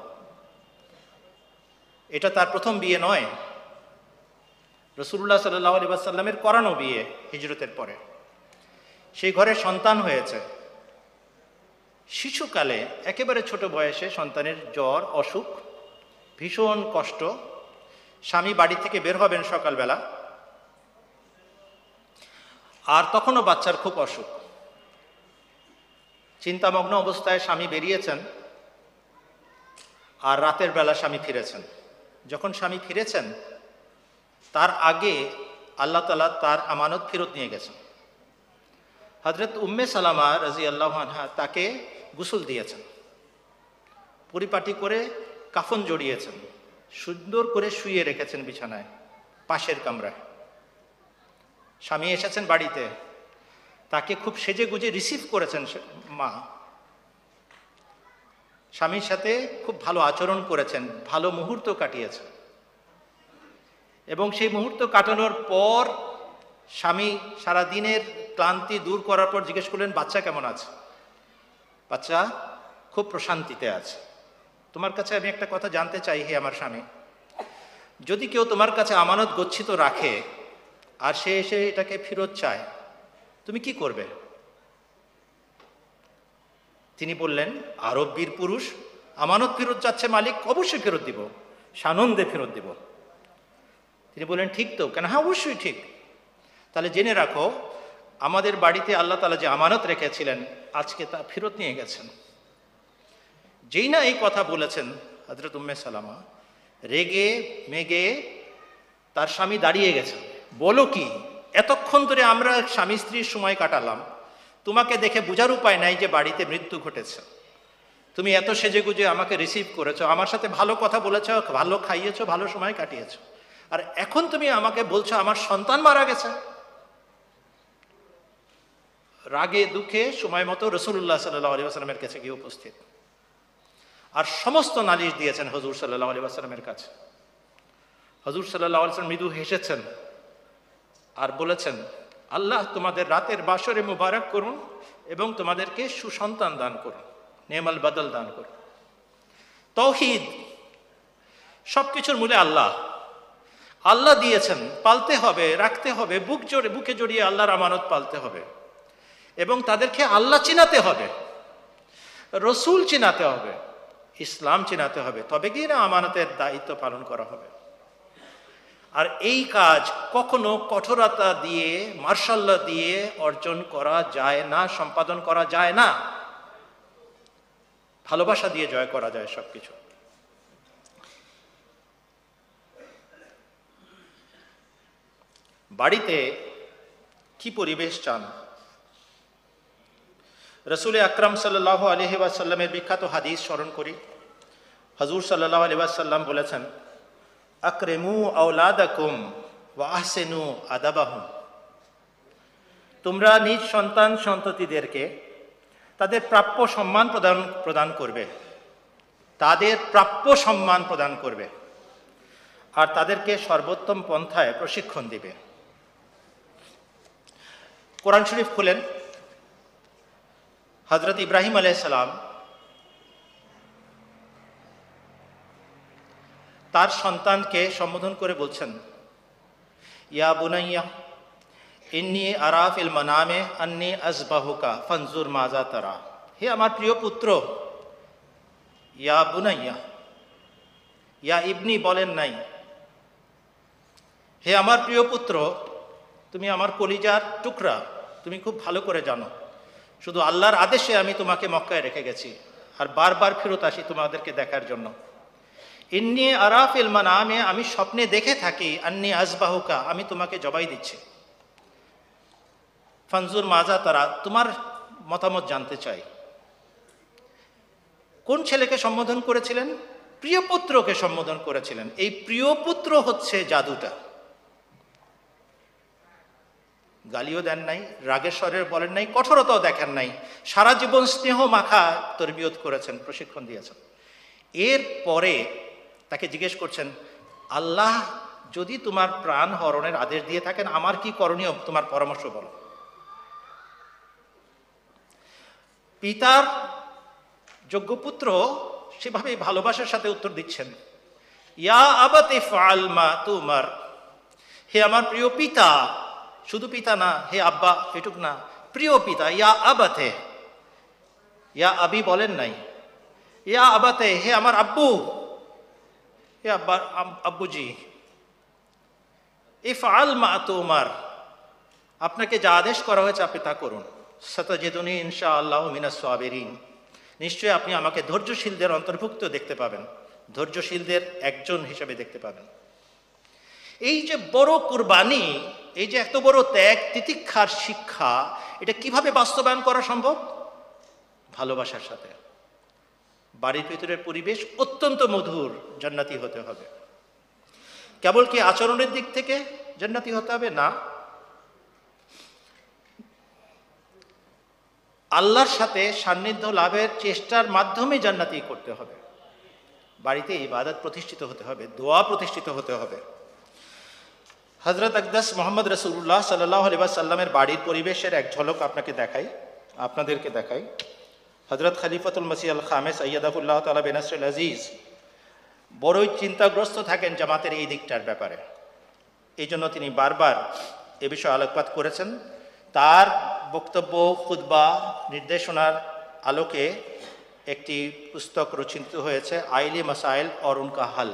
এটা তার প্রথম বিয়ে নয়। রসুল্লাহ সাল্লাহ আলী সাল্লামের করানো বিয়ে হিজরতের পরে। সেই ঘরে সন্তান হয়েছে। শিশুকালে একেবারে ছোট বয়সে সন্তানের জ্বর, অসুখ ভীষণ কষ্ট। স্বামী বাড়ি থেকে বের হবেন সকালবেলা। আর তখনও বাচ্চার খুব অসুখ। চিন্তামগ্ন অবস্থায় স্বামী বেরিয়েছেন। আর রাতের বেলা স্বামী ফিরেছেন। যখন স্বামী ফিরেছেন, তার আগে আল্লাহ তালা তার আমানত ফেরত নিয়ে গেছেন। হজরত উম্মে সালামা রাজি আল্লাহ তাকে গুসল দিয়েছেন। পরিপাটি করে কাফন জড়িয়েছেন। সুন্দর করে শুয়ে রেখেছেন বিছানায়, পাশের কামরায়। স্বামী এসেছেন বাড়িতে। তাকে খুব সেজে গুজে রিসিভ করেছেন মা। স্বামীর সাথে খুব ভালো আচরণ করেছেন, ভালো মুহূর্ত কাটিয়েছেন। এবং সেই মুহূর্ত কাটানোর পর স্বামী সারা দিনের ক্লান্তি দূর করার পর জিজ্ঞেস করলেন, বাচ্চা কেমন আছে? বাচ্চা খুব প্রশান্তিতে আছে। তোমার কাছে আমি একটা কথা জানতে চাই হে আমার স্বামী। যদি কেউ তোমার কাছে আমানত গচ্ছিত রাখে আর সে এসে এটাকে ফেরত চায়, তুমি কি করবে? তিনি বললেন আরব বীর পুরুষ, আমানত ফেরত যাচ্ছে মালিক, অবশ্যই ফেরত দিব, সানন্দে ফেরত দিব। তিনি বললেন, ঠিক তো? কেন? হ্যাঁ অবশ্যই ঠিক। তাহলে জেনে রাখো, আমাদের বাড়িতে আল্লাহ তালা যে আমানত রেখেছিলেন, আজকে তা ফেরত নিয়ে গেছেন। যেই না এই কথা বলেছেন হজরত উম্মে সালামা, রেগে মেগে তার স্বামী দাঁড়িয়ে গেছেন বলো কি, এতক্ষণ ধরে আমরা স্বামী স্ত্রীর সময় কাটালাম, তোমাকে দেখে বোঝার উপায় নাই যে বাড়িতে মৃত্যু ঘটেছে। তুমি এত সেজে গুজে আমাকে রিসিভ করেছ, আমার সাথে ভালো কথা বলেছ, ভালো খাইয়েছো, ভালো সময় কাটিয়েছো। আর এখন তুমি আমাকে বলছো, আমার সন্তান মারা গেছে। রাগে দুঃখে সময় মতো রসুল্লাহ সাল্লাহ আলী কাছে গিয়ে উপস্থিত। আর সমস্ত নালিশ দিয়েছেন হজুর সাল্লাহ আলী আসলামের কাছে। হজুর সাল্লাহ আলসালাম মৃদু হেসেছেন আর বলেছেন, আল্লাহ তোমাদের রাতের বাসরে মুবারক করুন এবং তোমাদেরকে সুসন্তান দান করুন নেমাল বাদল দান করুন। তৌহিদ সব কিছুর মূলে আল্লাহ। আল্লাহ দিয়েছেন, পালতে হবে, রাখতে হবে, বুক জড়ে, বুকে জড়িয়ে আল্লাহর আমানত পালতে হবে এবং তাদেরকে আল্লাহ চিনাতে হবে, রসুল চিনাতে হবে। ইসলাম চেনাতে হবে, তবে গিয়ে না আমানতের দায়িত্ব পালন করা হবে। আর এই কাজ কখনো কঠোরতা দিয়ে মার্শাল্লা দিয়ে অর্জন করা যায় না, সম্পাদন করা যায় না। ভালোবাসা দিয়ে জয় করা যায় সবকিছু। বাড়িতে কি পরিবেশ চান? রসুল আকরাম সাল্লাহ আলহি ওয়াসাল্লামের বিখ্যাত হাদিস স্মরণ করি। হজুর সাল্লাহ আলি ওয়াসাল্লাম বলেছেন, আকরেমু আউলাদাকুম ওয়া আহসেনু আদাবাহুম। তোমরা নিজ সন্তান সন্ততিদেরকে তাদের প্রাপ্য সম্মান প্রদান প্রদান করবে। তাদের প্রাপ্য সম্মান প্রদান করবে আর তাদেরকে সর্বোত্তম পন্থায় প্রশিক্ষণ দিবে। কোরআন শরীফ খুলেন। হজরত ইব্রাহিম আলাইসালাম তার সন্তানকে সম্বোধন করে বলছেন, ইয়া বুনাইয়া, ইন্নি আরাফ ইল মানামে আন্নি আজবাহুকা, ফনজুর মাজা তারা। হে আমার প্রিয় পুত্র, ইয়া বুনাইয়া, ইয়া ইবনি বলেন নাই। হে আমার প্রিয় পুত্র, তুমি আমার কলিজার টুকরা, তুমি খুব ভালো করে জানো। শুধু আল্লাহর আদেশে আমি তোমাকে মক্কায় রেখে গেছি, আর বারবার ফেরত আসি তোমাদেরকে দেখার জন্য। ইন্নি আরাফ ইলমান আমে আমি স্বপ্নে দেখে থাকি, আন্নি আজবাহুকা, আমি তোমাকে জবাই দিচ্ছি। ফানজুর মাজা, তারা তোমার মতামত জানতে চাই কোন ছেলেকে সম্বোধন করেছিলেন? প্রিয় পুত্রকে সম্বোধন করেছিলেন। এই প্রিয় পুত্র হচ্ছে জাদুটা। গালিও দেন নাই রাগের স্বরের বলেন নাই, কঠোরতাও দেখেন নাই। সারা জীবন স্নেহ মাখা তরবিয়ত করেছেন, প্রশিক্ষণ দিয়েছেন। এর পরে তাকে জিজ্ঞেস করছেন, আল্লাহ, যদি তোমার প্রাণ হরণের আদেশ দিয়ে থাকেন, আমার কি করণীয়? তোমার পরামর্শ বলো। পিতার যোগ্যপুত্র সেভাবেই ভালোবাসার সাথে উত্তর দিচ্ছেন, ইয়া আবাতে ফালমা তোমার, হে আমার প্রিয় পিতা শুধু পিতা না, হে আব্বা, এটুক না। প্রিয় পিতা, ইয়া আবাতে। ইয়া আবি বলেন নাই। ইয়া আবাতে, হে আমার আব্বু। হে আব্বা আব্বুজি। ইফ আল মা তোমার আপনাকে যা আদেশ করা হয়েছে আপনি তা করুন। সতজেদনী ইনশা আল্লাহ মিনাস সাবেরিন। নিশ্চয়ই আপনি আমাকে ধৈর্যশীলদের অন্তর্ভুক্ত দেখতে পাবেন। ধৈর্যশীলদের একজন হিসেবে দেখতে পাবেন। এই যে বড় কুরবানি এই যে এত বড় ত্যাগ, তিতিক্ষার শিক্ষা, এটা কীভাবে বাস্তবায়ন করা সম্ভব? ভালোবাসার সাথে। বাড়ির ভিতরের পরিবেশ অত্যন্ত মধুর, জান্নাতি হতে হবে। কেবল কি আচরণের দিক থেকে জান্নাতি হতে হবে? না। আল্লাহর সাথে সান্নিধ্য লাভের চেষ্টার মাধ্যমে জান্নাতি করতে হবে। বাড়িতে ইবাদত প্রতিষ্ঠিত হতে হবে, দোয়া প্রতিষ্ঠিত হতে হবে। হজরত আকদাস মোহাম্মদ রসুল্লাহ সাল্লাহ সাল্লামের বাড়ির পরিবেশের এক ঝলক আপনাকে দেখাই, আপনাদেরকে দেখাই। হজরত খলিফতুল মসি আল খামেস সৈয়দাফুল্লাহ তালা বেনাসরুল আজিজ, বড়ই চিন্তাগ্রস্ত থাকেন জামাতের এই দিকটার ব্যাপারে। এই জন্য তিনি বারবার এ বিষয়ে আলোকপাত করেছেন। তার বক্তব্য খুদ্া নির্দেশনার আলোকে একটি পুস্তক রচিত হয়েছে, আইলি মাসাইল অরুণ কাহাল।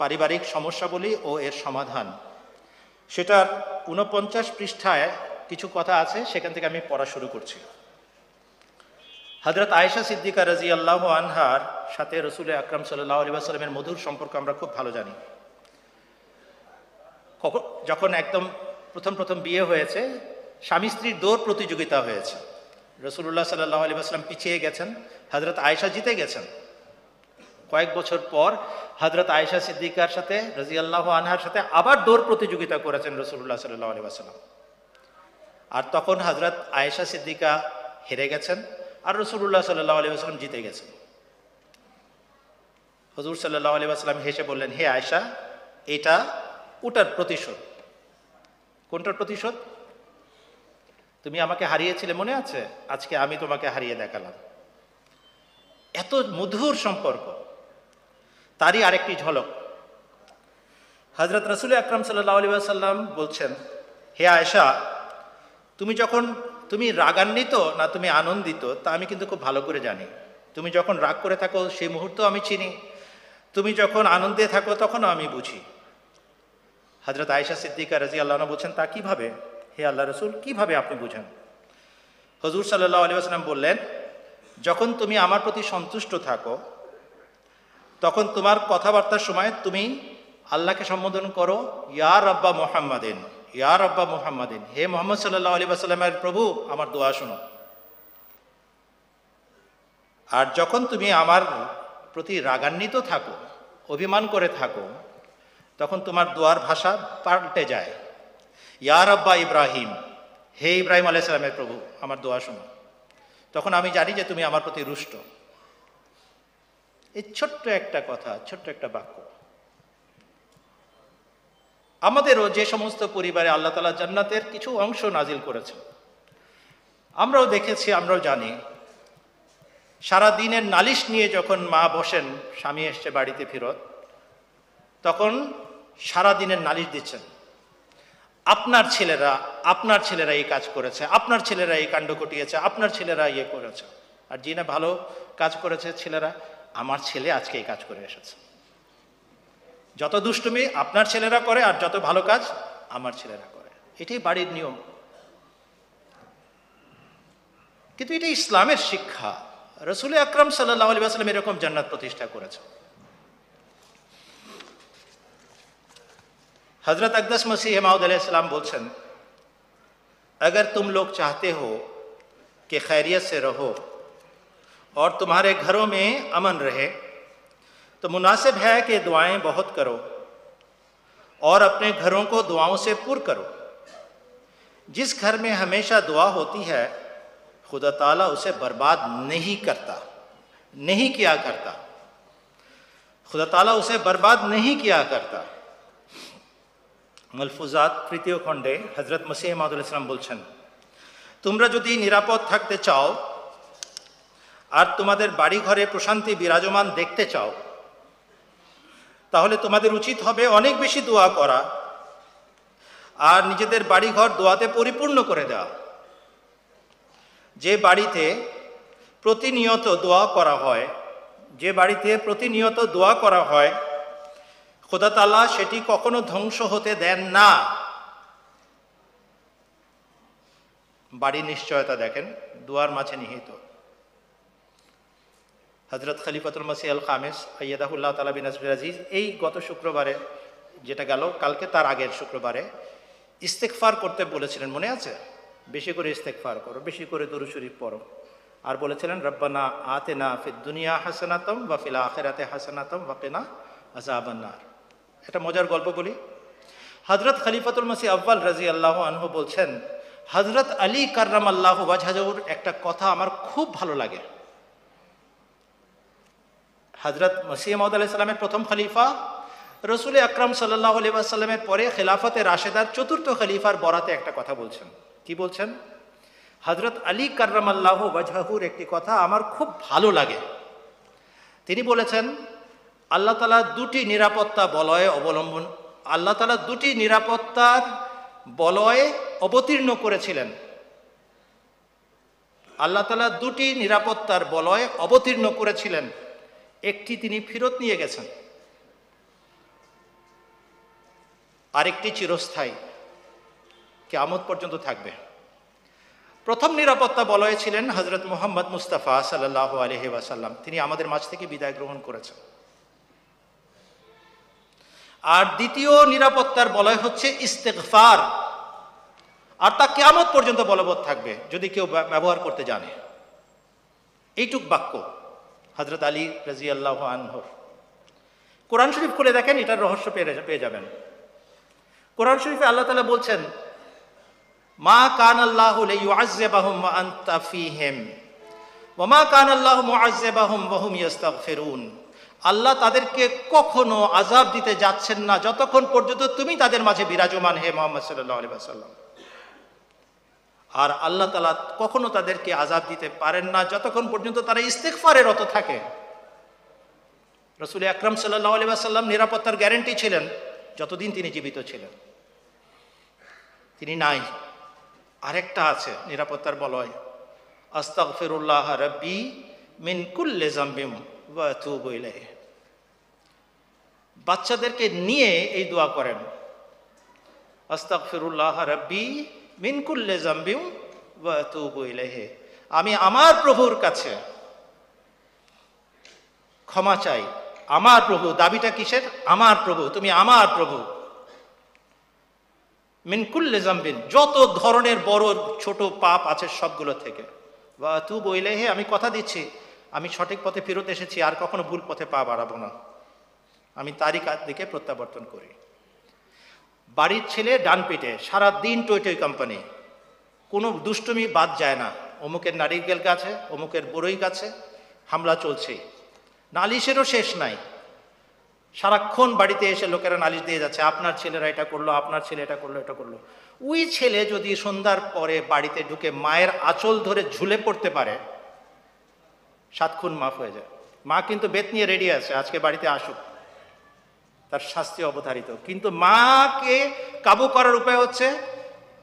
পারিবারিক সমস্যাবলী ও এর সমাধান। সেটার ঊনপঞ্চাশ পৃষ্ঠায় কিছু কথা আছে, সেখান থেকে আমি পড়া শুরু করছি। হজরত আয়েশা সিদ্দিকা রাজি আল্লাহ আনহার সাথে রসুল আকরাম সাল্লাহ আলী মধুর সম্পর্ক আমরা খুব ভালো জানি। যখন একদম প্রথম প্রথম বিয়ে হয়েছে, স্বামী স্ত্রীর দৌড় প্রতিযোগিতা হয়েছে। রসুল্লাহ সাল্লাহ আলী আসলাম পিছিয়ে গেছেন হজরত আয়েশা জিতে গেছেন। কয়েক বছর পর হজরত আয়েশা সিদ্দিকার সাথে রাজিয়াল্লাহ আনহার সাথে আবার দৌড় প্রতিযোগিতা করেছেন রসুল্লাহ সাল্লাহ আলী আর তখন হজরত আয়েশা সিদ্দিকা হেরে গেছেন আর রসুল্লাহ সাল্লাহ আলী আসলাম জিতে গেছেন। হজুর সাল্লাহ আলী আসলাম হেসে বললেন, হে আয়েশা, এটা ওটার প্রতিশোধ। কোনটার প্রতিশোধ? তুমি আমাকে হারিয়েছিলে, মনে আছে? আজকে আমি তোমাকে হারিয়ে দেখালাম। এত মধুর সম্পর্ক। তারই আরেকটি ঝলক। হজরত রসুল আকরাম সাল্লাহ আলী সাল্লাম বলছেন, হে আয়েশা, তুমি যখন, তুমি রাগান্বিত না তুমি আনন্দিত, তা আমি কিন্তু খুব ভালো করে জানি। তুমি যখন রাগ করে থাকো, সেই মুহূর্ত আমি চিনি। তুমি যখন আনন্দে থাকো, তখনও আমি বুঝি। হজরত আয়েশা সিদ্দিকা রাজি আল্লাহ বলছেন, তা কীভাবে? হে আল্লাহ রসুল, কীভাবে আপনি বুঝেন? হজুর সাল্লাহ আলী আসলাম বললেন, যখন তুমি আমার প্রতি সন্তুষ্ট থাকো তখন তোমার কথাবার্তার সময় তুমি আল্লাহকে সম্বোধন করো ইয়ার আব্বা মোহাম্মদিন ইয়ার আব্বা মোহাম্মদিন, হে মোহাম্মদ সাল্লাহ আলী আসাল্লামের প্রভু, আমার দোয়া শোনো। আর যখন তুমি আমার প্রতি রাগান্বিত থাকো, অভিমান করে থাকো, তখন তোমার দোয়ার ভাষা পাল্টে যায়। ইয়ার আব্বা ইব্রাহিম, হে ইব্রাহিম আলাইসালামের প্রভু, আমার দোয়া শোনো। তখন আমি জানি যে তুমি আমার প্রতি রুষ্ট। এই ছোট্ট একটা কথা, ছোট্ট একটা বাক্য। আমাদেরও যে সমস্ত পরিবারে আল্লাহ তালা জান্নাতের কিছু অংশ নাজিল করেছেন, আমরাও দেখেছি, আমরাও জানি, সারা দিনের নালিশ নিয়ে যখন মা বসেন, স্বামী এসছে বাড়িতে ফেরত, তখন সারা দিনের নালিশ দিচ্ছেন, আপনার ছেলেরা আপনার ছেলেরা এই কাজ করেছে, আপনার ছেলেরা এই কাণ্ড ঘটিয়েছে, আপনার ছেলেরা ইয়ে করেছে। আর যিনি ভালো কাজ করেছে, ছেলেরা আমার ছেলে আজকে এই কাজ করে এসেছে যত দুষ্টুমি আপনার ছেলেরা করে আর যত ভালো কাজ আমার ছেলেরা করে এটাই বাড়ির নিয়ম কিন্তু এটা ইসলামের শিক্ষা রসুল আকরম সাল্লাহ আলী আসলাম এরকম জান্নাত প্রতিষ্ঠা করেছে हजरत अकदस मसीह माउदम बोलछन अगर तुम लोग चाहते हो कि खैरियत से रहो اور تمہارے گھروں میں امن رہے۔ تو مناسب ہے کہ دعائیں بہت کرو اور اپنے گھروں کو دعاؤں سے پر کرو۔ جس گھر میں ہمیشہ دعا ہوتی ہے، خدا تعالیٰ اسے برباد نہیں کرتا، نہیں کیا کرتا۔ خدا تعالیٰ اسے برباد نہیں کیا کرتا۔ ملفوظات پریتیو کھنڈے حضرت مسیح محمد السلام بولشن তোমরা যদি নিরাপদ تھکتے چاؤ আর তোমাদের বাড়ি ঘরে প্রশান্তি বিরাজমান দেখতে চাও, তাহলে তোমাদের উচিত হবে অনেক বেশি দোয়া করা আর নিজেদের বাড়িঘর দোয়াতে পরিপূর্ণ করে দেওয়া। যে বাড়িতে প্রতিনিয়ত দোয়া করা হয়, যে বাড়িতে প্রতিনিয়ত দোয়া করা হয়, খোদা তালা সেটি কখনো ধ্বংস হতে দেন না। বাড়ি নিশ্চয়তা দেখেন, দুয়ার মাঝে নিহিত। হজরত খলিফাতুল মাসি আল খামেস আইয়াদাহুল্লাহ তালা বিন আজিজ, এই গত শুক্রবারে যেটা গেল, কালকে তার আগের শুক্রবারে ইস্তেকফার করতে বলেছিলেন, মনে আছে? বেশি করে ইস্তেকফার করো, বেশি করে দরু শরীফ পড়ো। আর বলেছিলেন, রব্বানা আতে না ফির দুনিয়া হাসানাতম বা ফিলা আখেরাতে হাসানাতম বা ওয়াকেনা আজাবান্নার একটা মজার গল্প বলি। হজরত খলিফাতুল মাসি আব্বাল রাজি আল্লাহ আনহু বলছেন হজরত আলী কার্রাম আল্লাহ ওয়াজহাজুর একটা কথা আমার খুব ভালো লাগে। হজরত মসিহ মহদ আলাইসাল্লামের প্রথম খলিফা, রসুল আকরাম সাল্লাহ আলিবাসাল্লামের পরে খেলাফতে রাশেদার চতুর্থ খলিফার বরাতে একটা কথা বলছেন। কি বলছেন? হজরত আলী কার্রাম আল্লাহ ওয়াজহাহুর একটি কথা আমার খুব ভালো লাগে। তিনি বলেছেন, আল্লাহ তালা দুটি নিরাপত্তা বলয়ে অবলম্বন, আল্লাহ তালা দুটি নিরাপত্তার বলয়ে অবতীর্ণ করেছিলেন। আল্লাহ তালা দুটি নিরাপত্তার বলয়ে অবতীর্ণ করেছিলেন। একটি তিনি ফেরত নিয়ে গেছেন। আরেকটি চিরস্থায়ী। কেমত পর্যন্ত থাকবে। প্রথম নিরাপত্তা বলয়ে ছিলেন হজরত মোহাম্মদ মুস্তাফা সাল্লাহ আলহি ওয়াসাল্লাম। তিনি আমাদের মাঝ থেকে বিদায় গ্রহণ করেছেন। আর দ্বিতীয় নিরাপত্তার বলয় হচ্ছে ইস্তেকফার আর তা কেয়ামত পর্যন্ত বলবৎ থাকবে, যদি কেউ ব্যব- ব্যবহার করতে জানে। এইটুক বাক্য। হজরত আলী রাজি আল্লাহ আনহর। কোরআন শরীফ খুলে দেখেন, এটার রহস্য পেয়ে যাবেন। কোরআন শরীফে আল্লাহ তালা বলছেন, মা কান আল্লাহ ইউআজ্জিবাহুম ওয়া আনতা ফীহিম, ওয়া মা কান আল্লাহ মুআজ্জিবাহুম আল্লাহ তাদেরকে কখনো আজাব দিতে যাচ্ছেন না, যতক্ষণ পর্যন্ত তুমি তাদের মাঝে বিরাজমান হে মোহাম্মদ সাল্লাল্লাহু আলাইহি ওয়াসাল্লাম। আর আল্লাহ তালা কখনো তাদেরকে আজাব দিতে পারেন না যতক্ষণ পর্যন্ত তারা ইস্তেকফারে রত থাকে। রসুল আকরম সাল্লাহ নিরাপত্তার গ্যারেন্টি ছিলেন, যতদিন তিনি জীবিত ছিলেন। তিনি নাই। আরেকটা আছে, নিরাপত্তার বলয়। আস্তাগফিরুল্লাহ রব্বি মিন কুল্লে জাম্বিম ইলাইহি। বাচ্চাদেরকে নিয়ে এই দোয়া করেন। আস্তাগফিরুল্লাহ রব্বি মিন কুল্লে জাম্বিম ওয়া আতুবু ইলাইহি। আমি আমার প্রভুর কাছে ক্ষমা চাই। আমার প্রভু, দাবিটা কিসের? আমার প্রভু, তুমি আমার প্রভু। মিনকুল্লে জাম্বিন যত ধরনের বড় ছোট পাপ আছে সবগুলো থেকে। বা তু বইলে হে আমি কথা দিচ্ছি। আমি সঠিক পথে ফেরত এসেছি, আর কখনো ভুল পথে পা বাড়াবো না। আমি তারই কাজ দিকে প্রত্যাবর্তন করি। বাড়ির ছেলে ডান পিটে সারা দিন টই টই কোম্পানি কোনো দুষ্টুমি বাদ যায় না। অমুকের নারিকেল গাছে, অমুকের বড়ই গাছে হামলা চলছে। নালিশেরও শেষ নাই। সারাক্ষণ বাড়িতে এসে লোকেরা নালিশ দিয়ে যাচ্ছে, আপনার ছেলেরা এটা করল, আপনার ছেলে এটা করল এটা করল। ওই ছেলে যদি সন্ধ্যার পরে বাড়িতে ঢুকে মায়ের আঁচল ধরে ঝুলে পড়তে পারে, সাত খুন মাফ হয়ে যায়। মা কিন্তু বেত নিয়ে রেডি আছে, আজকে বাড়িতে আসুক। তার শাস্তি অবধারিত। কিন্তু মাকে কাবু করার উপায় হচ্ছে,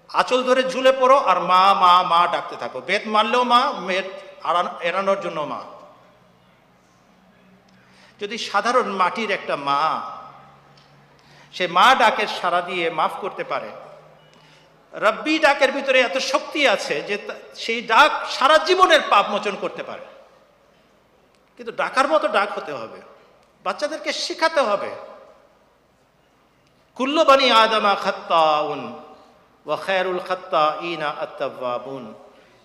আঁচল ধরে ঝুলে পড়ো আর মা মা মা ডাকতে থাকো। বেত মারলেও মা মেদ এড়ানোর জন্য মা। যদি সাধারণ মাটির একটা মা, সে মা ডাকের সারা দিয়ে মাফ করতে পারে। রব্বি ডাকের ভিতরে এত শক্তি আছে যে সেই ডাক সারা জীবনের পাপ মোচন করতে পারে। কিন্তু ডাকার মতো ডাক হতে হবে। বাচ্চাদেরকে শেখাতে হবে। কুল্লু বানি আদমা খাত্তাউন ওয়া খায়রুল খাত্তা ইনা আত্তাওয়াবুন।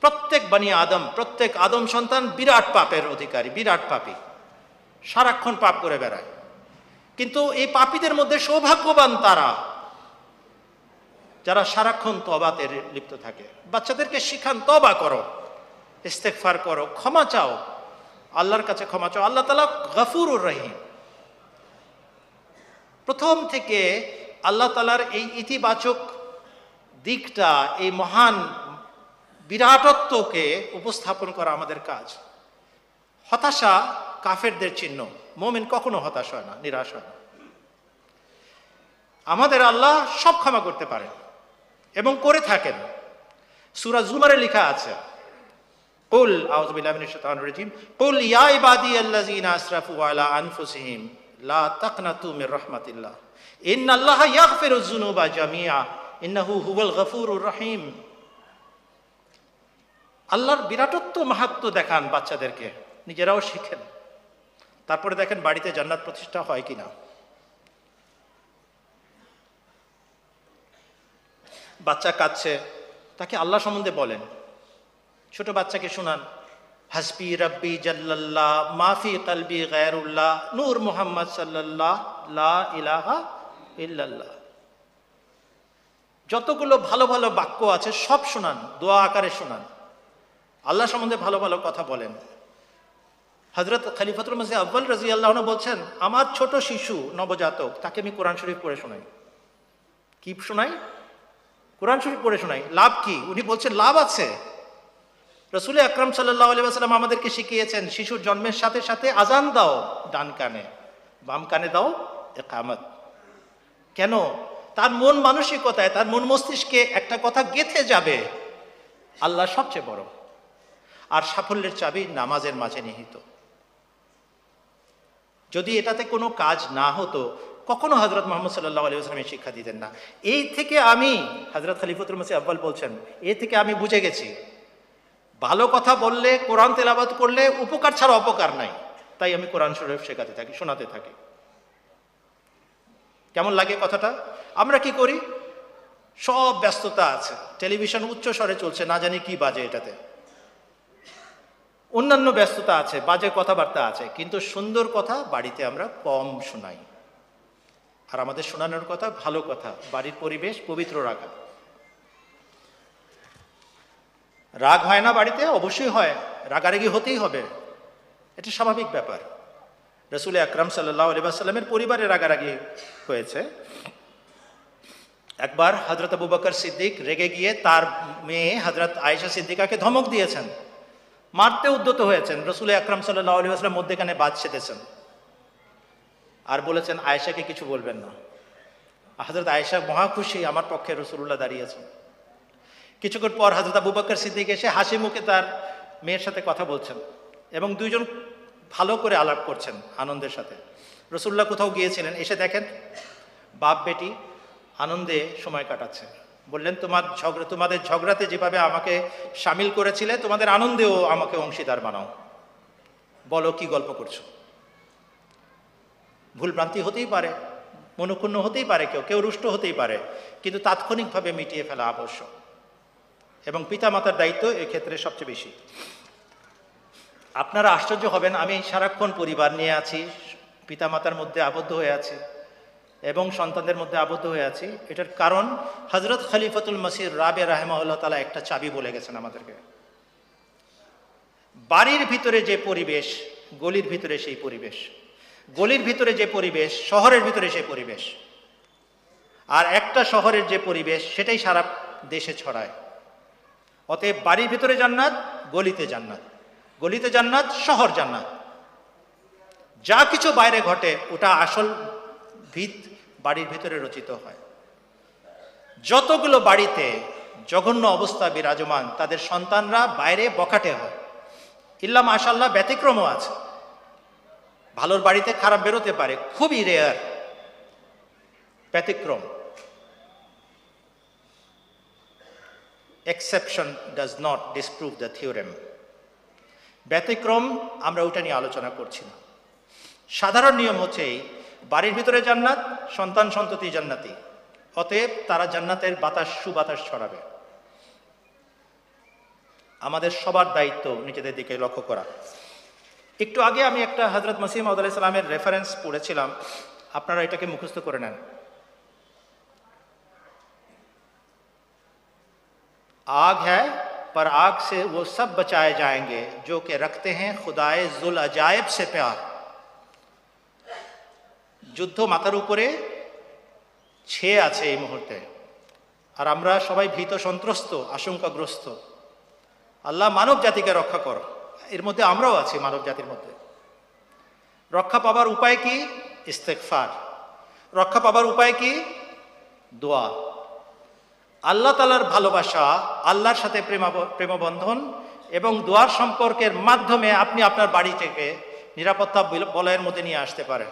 প্রত্যেক বানি আদম, প্রত্যেক আদম সন্তান বিরাট পাপের অধিকারী, বিরাট পাপী। সারাক্ষণ পাপ করে বেড়ায়। কিন্তু এই পাপীদের মধ্যে সৌভাগ্যবান তারা, যারা সারাক্ষণ তবাতে লিপ্ত থাকে। বাচ্চাদেরকে শিখান তবা করো ইস্তেকফার করো, ক্ষমা চাও, আল্লাহর কাছে ক্ষমা চাও। আল্লাহ তালা গফুরুর রহিম। প্রথম থেকে আল্লাহ তালার এই ইতিবাচক দিকটা এই মহান বিরাটত্বকে উপস্থাপন করা আমাদের কাজ হতাশা কাফেরদের চিহ্ন মোমেন কখনো হতাশ হয় না নিরাশ হয় না আমাদের আল্লাহ সব ক্ষমা করতে পারেন এবং করে থাকেন সুরা জুমারে লেখা আছে قل أعوذ بالله من الشيطان الرجيم قل يا عبادي الذين أسرفوا على أنفسهم লা তাকনা তুমির রহমাতিল্লাহ। ইন্নাল্লাহ ইয়াগফিরুজ-যুনুবা জামিয়া ইন্নাহু হুয়াল গফুরুর রহিম। আল্লাহর বিরাটত্ব মাহাত্ম দেখান বাচ্চাদেরকে। নিজেরাও শিখেন। তারপরে দেখেন বাড়িতে জান্নাত প্রতিষ্ঠা হয় কি না বাচ্চা কাঁদছে, তাকে আল্লাহ সম্বন্ধে বলেন। ছোট বাচ্চাকে শোনান। হাসবি রব্বি জাল্লাল্লাহ, মাফি কলবি গায়রুল্লাহ, নূর মুহাম্মদ সাল্লাল্লাহ ইলাহা ইল্লাল্লাহ। যতগুলো ভালো ভালো বাক্য আছে, সব শোনান, দোয়া আকারে শোনান। আল্লাহ সম্বন্ধে ভালো ভালো কথা বলেন। হজরত খলিফাতুল মসিদ আব্বাল রাজি আল্লাহ বলছেন, আমার ছোট শিশু নবজাতক, তাকে আমি কোরআন শরীফ পড়ে শোনাই। কি শোনাই? কোরআন শরীফ পড়ে শোনাই। লাভ কি? উনি বলছেন, লাভ আছে। রসুল আকরাম সাল্লাহ আলি আমাদেরকে শিখিয়েছেন, শিশুর জন্মের সাথে সাথে আজান দাও ডান কানে, বাম কানে দাও একামত। কেন? তার মন মানসিকতায়, তার মন মস্তিষ্কে একটা কথা গেথে যাবে, আল্লাহ সবচেয়ে বড়। আর সাফল্যের চাবি নামাজের মাঝে নিহিত। যদি এটাতে কোনো কাজ না হতো, কখনো হজরত মোহাম্মদ সাল্লাহ আলী শিক্ষা দিতেন না। এই থেকে আমি হজরত খলিফতুল মসি আব্বাল বলছেন, এ থেকে আমি বুঝে গেছি ভালো কথা বললে, কোরআন তেলাবাদ করলে উপকার ছাড়া অপকার নাই। তাই আমি কোরআন শরীফ শেখাতে থাকি, শোনাতে থাকি। কেমন লাগে কথাটা? আমরা কি করি? সব ব্যস্ততা আছে। টেলিভিশন উচ্চ স্বরে চলছে, না জানি কি বাজে এটাতে। অন্যান্য ব্যস্ততা আছে, বাজে কথাবার্তা আছে, কিন্তু সুন্দর কথা বাড়িতে আমরা কম শোনাই। আর আমাদের শোনানোর কথা ভালো কথা, বাড়ির পরিবেশ পবিত্র রাখা। রাগ হয় না বাড়িতে? অবশ্যই হয়। রাগারাগি হতেই হবে। এটা স্বাভাবিক ব্যাপার। রসুল আকরাম সাল্লাহ আলিবাসাল্লামের পরিবারে রাগারাগি হয়েছে। একবার হজরত আবু সিদ্দিক রেগে গিয়ে তার মেয়ে হজরত আয়েশা সিদ্দিকাকে ধমক দিয়েছেন। মারতে উদ্যত হয়েছেন। রসুল আকরাম সাল্লাহ আলী আসলাম মধ্যেখানে বাদ সেতেছেন আর বলেছেন, আয়েশাকে কিছু বলবেন না। হজরত আয়েশা মহা খুশি, আমার পক্ষে রসুল্লাহ দাঁড়িয়েছেন কিছুক্ষণ পর হজরত আবু বকর সিদ্দিক এসে হাসি মুখে তার মেয়ের সাথে কথা বলছেন এবং দুইজন ভালো করে আলাপ করছেন আনন্দের সাথে। রসুল্লাহ কোথাও গিয়েছিলেন, এসে দেখেন বাপ বেটি আনন্দে সময় কাটাচ্ছে। বললেন, তোমার ঝগড়া, তোমাদের ঝগড়াতে যেভাবে আমাকে সামিল করেছিলে, তোমাদের আনন্দেও আমাকে অংশীদার বানাও। বলো, কি গল্প করছ? ভুলভ্রান্তি হতেই পারে, মনক্ষুণ্ণ হতেই পারে কেউ কেউ রুষ্ট হতেই পারে, কিন্তু তাৎক্ষণিকভাবে মিটিয়ে ফেলা আবশ্যক। এবং পিতামাতার দায়িত্ব এক্ষেত্রে সবচেয়ে বেশি। আপনারা আশ্চর্য হবেন, আমি সারাক্ষণ পরিবার নিয়ে আছি, পিতামাতার মধ্যে আবদ্ধ হয়ে আছি এবং সন্তানদের মধ্যে আবদ্ধ হয়ে আছি। এটার কারণ হজরত খলিফতুল মসির রাবে রাহেমাউল্লাহ তালা একটা চাবি বলে গেছেন আমাদেরকে। বাড়ির ভিতরে যে পরিবেশ, গলির ভিতরে সেই পরিবেশ। গলির ভিতরে যে পরিবেশ, শহরের ভিতরে সেই পরিবেশ। আর একটা শহরের যে পরিবেশ, সেটাই সারা দেশে ছড়ায়। অতএব বাড়ির ভিতরে জান্নাত, গলিতে জান্নাত। গলিতে জান্নাত, শহর জান্নাত। যা কিছু বাইরে ঘটে, ওটা আসল ভিত বাড়ির ভিতরে রচিত হয়। যতগুলো বাড়িতে জঘন্য অবস্থা বিরাজমান, তাদের সন্তানরা বাইরে বখাটে হয়। ইল্লা মাশাল্লাহ ব্যতিক্রমও আছে। ভালোর বাড়িতে খারাপ বেরোতে পারে, খুবই রেয়ার ব্যতিক্রম। Exception does not disprove the theorem ব্যতিক্রম আমরা ওটা নিয়ে আলোচনা করছি না। সাধারণ নিয়ম হচ্ছে এই, বাড়ির ভিতরে জান্নাত সন্তান সন্ততি জান্নাতি। অতএব তারা জান্নাতের বাতাস সুবাতাস ছড়াবে। আমাদের সবার দায়িত্ব নিজেদের দিকে লক্ষ্য করা। একটু আগে আমি একটা হজরত মসিম সালামের রেফারেন্স পড়েছিলাম। আপনারা এটাকে মুখস্থ করে নেন। आग है पर आग से वो सब बचाए जाएंगे जो कि रखते हैं खुदाए जुल अजायब से प्यार যুদ্ধ মাথার উপরে ছেয়ে আছে এই মুহূর্তে আর আমরা সবাই ভীত সন্ত্রস্ত আশঙ্কাগ্রস্ত আল্লাহ মানব জাতিকে রক্ষা করো এর মধ্যে আমরাও আছি মানব জাতির মধ্যে রক্ষা পাবার উপায় কি ইস্তেকফার রক্ষা পাবার উপায় কি দোয়া আল্লাহ তালার ভালোবাসা, আল্লাহর সাথে প্রেমা প্রেমবন্ধন এবং দোয়ার সম্পর্কের মাধ্যমে আপনি আপনার বাড়ি থেকে নিরাপত্তা বিল- বলয়ের মধ্যে নিয়ে আসতে পারেন।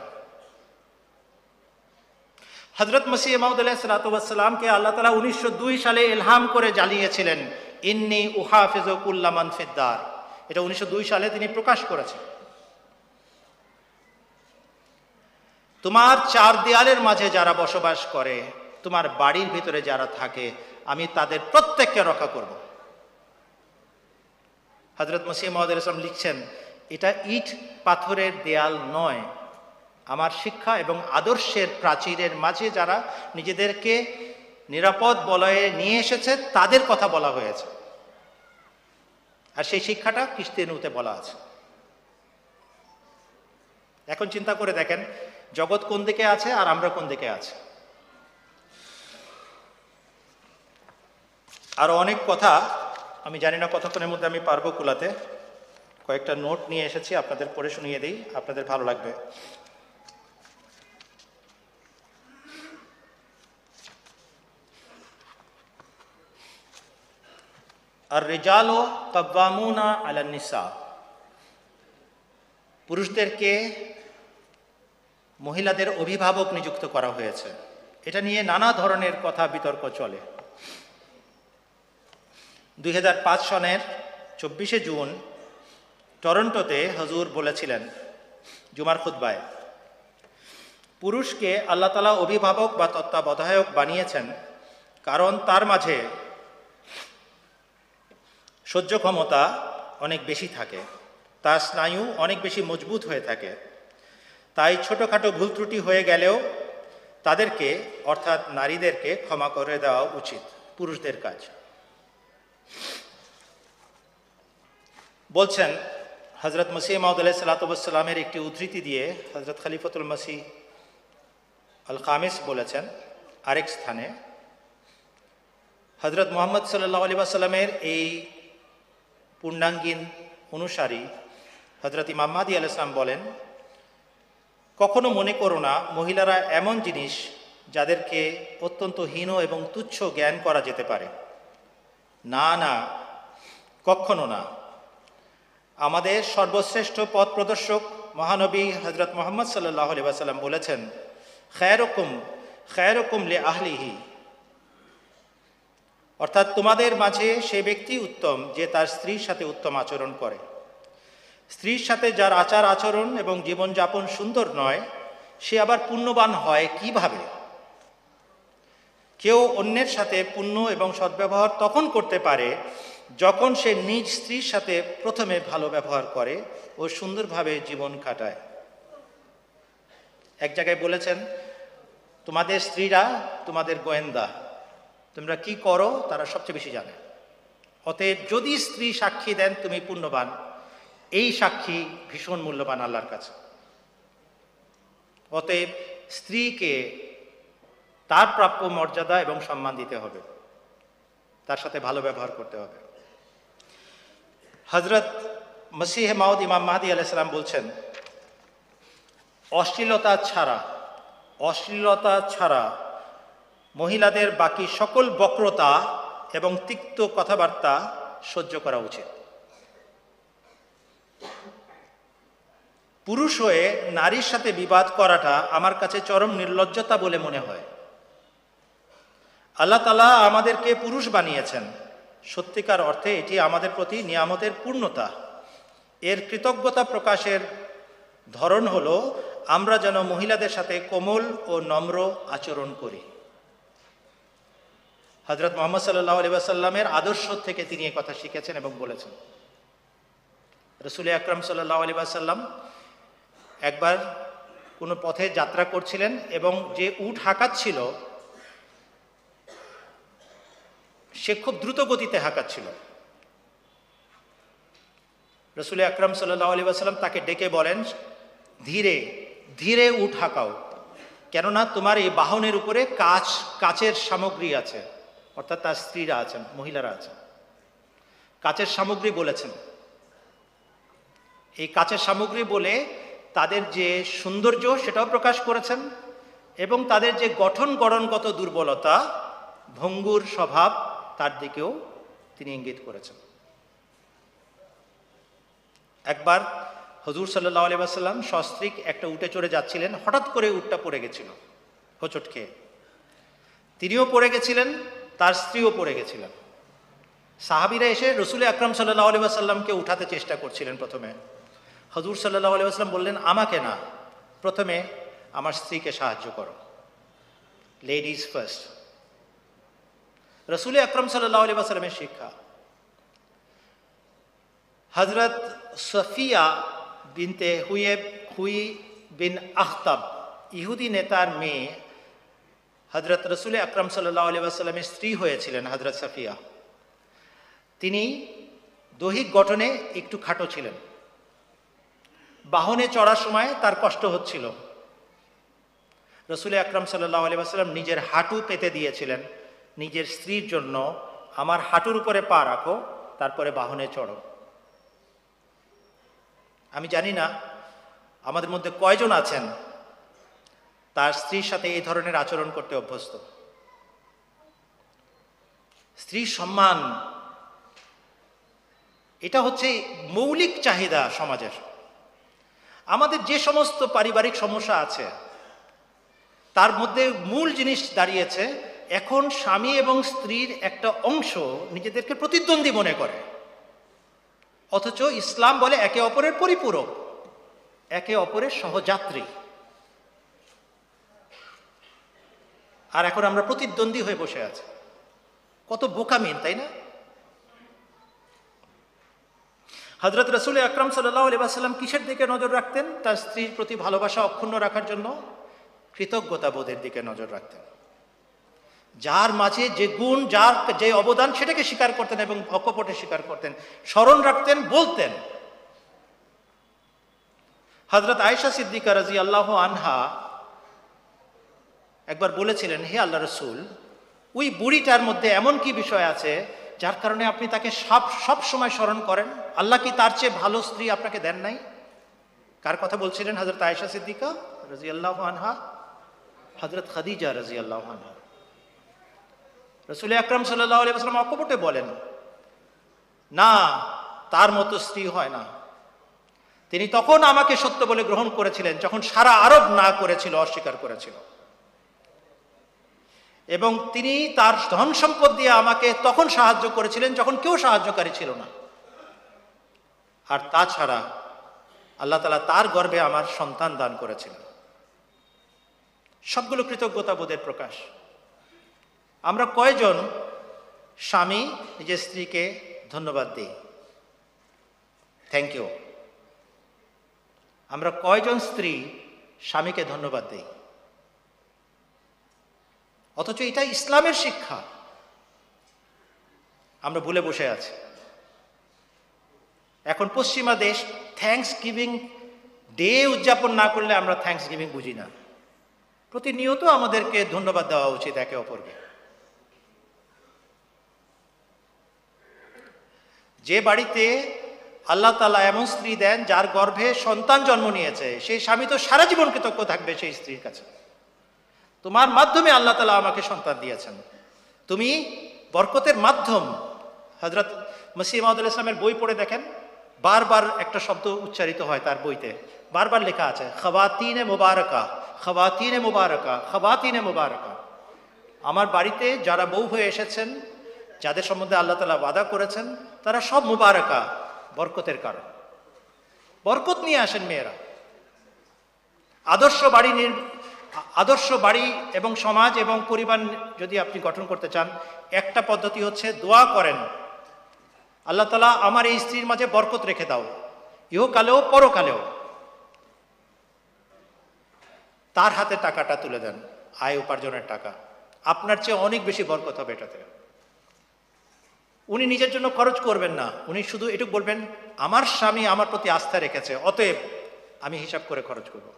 হজরত মসি মাউদুল্লাহ সালাতামকে আল্লাহ তালা উনিশশো দুই সালে এলহাম করে জ্বালিয়েছিলেন ইন্নি উহা উহাফিজকুল্লামান ফিদ্দার। এটা উনিশশো দুই সালে তিনি প্রকাশ করেছেন। তোমার চার দেয়ালের মাঝে যারা বসবাস করে তোমার বাড়ির ভিতরে যারা থাকে, আমি তাদের প্রত্যেককে রক্ষা করব। হজরত মসিহ মহদুল ইসলাম লিখছেন, এটা ইট পাথরের দেয়াল নয়। আমার শিক্ষা এবং আদর্শের প্রাচীরের মাঝে যারা নিজেদেরকে নিরাপদ বলয়ে নিয়ে এসেছে, তাদের কথা বলা হয়েছে। আর সেই শিক্ষাটা কিস্তিনুতে বলা আছে। এখন চিন্তা করে দেখেন, জগৎ কোন দিকে আছে আর আমরা কোন দিকে আছি? আরও অনেক কথা, আমি জানি না কতক্ষণের মধ্যে আমি পারব কুলাতে। কয়েকটা নোট নিয়ে এসেছি, আপনাদের পড়ে শুনিয়ে দিই, আপনাদের ভালো লাগবে। আর রেজালো কব্বামুনা আলান্নিসা। পুরুষদেরকে মহিলাদের অভিভাবক নিযুক্ত করা হয়েছে। এটা নিয়ে নানা ধরনের কথা বিতর্ক চলে। দুই হাজার পাঁচ সনের চব্বিশে জুন টরন্টোতে হজুর বলেছিলেন জুমার খুদ্বায় পুরুষকে আল্লাহ তালা অভিভাবক বা তত্ত্বাবধায়ক বানিয়েছেন কারণ তার মাঝে সহ্য ক্ষমতা অনেক বেশি থাকে, তার স্নায়ু অনেক বেশি মজবুত হয়ে থাকে। তাই ছোটোখাটো ভুল ত্রুটি হয়ে গেলেও তাদেরকে, অর্থাৎ নারীদেরকে ক্ষমা করে দেওয়া উচিত, পুরুষদের কাজ। বলছেন হজরত মসিহ মাউদ আলাহ সাল্লাতামের একটি উদ্ধৃতি দিয়ে হজরত খলিফতুল মসিহ আল খামিস বলেছেন, আরেক স্থানে হজরত মোহাম্মদ সাল্লাহ আলী সাল্লামের এই পূর্ণাঙ্গীন অনুসারী হজরত ইমাম মাদি আল ইসলাম বলেন, কখনো মনে করো না, মহিলারা এমন জিনিস যাদেরকে অত্যন্ত হীন এবং তুচ্ছ জ্ঞান করা যেতে পারে। না না, কখনো না। আমাদের সর্বশ্রেষ্ঠ পথ প্রদর্শক মহানবী হজরত মোহাম্মদ সাল্লাহ বলেছেন, খায়রকুম খায়রকুম লে আহলিহি। অর্থাৎ তোমাদের মাঝে সে ব্যক্তি উত্তম যে তার স্ত্রীর সাথে উত্তম আচরণ করে। স্ত্রীর সাথে যার আচার আচরণ এবং জীবনযাপন সুন্দর নয়, সে আবার পুণ্যবান হয় কীভাবে? কেউ অন্যের সাথে পুণ্য এবং সদ্ব্যবহার তখন করতে পারে যখন সে নিজ স্ত্রীর সাথে প্রথমে ভালো ব্যবহার করে ও সুন্দরভাবে জীবন কাটায়। এক জায়গায় বলেছেন, তোমাদের স্ত্রীরা তোমাদের গোয়েন্দা। তোমরা কি করো তারা সবচেয়ে বেশি জানে। অতএব যদি স্ত্রী সাক্ষী দেন, তুমি পুণ্যবান। এই সাক্ষী ভীষণ মূল্যবান আল্লাহর কাছে। অতএব স্ত্রীকে তার প্রাপ্য মর্যাদা এবং সম্মান দিতে হবে। তার সাথে ভালো ব্যবহার করতে হবে। হজরত মসিহ মাউদ ইমাম মাহাদি আলাইসালাম বলছেন, অশ্লীলতা ছাড়া অশ্লীলতা ছাড়া মহিলাদের বাকি সকল বক্রতা এবং তিক্ত কথাবার্তা সহ্য করা উচিত। পুরুষ হয়ে নারীর সাথে বিবাদ করাটা আমার কাছে চরম নির্লজ্জতা বলে মনে হয়। আল্লাহ তালা আমাদেরকে পুরুষ বানিয়েছেন। সত্যিকার অর্থে এটি আমাদের প্রতি নিয়ামতের পূর্ণতা। এর কৃতজ্ঞতা প্রকাশের ধরন হলো, আমরা যেন মহিলাদের সাথে কোমল ও নম্র আচরণ করি। হজরত মোহাম্মদ সাল্লাহ আলী সাল্লামের আদর্শ থেকে তিনি এই কথা শিখেছেন এবং বলেছেন। রসুল আকরম সাল্লাহ আলী সাল্লাম একবার কোনো পথে যাত্রা করছিলেন এবং যে উট হাঁকাচ্ছিল সে খুব দ্রুত গতিতে হাঁকাচ্ছিল। রসুল আকরম সাল্লাহ আলী সাল্লাম তাকে ডেকে বলেন, ধীরে ধীরে উঠ হাঁকাও। কেননা তোমার এই বাহনের উপরে কাচ, কাচের সামগ্রী আছে। অর্থাৎ তার স্ত্রীরা আছেন, মহিলারা আছেন। কাচের সামগ্রী বলেছেন। এই কাচের সামগ্রী বলে তাদের যে সৌন্দর্য, সেটাও প্রকাশ করেছেন এবং তাদের যে গঠন গড়নগত দুর্বলতা, ভঙ্গুর স্বভাব তার দিকেও তিনি ইঙ্গিত করেছেন। একবার হজুর সাল্লাহ আলি আসাল্লাম সস্ত্রিক একটা উঠে চড়ে যাচ্ছিলেন, হঠাৎ করে উটটা পড়ে গেছিল, হোচট খেয়ে। তিনিও পড়ে গেছিলেন, তার স্ত্রীও পড়ে গেছিলেন। সাহাবিরা এসে রসুল আকরাম সাল্লাহ আলি আসাল্লামকে উঠাতে চেষ্টা করছিলেন প্রথমে। হজুর সাল্লাহ আলি আসলাম বললেন, আমাকে না, প্রথমে আমার স্ত্রীকে সাহায্য করো। লেডিজ ফার্স্ট রসুল আকরম সাল্লাহ আলি আসালামের শিক্ষা। হজরত সফিয়া বিনতে হুয়ে হুই বিন আখতাব, ইহুদি নেতার মেয়ে হজরত রসুল আকরম সাল্লাহ আলি আসালামের স্ত্রী হয়েছিলেন হজরত সফিয়া। তিনি দৈহিক গঠনে একটু খাটো ছিলেন। বাহনে চড়ার সময় তার কষ্ট হচ্ছিল। রসুল আকরম সাল্লাহ আলি আসালাম নিজের হাঁটু পেতে দিয়েছিলেন। নিজের স্ত্রীর জন্য আমার হাঁটুর উপরে পা রাখো, তারপরে বাহনে চড়ো। আমি জানি না আমাদের মধ্যে কয়জন আছেন, তার স্ত্রীর সাথে এই ধরনের আচরণ করতে অভ্যস্ত। স্ত্রীর সম্মান, এটা হচ্ছে মৌলিক চাহিদা সমাজের। আমাদের যে সমস্ত পারিবারিক সমস্যা আছে, তার মধ্যে মূল জিনিস দাঁড়িয়েছে এখন স্বামী এবং স্ত্রীর একটা অংশ নিজেদেরকে প্রতিদ্বন্দ্বী মনে করে। অথচ ইসলাম বলে একে অপরের পরিপূরক, একে অপরের সহযাত্রী। আর এখন আমরা প্রতিদ্বন্দ্বী হয়ে বসে আছি। কত বোকামিন, তাই না? হজরত রসুল আকরাম সাল্লাম কিসের দিকে নজর রাখতেন? তার স্ত্রীর প্রতি ভালোবাসা অক্ষুণ্ণ রাখার জন্য কৃতজ্ঞতা বোধের দিকে নজর রাখতেন। যার মাঝে যে গুণ, যার যে অবদান সেটাকে স্বীকার করতেন এবং অকপটে স্বীকার করতেন, স্মরণ রাখতেন, বলতেন। হজরত আয়েশা সিদ্দিকা রাজি আল্লাহ আনহা একবার বলেছিলেন, হে আল্লাহ রসুল, ওই বুড়িটার মধ্যে এমন কি বিষয় আছে যার কারণে আপনি তাকে সব সব সময় স্মরণ করেন? আল্লাহ কি তার চেয়ে ভালো স্ত্রী আপনাকে দেন নাই? কার কথা বলছিলেন হজরত আয়েশা সিদ্দিকা রাজি আল্লাহ আনহা? হজরত খাদিজা রাজি আল্লাহ আনহা। রসুল আকরম আলিয়াস্লাম অকপটে বলেন, না, তার মতো স্ত্রী হয় না। তিনি তখন আমাকে সত্য বলে গ্রহণ করেছিলেন, যখন সারা আরব না করেছিল, অস্বীকার করেছিল। এবং তিনি তার ধন সম্পদ দিয়ে আমাকে তখন সাহায্য করেছিলেন, যখন কেউ সাহায্যকারী ছিল না। আর তাছাড়া আল্লাহ তালা তার গর্বে আমার সন্তান দান করেছিলেন। সবগুলো কৃতজ্ঞতা বোধের প্রকাশ। আমরা কয়জন স্বামী নিজের স্ত্রীকে ধন্যবাদ দিই? থ্যাংক ইউ আমরা কয়জন স্ত্রী স্বামীকে ধন্যবাদ দিই? অথচ এটা ইসলামের শিক্ষা। আমরা ভুলে বসে আছি। এখন পশ্চিমা দেশ থ্যাংকস গিভিং ডে উদযাপন না করলে আমরা থ্যাংকস গিভিং বুঝি না। প্রতিনিয়ত আমাদেরকে ধন্যবাদ দেওয়া উচিত একে অপরকে। যে বাড়িতে আল্লাহ তালা এমন স্ত্রী দেন যার গর্ভে সন্তান জন্ম নিয়েছে, সেই স্বামী তো সারা জীবন কৃতজ্ঞ থাকবে সেই স্ত্রীর কাছে। তোমার মাধ্যমে আল্লাহ তালা আমাকে সন্তান দিয়েছেন। তুমি বরকতের মাধ্যম হজরত মসিম আহমদুল ইসলামের বই পড়ে দেখেন, বারবার একটা শব্দ উচ্চারিত হয় তার বইতে। বারবার লেখা আছে খবাতিনে মোবারকা খবাতিনে মোবারকা খবাতিনে মোবারকা। আমার বাড়িতে যারা বউ হয়ে এসেছেন যাদের সম্বন্ধে আল্লাহ তালা বাদা করেছেন, তারা সব মুবারকা, বরকতের কারণ। বরকত নিয়ে আসেন মেয়েরা। আদর্শ বাড়ি আদর্শ বাড়ি এবং সমাজ এবং পরিবার যদি আপনি গঠন করতে চান, একটা পদ্ধতি হচ্ছে দোয়া করেন, আল্লাহ তালা আমার এই স্ত্রীর মাঝে বরকত রেখে দাও। ইহকালেও, পরকালেও। তার হাতে টাকাটা তুলে দেন, আয় উপার্জনের টাকা। আপনার চেয়ে অনেক বেশি বরকত হবে এটাতে। উনি নিজের জন্য খরচ করবেন না। উনি শুধু এটুকু বলবেন, আমার স্বামী আমার প্রতি আস্থা রেখেছে, অতএব আমি হিসাব করে খরচ করব।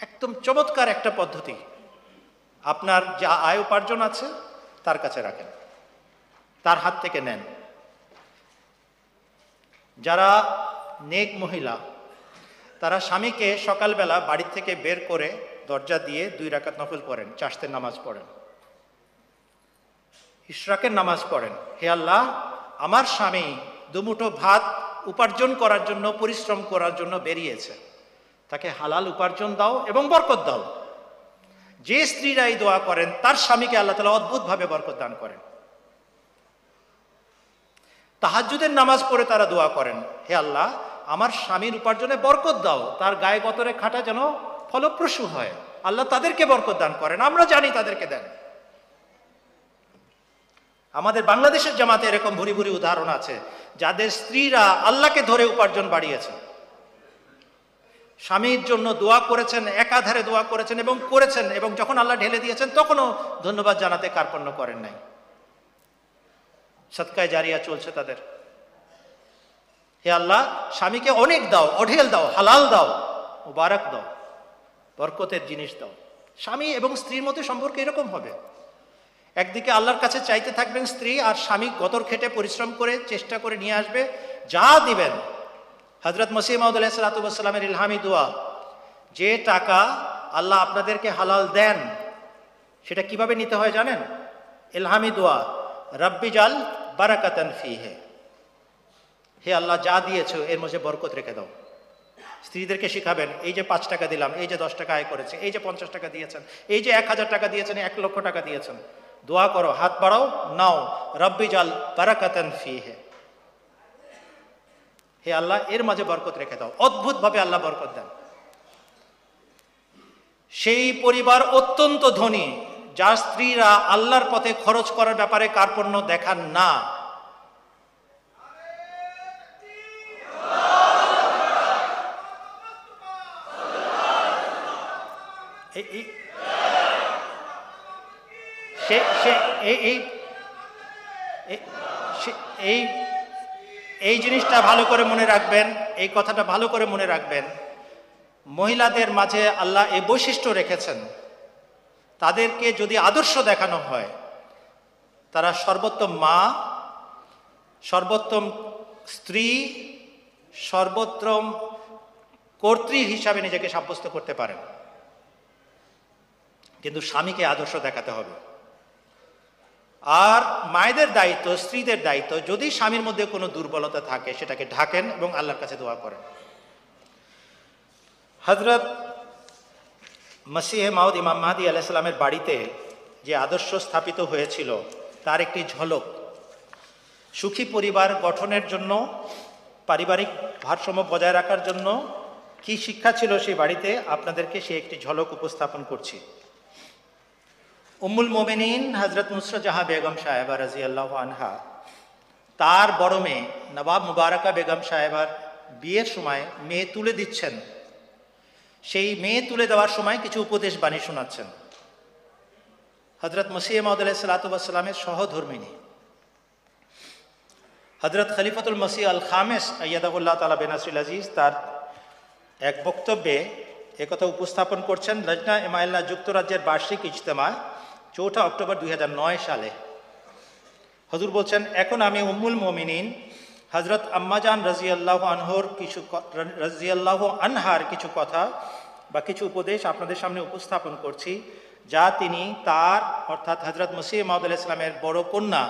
একদম চমৎকার একটা পদ্ধতি। আপনার যা আয় উপার্জন আছে, তার কাছে রাখেন। তার হাত থেকে নেন। যারা নেক মহিলা, তারা স্বামীকে সকালবেলা বাড়ি থেকে বের করে দরজা দিয়ে দুই রাকাত নফল পড়েন চাষতে নামাজ পড়েন। ইশরাকের নামাজ পড়েন। হে আল্লাহ, আমার স্বামী দুমুঠো ভাত উপার্জন করার জন্য, পরিশ্রম করার জন্য বেরিয়েছে। তাকে হালাল উপার্জন দাও এবং বরকত দাও। যে স্ত্রীরা এই দোয়া করেন, তার স্বামীকে আল্লাহ তালা অদ্ভুতভাবে বরকত দান করেন। তাহাজুদের নামাজ পড়ে তারা দোয়া করেন, হে আল্লাহ, আমার স্বামীর উপার্জনে বরকত দাও। তার গায়ে গতরে খাটা যেন ফলপ্রসূ হয়। আল্লাহ তাদেরকে বরকত দান করেন, আমরা জানি তাদেরকে দেন। আমাদের বাংলাদেশের জামাতে এরকম ভুরি ভুরি উদাহরণ আছে, যাদের স্ত্রীরা আল্লাহকে ধরে উপার্জন বাড়িয়েছে স্বামীর জন্য দোয়া করেছেন, একাধারে দোয়া করেছেন এবং করেছেন এবং যখন আল্লাহ ঢেলে দিয়েছেন, তখনও ধন্যবাদ জানাতে কার্পণ্য করেন নাই। সৎকায় জারিয়া চলছে তাদের। হে আল্লাহ, স্বামীকে অনেক দাও, অঢেল দাও, হালাল দাও, মুবারক দাও, বরকতের জিনিস দাও। স্বামী এবং স্ত্রীর মধ্যে সম্পর্ক এরকম হবে। একদিকে আল্লাহর কাছে চাইতে থাকবেন স্ত্রী আর স্বামী গতর খেটে পরিশ্রম করে চেষ্টা করে নিয়ে আসবে, যা দিবেন। হজরত মসিম আলাইসালাতামের ইলহামি দোয়া, যে টাকা আল্লাহ আপনাদেরকে হালাল দেন, সেটা কীভাবে নিতে হয় জানেন? ইলহামি দোয়া, রব্বি জাল বারাকাতন ফি হে হে আল্লাহ, যা দিয়েছ, এর মধ্যে বরকত রেখে দাও। স্ত্রীদেরকে শিখাবেন, এই যে পাঁচ টাকা দিলাম, এই যে দশ টাকা আয় করেছে, এই যে পঞ্চাশ টাকা দিয়েছেন, এই যে এক হাজার টাকা দিয়েছেন, এক লক্ষ টাকা দিয়েছেন। দোয়া করো, হাত বাড়াও, নাও। রব্বি জাল বারাকাতন ফি হে হে আল্লাহ, এর মাঝে বরকত রেখে দাও। অদ্ভুতভাবে আল্লাহ বরকত দেন। সেই পরিবার অত্যন্ত ধনী, যার স্ত্রীরা আল্লাহর পথে খরচ করার ব্যাপারে কার্পণ্য দেখান না। এই- সে সে, এই এই, এই- জিনিসটা ভালো করে মনে রাখবেন, এই কথাটা ভালো করে মনে রাখবেন। মহিলাদের মাঝে আল্লাহ এই বৈশিষ্ট্য রেখেছেন। তাদেরকে যদি আদর্শ দেখানো হয়, তারা সর্বোত্তম মা, সর্বোত্তম স্ত্রী, সর্বোত্তম কর্ত্রী হিসাবে নিজেকে সাব্যস্ত করতে পারেন। কিন্তু স্বামীকে আদর্শ দেখাতে হবে। আর মায়েদের দায়িত্ব, স্ত্রীদের দায়িত্ব, যদি স্বামীর মধ্যে কোনো দুর্বলতা থাকে, সেটাকে ঢাকেন এবং আল্লাহর কাছে দোয়া করেন। হজরত মসিহে মাউদ ইমাম মাহাদি আলাইসাল্লামের বাড়িতে যে আদর্শ স্থাপিত হয়েছিল, তার একটি ঝলক। সুখী পরিবার গঠনের জন্য, পারিবারিক ভারসাম্য বজায় রাখার জন্য কি শিক্ষা ছিল সেই বাড়িতে, আপনাদেরকে সে একটি ঝলক উপস্থাপন করছি। উম্মুল মোমেনিন হজরত নুসরত জাহা বেগম সাহেবা রাজি আল্লাহ আনহা, তার বড় মেয়ে নবাব মুবারকা বেগম সাহেবার বিয়ের সময় মেয়ে তুলে দিচ্ছেন। সেই মেয়ে তুলে দেওয়ার সময় কিছু উপদেশ বাণী শোনাচ্ছেন। হজরত মসিহ মহদ সালাতামের সহধর্মিনী হজরত খলিফতুল মসিহ আল খামেস আয়াদাবুল্লাহ তালা বেনাসিল আজিজ তার এক বক্তব্যে একথা উপস্থাপন করছেন। লজনা এমাইল্লা যুক্তরাজ্যের বার্ষিক ইজতেমা চৌঠা অক্টোবর দুই হাজার নয় সালে। হজুর বলছেন, এখন আমি উম্মুল মমিনিন হজরত আম্মাজান রাজিয়াল্লাহ আনহর কিছু রাজিয়াল্লাহ আনহার কিছু কথা বা কিছু উপদেশ আপনাদের সামনে উপস্থাপন করছি, যা তিনি তার, অর্থাৎ হজরত মসিহ মাহমুদ ইসলামের বড় কন্যা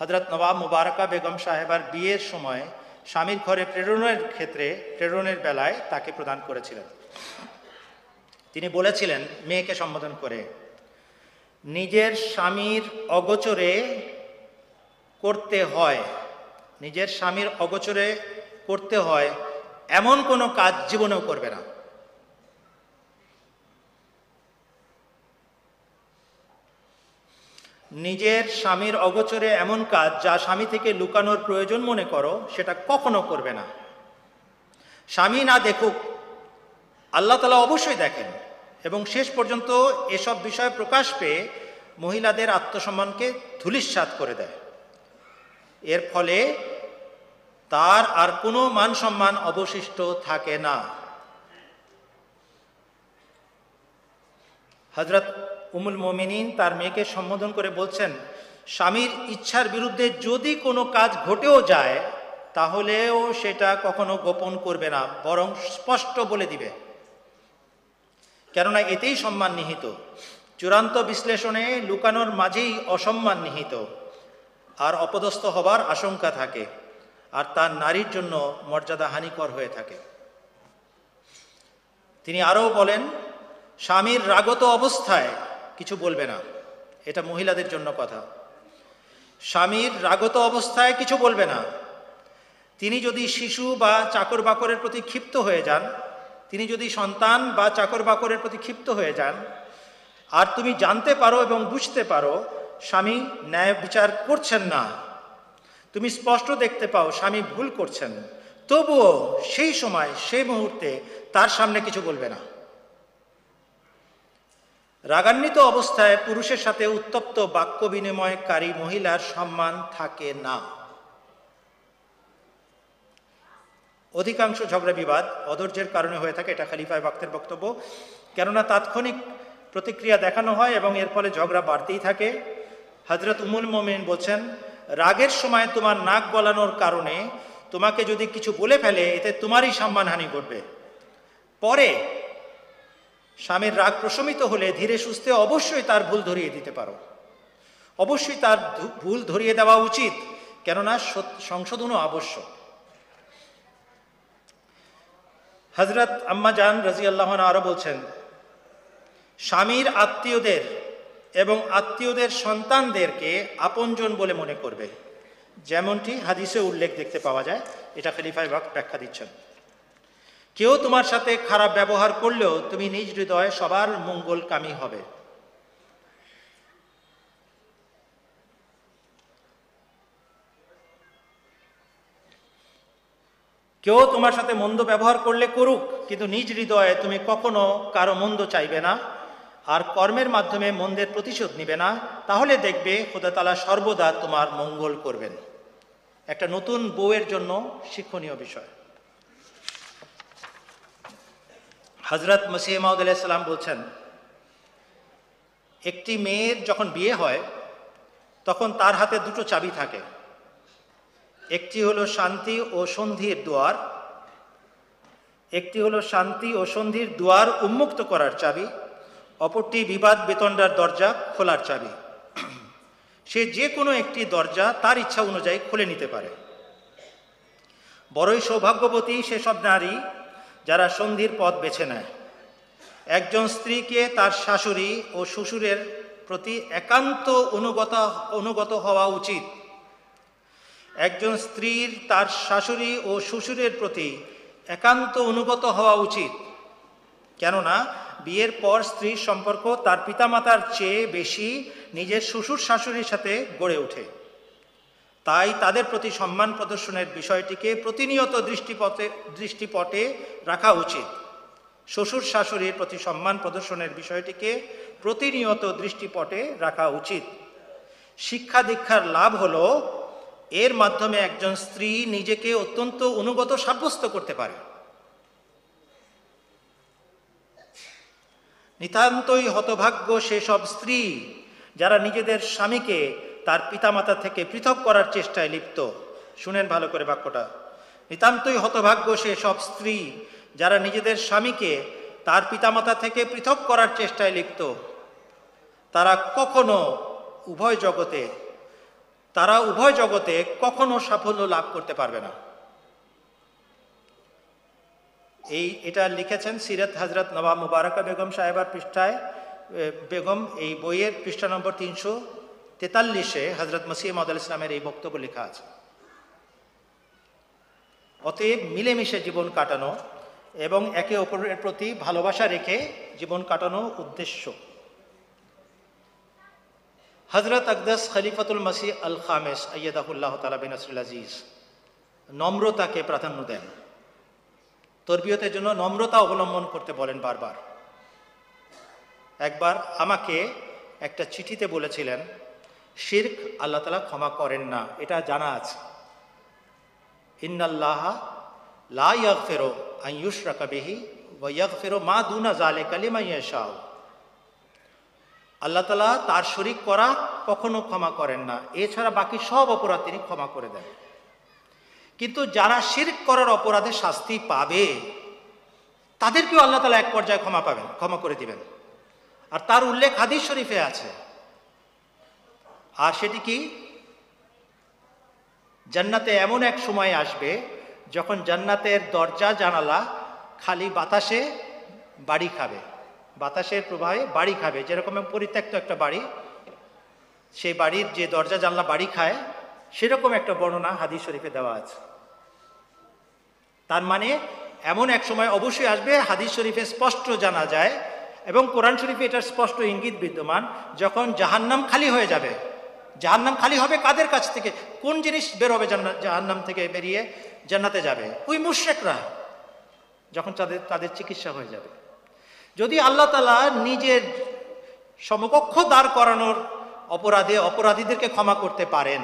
হজরত নবাব মুবারকা বেগম সাহেবার বিয়ের সময় স্বামীর ঘরে প্রেরণের ক্ষেত্রে, প্রেরণের বেলায় তাকে প্রদান করেছিলেন। তিনি বলেছিলেন, মেয়েকে সম্বোধন করে নিজের স্বামীর অগোচরে করতে হয়। নিজের স্বামীর অগোচরে করতে হয়, এমন কোনো কাজ জীবনেও করবে না। নিজের স্বামীর অগোচরে এমন কাজ যা স্বামী থেকে লুকানোর প্রয়োজন মনে করো, সেটা কখনো করবে না। স্বামী না দেখুক, আল্লাহ তালা অবশ্যই দেখেন। এবং শেষ পর্যন্ত এসব বিষয় প্রকাশ পেয়ে মহিলাদের আত্মসম্মানকে ধুলিস্বাদ করে দেয়। এর ফলে তার আর কোনো মান সম্মান অবশিষ্ট থাকে না। হজরত উমুল মোমিনিন তার মেয়েকে সম্বোধন করে বলছেন, স্বামীর ইচ্ছার বিরুদ্ধে যদি কোনো কাজ ঘটেও যায়, তাহলেও সেটা কখনো গোপন করবে না, বরং স্পষ্ট বলে দিবে। কেননা এতেই সম্মান নিহিত। চূড়ান্ত বিশ্লেষণে লুকানোর মাঝেই অসম্মান নিহিত। আর অপদস্থ হবার আশঙ্কা থাকে, আর তার নারীর জন্য মর্যাদা হানিকর হয়ে থাকে। তিনি আরও বলেন, স্বামীর রাগত অবস্থায় কিছু বলবে না, এটা মহিলাদের জন্য কথা। স্বামীর রাগত অবস্থায় কিছু বলবে না। তিনি যদি শিশু বা চাকর বাকরের প্রতি ক্ষিপ্ত হয়ে যান তিনি যদি সন্তান বা চাকর বাকরের প্রতি ক্ষিপ্ত হয়ে যান, আর তুমি জানতে পারো এবং বুঝতে পারো, স্বামী ন্যায় বিচার করছেন না। তুমি স্পষ্ট দেখতে পাও, স্বামী ভুল করছেন। তবুও সেই সময়, সেই মুহূর্তে তার সামনে কিছু বলবে না। রাগান্বিত অবস্থায় পুরুষের সাথে উত্তপ্ত বাক্য বিনিময়কারী মহিলার সম্মান থাকে না। অধিকাংশ ঝগড়া বিবাদ অধৈর্যের কারণে হয়ে থাকে, এটা খালিফায় বাক্তের বক্তব্য। কেননা তাৎক্ষণিক প্রতিক্রিয়া দেখানো হয় এবং এর ফলে ঝগড়া বাড়তেই থাকে। হজরত উমুল মোমিন বলছেন, রাগের সময় তোমার নাক গলানোর কারণে তোমাকে যদি কিছু বলে ফেলে, এতে তোমারই সম্মানহানি ঘটবে। পরে স্বামীর রাগ প্রশমিত হলে ধীরে সুস্থে অবশ্যই তার ভুল ধরিয়ে দিতে পারো। অবশ্যই তার ভুল ধরিয়ে দেওয়া উচিত, কেননা সংশোধনও আবশ্যক। হজরত আম্মা জান রাজি আল্লাহন আরও বলছেন, স্বামীর আত্মীয়দের এবং আত্মীয়দের সন্তানদেরকে আপনজন বলে মনে করবে। যেমনটি হাদিসে উল্লেখ দেখতে পাওয়া যায়, এটা খলিফাই বাক ব্যাখ্যা দিচ্ছেন। কেউ তোমার সাথে খারাপ ব্যবহার করলেও তুমি নিজ হৃদয়ে সবার মঙ্গলকামী হবে। কেউ তোমার সাথে মন্দ ব্যবহার করলে করুক, কিন্তু নিজ হৃদয়ে তুমি কখনো কারও মন্দ চাইবে না। আর কর্মের মাধ্যমে মন্দের প্রতিশোধ নিবে না, তাহলে দেখবে খোদা তালা সর্বদা তোমার মঙ্গল করবেন। একটা নতুন বউয়ের জন্য শিক্ষণীয় বিষয়। হজরত মসিহ মাউদ আলাইসাল্লাম বলছেন, একটি মেয়ের যখন বিয়ে হয়, তখন তার হাতে দুটো চাবি থাকে। একটি হলো শান্তি ও সন্ধির দুয়ার। একটি হলো শান্তি ও সন্ধির দুয়ার উন্মুক্ত করার চাবি, অপরটি বিবাদ বেতনডার দরজা খোলার চাবি। সে যে কোনো একটি দরজা তার ইচ্ছা অনুযায়ী খুলে নিতে পারে। বড়ই সৌভাগ্যবতী সেসব নারী যারা সন্ধির পথ বেছে নেয়। একজন স্ত্রীকে তার শাশুড়ি ও শ্বশুরের প্রতি একান্ত অনুগত অনুগত হওয়া উচিত। একজন স্ত্রীর, তার শাশুড়ি ও শ্বশুরের প্রতি একান্ত অনুগত হওয়া উচিত। কেননা, বিয়ের পর স্ত্রীর সম্পর্ক তার পিতামাতার চেয়ে বেশি নিজের শ্বশুর শাশুড়ির সাথে গড়ে ওঠে। তাই তাদের প্রতি সম্মান প্রদর্শনের বিষয়টিকে প্রতিনিয়ত দৃষ্টিপথে, দৃষ্টিপটে রাখা উচিত। শ্বশুর শাশুড়ির প্রতি সম্মান প্রদর্শনের বিষয়টিকে প্রতিনিয়ত দৃষ্টিপটে রাখা উচিত। শিক্ষা দীক্ষার লাভ হলো এর মাধ্যমে একজন স্ত্রী নিজেকে অত্যন্ত অনুগত সাব্যস্ত করতে পারে। নিতান্তই হতভাগ্য সেসব স্ত্রী যারা নিজেদের স্বামীকে তার পিতামাতা থেকে পৃথক করার চেষ্টায় লিপ্ত। শুনেন ভালো করে বাক্যটা। নিতান্তই হতভাগ্য সেসব স্ত্রী যারা নিজেদের স্বামীকে তার পিতামাতা থেকে পৃথক করার চেষ্টায় লিপ্ত। তারা কখনো উভয় জগতে তারা উভয় জগতে কখনো সাফল্য লাভ করতে পারবে না। এই এটা লিখেছেন সিরাত হজরত নবাব মুবারকা বেগম সাহেবার পৃষ্ঠায় বেগম এই বইয়ের পৃষ্ঠা নম্বর তিনশো তেতাল্লিশে হজরত মসিম আদ ইসলামের এই বক্তব্য লেখা আছে। অতএব মিলেমিশে জীবন কাটানো এবং একে অপরের প্রতি ভালোবাসা রেখে জীবন কাটানো উদ্দেশ্য। হজরত আকদাস খলিফাতুল মাসি আল খামেস আയ്য়াদাহুল্লাহ তালা বিন আসরুল আজিজ নম্রতাকে প্রাধান্য দেন। তরবিয়তের জন্য নম্রতা অবলম্বন করতে বলেন বারবার। একবার আমাকে একটা চিঠিতে বলেছিলেন, শির্ক আল্লাহ তালা ক্ষমা করেন না, এটা জানা আছে। ইন্নাল্লাহ লা ফেরো আইয়ুস রাকাবিহি ওয়াইয়াগ ফেরো মা দুনা জালে কালিমা ইয়াশাও আল্লাহ তালা তার শরিক করা কখনো ক্ষমা করেন না। এছাড়া বাকি সব অপরাধ তিনি ক্ষমা করে দেন। কিন্তু যারা শিরক করার অপরাধে শাস্তি পাবে, তাদেরকেও আল্লাহ তালা এক পর্যায়ে ক্ষমা পাবেন, ক্ষমা করে দিবেন। আর তার উল্লেখ হাদিস শরীফে আছে। আর সেটি কি? জান্নাতে এমন এক সময় আসবে যখন জান্নাতের দরজা জানালা খালি বাতাসে বাড়ি খাবে। বাতাসের প্রবাহে বাড়ি খাবে, যেরকম পরিত্যক্ত একটা বাড়ি, সেই বাড়ির যে দরজা জানলা বাড়ি খায়, সেরকম একটা বর্ণনা হাদিস শরীফে দেওয়া আছে। তার মানে এমন এক সময় অবশ্যই আসবে, হাদিস শরীফে স্পষ্ট জানা যায় এবং কোরআন শরীফে এটার স্পষ্ট ইঙ্গিত বিদ্যমান, যখন জাহান্নাম খালি হয়ে যাবে। জাহান্নাম খালি হবে কাদের কাছ থেকে? কোন জিনিস বের হবে জাহান্নাম থেকে বেরিয়ে জান্নাতে যাবে? ওই মুশ্রেকরা, যখন তাদের তাদের চিকিৎসা হয়ে যাবে। যদি আল্লাহ তালা নিজের সমকক্ষ দাঁড় করানোর অপরাধে অপরাধীদেরকে ক্ষমা করতে পারেন,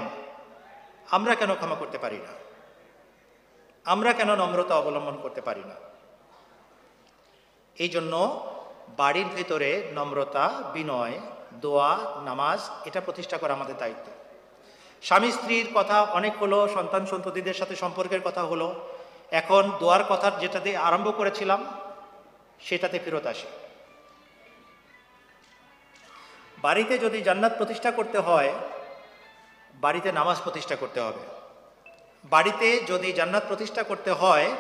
আমরা কেন ক্ষমা করতে পারি না? আমরা কেন নম্রতা অবলম্বন করতে পারি না? এই জন্য বাড়ির ভেতরে নম্রতা, বিনয়, দোয়া, নামাজ, এটা প্রতিষ্ঠা করা আমাদের দায়িত্ব। স্বামী স্ত্রীর কথা অনেক হলো, সন্তান সন্ততিদের সাথে সম্পর্কের কথা হলো। এখন দোয়ার কথা যেটা দিয়ে আরম্ভ করেছিলাম সেটাতে ফেরত আসে। বাড়িতে যদি জান্নাত প্রতিষ্ঠা করতে হয়, বাড়িতে নামাজ প্রতিষ্ঠা করতে হবে। বাড়িতে যদি জান্নাত প্রতিষ্ঠা করতে হয়,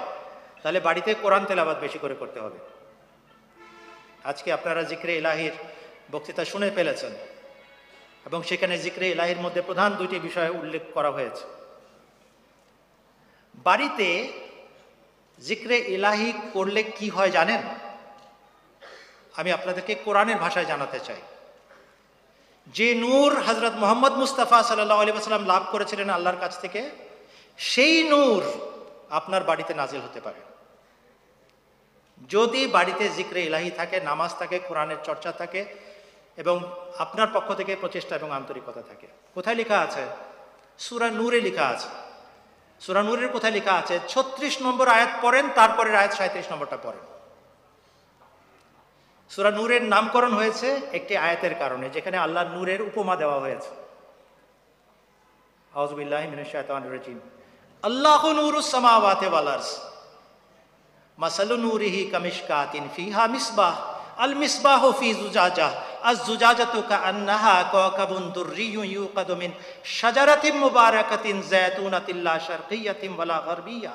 তাহলে বাড়িতে কোরআন তেলাবাদ বেশি করে করতে হবে। আজকে আপনারা জিক্রে ইলাহির বক্তৃতা শুনে ফেলেছেন এবং সেখানে জিক্রে ইলাহির মধ্যে প্রধান দুইটি বিষয় উল্লেখ করা হয়েছে। বাড়িতে জিক্রে ইলাহি করলে কি হয় জানেন? আমি আপনাদেরকে কোরআনের ভাষায় জানাতে চাই। যে নূর হজরত মোহাম্মদ মুস্তাফা সাল্লাহ আলী সাল্লাম লাভ করেছিলেন আল্লাহর কাছ থেকে, সেই নূর আপনার বাড়িতে নাজিল হতে পারে। যদি বাড়িতে জিক্রে ইলাহি থাকে, নামাজ থাকে, কোরআনের চর্চা থাকে এবং আপনার পক্ষ থেকে প্রচেষ্টা এবং আন্তরিকতা থাকে। কোথায় লেখা আছে? সুরা নূরে লেখা আছে। সুরা নূরের কোথায় লেখা আছে? ছত্রিশ নম্বর আয়াত পড়েন তারপরে আয়াত সাঁত্রিশ নম্বরটা পড়েন। সুরা নূরের নামকরণ হয়েছে একটি আয়াতের কারণে, যেখানে আল্লাহ নূরের উপমা দেওয়া হয়েছে। আউজবিল্লাহ মিনাশ শাইতানির রাজিম। আল্লাহ নূরুস সামাওয়াতি ওয়াল আরজ মাসালু নূরিহি কামিশকাতিন ফিহা মিসবাহ। আল মিসবাহ ফি জুজাজা আজ জুজাজাতু কাআন্নাহা কাওকাবুন দুররিয়্যুন ইউকাদু মিন শাজারাতিন মুবারাকাতিন যায়তুনাতিন লা শারকিয়্যাতিন ওয়ালা গারবিয়্যা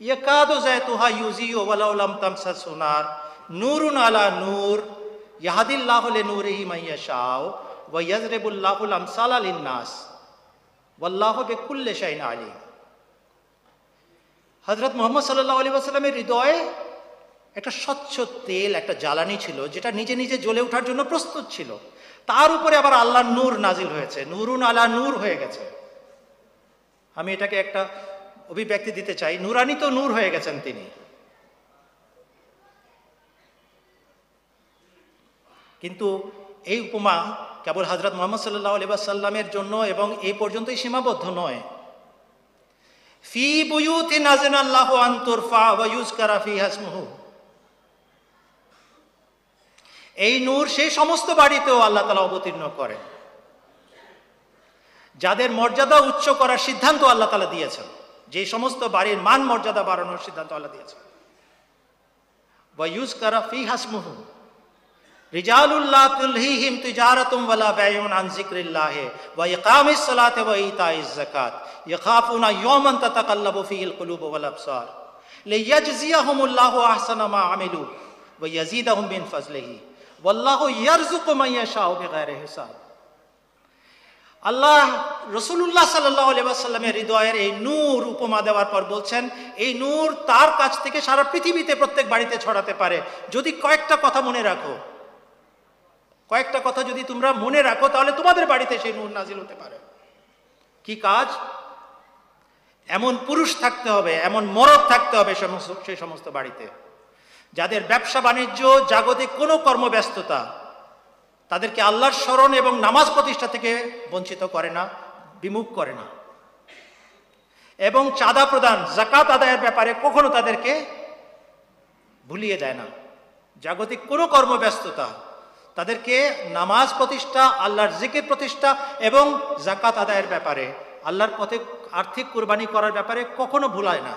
ইয়াকাদু যায়তুহা ইউজিউ ওয়ালাউ লাম তামসাসু নার। নূরুন আলা নূর, ইয়াহদিল্লাহু লিনূরিহি মান ইয়াশাউ, ওয়া ইয়াজরিবুল্লাহুল আমসালা লিন-নাস। ওয়াল্লাহু বিকুল্লি শাইইন আলিম। হজরত মোহাম্মদ সাল্লাহ আলী আসালামের হৃদয়ে একটা স্বচ্ছ তেল, একটা জ্বালানি ছিল, যেটা নিজে নিজে জ্বলে ওঠার জন্য প্রস্তুত ছিল। তার উপরে আবার আল্লাহর নূর নাজিল হয়েছে, নুরুন আলা নূর হয়ে গেছে। আমি এটাকে একটা অভিব্যক্তি দিতে চাই নুরানি তো নূর হয়ে গেছেন তিনি। কিন্তু এই উপমা কেবল হজরত মোহাম্মদ সাল্লাহ আলী সাল্লামের জন্য এবং এই পর্যন্তই সীমাবদ্ধ নয়। ফি বুয়ুতি নাজেন আল্লাহ আন্তুরফা ওয়া ইউজকারা ফি হাসমুহু এই নূর সেই সমস্ত বাড়িতেও আল্লাহ তালা অবতীর্ণ করেন। যাদের মর্যাদা উচ্চ করার সিদ্ধান্ত আল্লাহ তালা দিয়েছেন। যে সমস্ত বাড়ির মান মর্যাদা বাড়ানোর সিদ্ধান্ত আল্লাহ দিয়েছেন। ওয়া ইউজকারা ফি হাসমুহু রিজালুল্লাহ তুলহিহিম তিজারাতুম ওয়ালা বায়ুন আন যিকরিল্লাহ ওয়া ইকামিস সালাতি ওয়া ইতাইজ যাকাত ইয়াখাফুনা ইয়াওমান তাতাকাল্লাবু ফিহিল কুলুব ওয়াল আবসার লিয়াজজিয়াহুমুল্লাহু আহসানা মা আমিলু ওয়া ইয়াজিদাহুম মিন ফাজলিহি ওয়াল্লাহু ইয়ারযুকু মান ইয়াশাউ বিগাইরি হিসাব আল্লাহ রসুল্লাহ সাল্লাহ আলিয়াল্লামের হৃদয়ের এই নূর উপমা দেওয়ার পর বলছেন, এই নূর তার কাছ থেকে সারা পৃথিবীতে প্রত্যেক বাড়িতে ছড়াতে পারে। যদি কয়েকটা কথা মনে রাখো কয়েকটা কথা যদি তোমরা মনে রাখো, তাহলে তোমাদের বাড়িতে সেই নূর নাজিল হতে পারে। কি কাজ? এমন পুরুষ থাকতে হবে, এমন মরদ থাকতে হবে সেই সমস্ত বাড়িতে। যাদের ব্যবসা বাণিজ্য, জাগতিক কোনো কর্মব্যস্ততা, তাদেরকে আল্লাহর স্মরণ এবং নামাজ প্রতিষ্ঠা থেকে বঞ্চিত করে না, বিমুখ করে না। এবং চাঁদা প্রদান জাকাত আদায়ের ব্যাপারে কখনো তাদেরকে ভুলিয়ে দেয় না। জাগতিক কোনো কর্মব্যস্ততা তাদেরকে নামাজ প্রতিষ্ঠা, আল্লাহর জিকির প্রতিষ্ঠা এবং জাকাত আদায়ের ব্যাপারে। আল্লাহর পথে আর্থিক কোরবানি করার ব্যাপারে কখনো ভুলায় না।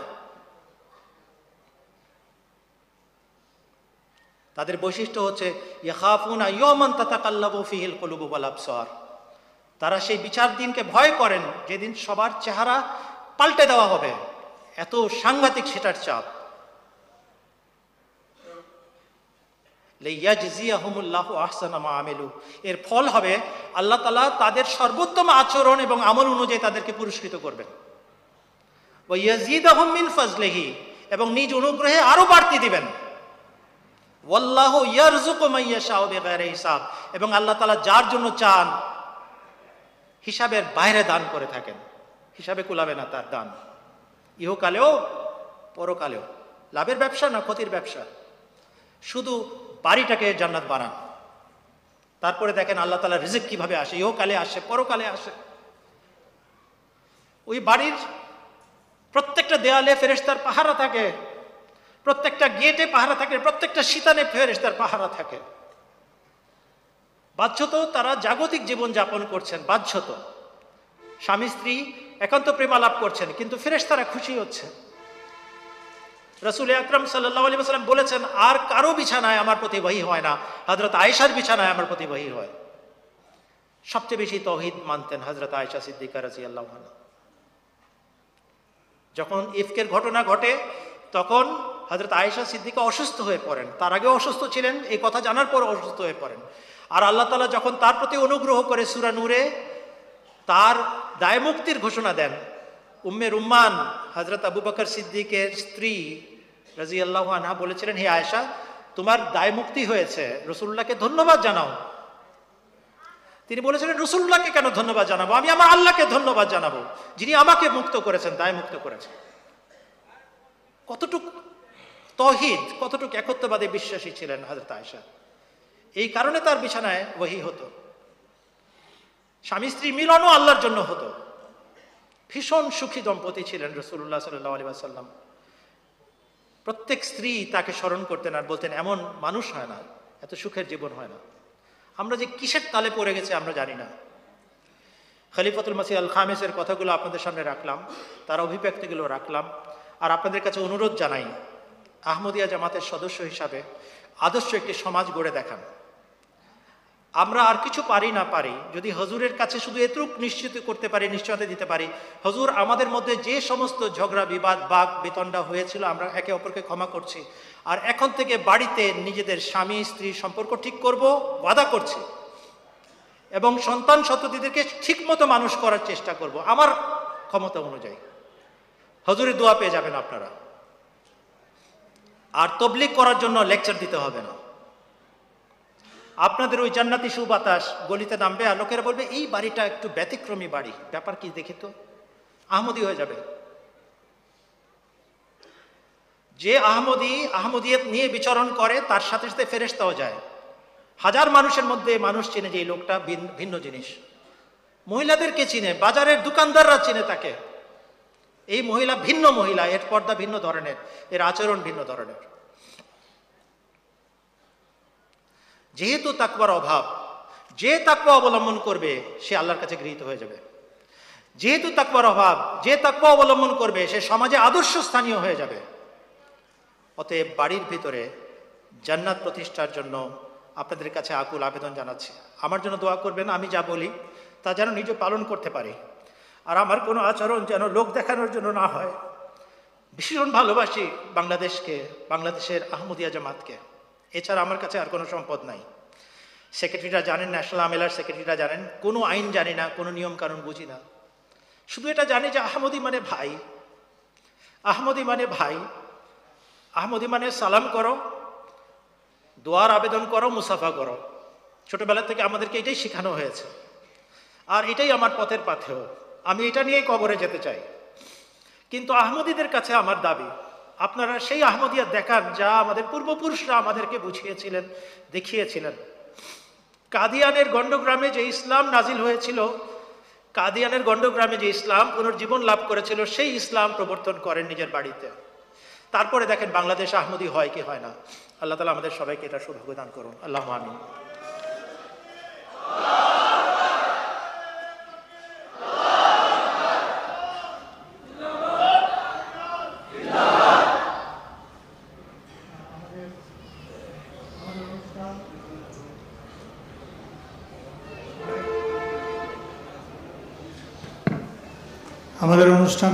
তাদের বৈশিষ্ট্য হচ্ছে তারা সেই বিচার দিনকে ভয় করেন যেদিন সবার চেহারা পাল্টে দেওয়া হবে। এত সাংঘাতিক সেটার চাপ। আমেলু। এর ফল হবে আল্লাহ তালা তাদের সর্বোত্তম আচরণ এবং আমল অনুযায়ী তাদেরকে পুরস্কৃত করবেন। ও আহমিন ফজলেহি, এবং নিজ অনুগ্রহে আরও বাড়তি দিবেন। হিসাব, এবং আল্লাহ তাআলা যার জন্য চান, হিসাবের বাইরে দান করে থাকেন। হিসাবে কুলাবে না তার দান। ইহকালেও, পরকালেও। লাভের ব্যবসা না ক্ষতির ব্যবসা? শুধু বাড়িটাকে জান্নাত বানান। তারপরে দেখেন আল্লাহ তালা রিজিক কীভাবে আসে, ইহকালে আসে, পরকালে আসে। ওই বাড়ির প্রত্যেকটা দেয়ালে ফেরেস্তার পাহারা থাকে, প্রত্যেকটা গেটে পাহারা থাকে, প্রত্যেকটা শীতানে ফেরেস্তার পাহারা থাকে। বাধ্যত তারা জাগতিক জীবন যাপন করছেন, বাধ্যত। স্বামী স্ত্রী একান্ত প্রেমালাপ করছেন, কিন্তু ফেরেস্তারা খুশি হচ্ছে। রসুল আকরম সাল্লাম বলেছেন, আর কারও বিছানায় আমার প্রতি বহি হয় না। হজরত আয়েশার বিছানায় আমার প্রতি বহি হয়। সবচেয়ে বেশি তহিদ মানতেন হজরত আয়েশা সিদ্দিকা রাজি আল্লাহ যখন ইফকের ঘটনা ঘটে, তখন হজরত আয়েশা সিদ্দিকা অসুস্থ হয়ে পড়েন। তার আগেও অসুস্থ ছিলেন, এই কথা জানার পর অসুস্থ হয়ে পড়েন। আর আল্লাহ তালা যখন তার প্রতি অনুগ্রহ করে সুরা নূরে তার দায় মুক্তির ঘোষণা দেন উম্মের উম্মান হজরত আবু বকর সিদ্দিকের স্ত্রী রাজি আল্লাহ আনহা বলেছিলেন, হে আয়েশা, তোমার দায় মুক্তি হয়েছে। রসুল্লাহকে ধন্যবাদ জানাও। তিনি বলেছিলেন রসুল্লাহকে কেন ধন্যবাদ জানাব? আমি আমার আল্লাহকে ধন্যবাদ জানাব। যিনি আমাকে মুক্ত করেছেন দায় মুক্ত করেছেন কতটুক তহিদ, কতটুক একত্ববাদে বিশ্বাসী ছিলেন হাজরত আয়সা এই কারণে তার বিছানায় ওহি হতো। স্বামী স্ত্রী মিলনও আল্লাহর জন্য হতো। ভীষণ সুখী দম্পতি ছিলেন রসুল্লাহ সাল্লাহ আলী সাল্লাম প্রত্যেক স্ত্রী তাকে স্মরণ করতেন আর বলতেন, এমন মানুষ হয় না, এত সুখের জীবন হয় না। আমরা যে কিসের তালে পড়ে গেছে আমরা জানি না। খলিফতুল মাসি আল খামেসের কথাগুলো আপনাদের সামনে রাখলাম, তার অভিব্যক্তিগুলো রাখলাম, আর আপনাদের কাছে অনুরোধ জানাই, আহমদিয়া জামাতের সদস্য হিসাবে আদর্শ একটি সমাজ গড়ে দেখান। আমরা আর কিছু পারি না পারি, যদি হজুরের কাছে শুধু এতটুক নিশ্চিত করতে পারি, নিশ্চয়তা দিতে পারি, হজুর আমাদের মধ্যে যে সমস্ত ঝগড়া, বিবাদ বাঘ বেতনটা হয়েছিল, আমরা একে অপরকে ক্ষমা করছি। আর এখন থেকে বাড়িতে নিজেদের স্বামী, স্ত্রী সম্পর্ক ঠিক করব, বাধা করছি। এবং সন্তান সন্ততিদেরকে ঠিকমতো মানুষ করার চেষ্টা করব, আমার ক্ষমতা অনুযায়ী। হজুরের দোয়া পেয়ে যাবেন আপনারা। আর তবলিক করার জন্য লেকচার দিতে হবে না। আপনাদের ওই জান্নাতি সুবাতাস গলিতে নামবে আর লোকেরা বলবে, এই বাড়িটা একটু ব্যতিক্রমী বাড়ি। ব্যাপার কি দেখি তো? আহমদি হয়ে যাবে। যে আহমদি আহমদিয়ত নিয়ে বিচরণ করে, তার সাথে সাথে ফেরেস্তাও যায়। হাজার মানুষের মধ্যে মানুষ চেনে যে এই লোকটা ভিন- ভিন্ন জিনিস। মহিলাদেরকে চিনে? বাজারের দোকানদাররা চিনে তাকে। এই মহিলা ভিন্ন মহিলা, এর পর্দা ভিন্ন ধরনের, এর আচরণ ভিন্ন ধরনের। যেহেতু তাকবার অভাব, যে তাকওয়া অবলম্বন করবে, সে আল্লাহর কাছে গৃহীত হয়ে যাবে। যেহেতু তাকবার অভাব, যে তাকওয়া অবলম্বন করবে, সে সমাজে আদর্শ স্থানীয় হয়ে যাবে। অতএব বাড়ির ভিতরে জান্নাত প্রতিষ্ঠার জন্য আপনাদের কাছে আকুল আবেদন জানাচ্ছি। আমার জন্য দোয়া করবেন, আমি যা বলি, তা যেন নিজে পালন করতে পারি। আর আমার কোনো আচরণ যেন লোক দেখানোর জন্য না হয়। ভীষণ ভালোবাসি বাংলাদেশকে, বাংলাদেশের আহমদিয়া জামাতকে। এছাড়া আমার কাছে আর কোনো সম্পদ নাই। সেক্রেটারিরা জানেন, ন্যাশনাল আমেলার সেক্রেটারিরা জানেন, কোনো আইন জানি না, কোনো নিয়ম কানুন বুঝি না। শুধু এটা জানি যে আহমদি মানে ভাই। আহমদি মানে ভাই। আহমদি মানে সালাম করো, দোয়ার আবেদন করো, মুসাফা করো। ছোটবেলা থেকে আমাদেরকে এটাই শেখানো হয়েছে। আর এটাই আমার পথের পাথেও আমি এটা নিয়েই কবরে যেতে চাই। কিন্তু আহমদীদের কাছে আমার দাবি আপনারা সেই আহমদিয়া দেখান যা আমাদের পূর্বপুরুষরা আমাদেরকে বুঝিয়েছিলেন, দেখিয়েছিলেন। কাদিয়ানের গণ্ডগ্রামে যে ইসলাম নাজিল হয়েছিল, কাদিয়ানের গণ্ডগ্রামে যে ইসলাম পুনর্জীবন লাভ করেছিল, সেই ইসলাম প্রবর্তন করেন নিজের বাড়িতে। তারপরে দেখেন বাংলাদেশ আহমদি হয় কি হয় না। আল্লাহ তালা আমাদের সবাইকে এটা সৌভাগ্য দান করুন। আল্লাহ আমিন। আমাদের অনুষ্ঠান,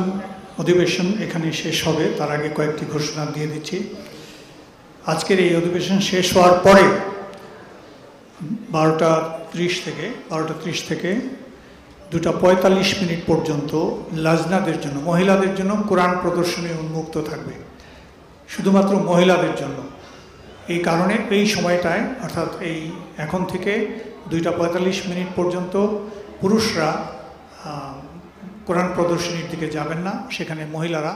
অধিবেশন এখানে শেষ হবে। তার আগে কয়েকটি ঘোষণা দিয়ে দিচ্ছি। আজকের এই অধিবেশন শেষ হওয়ার পরে বারোটা ত্রিশ থেকে, বারোটা ত্রিশ থেকে দুটা পঁয়তাল্লিশ মিনিট পর্যন্ত লাজনাদের জন্য, মহিলাদের জন্য কোরআন প্রদর্শনী উন্মুক্ত থাকবে। শুধুমাত্র মহিলাদের জন্য। এই কারণে এই সময়টায়, অর্থাৎ এই এখন থেকে দুইটা পঁয়তাল্লিশ মিনিট পর্যন্ত পুরুষরা কোরআন প্রদর্শনীর দিকে যাবেন না সেখানে মহিলারা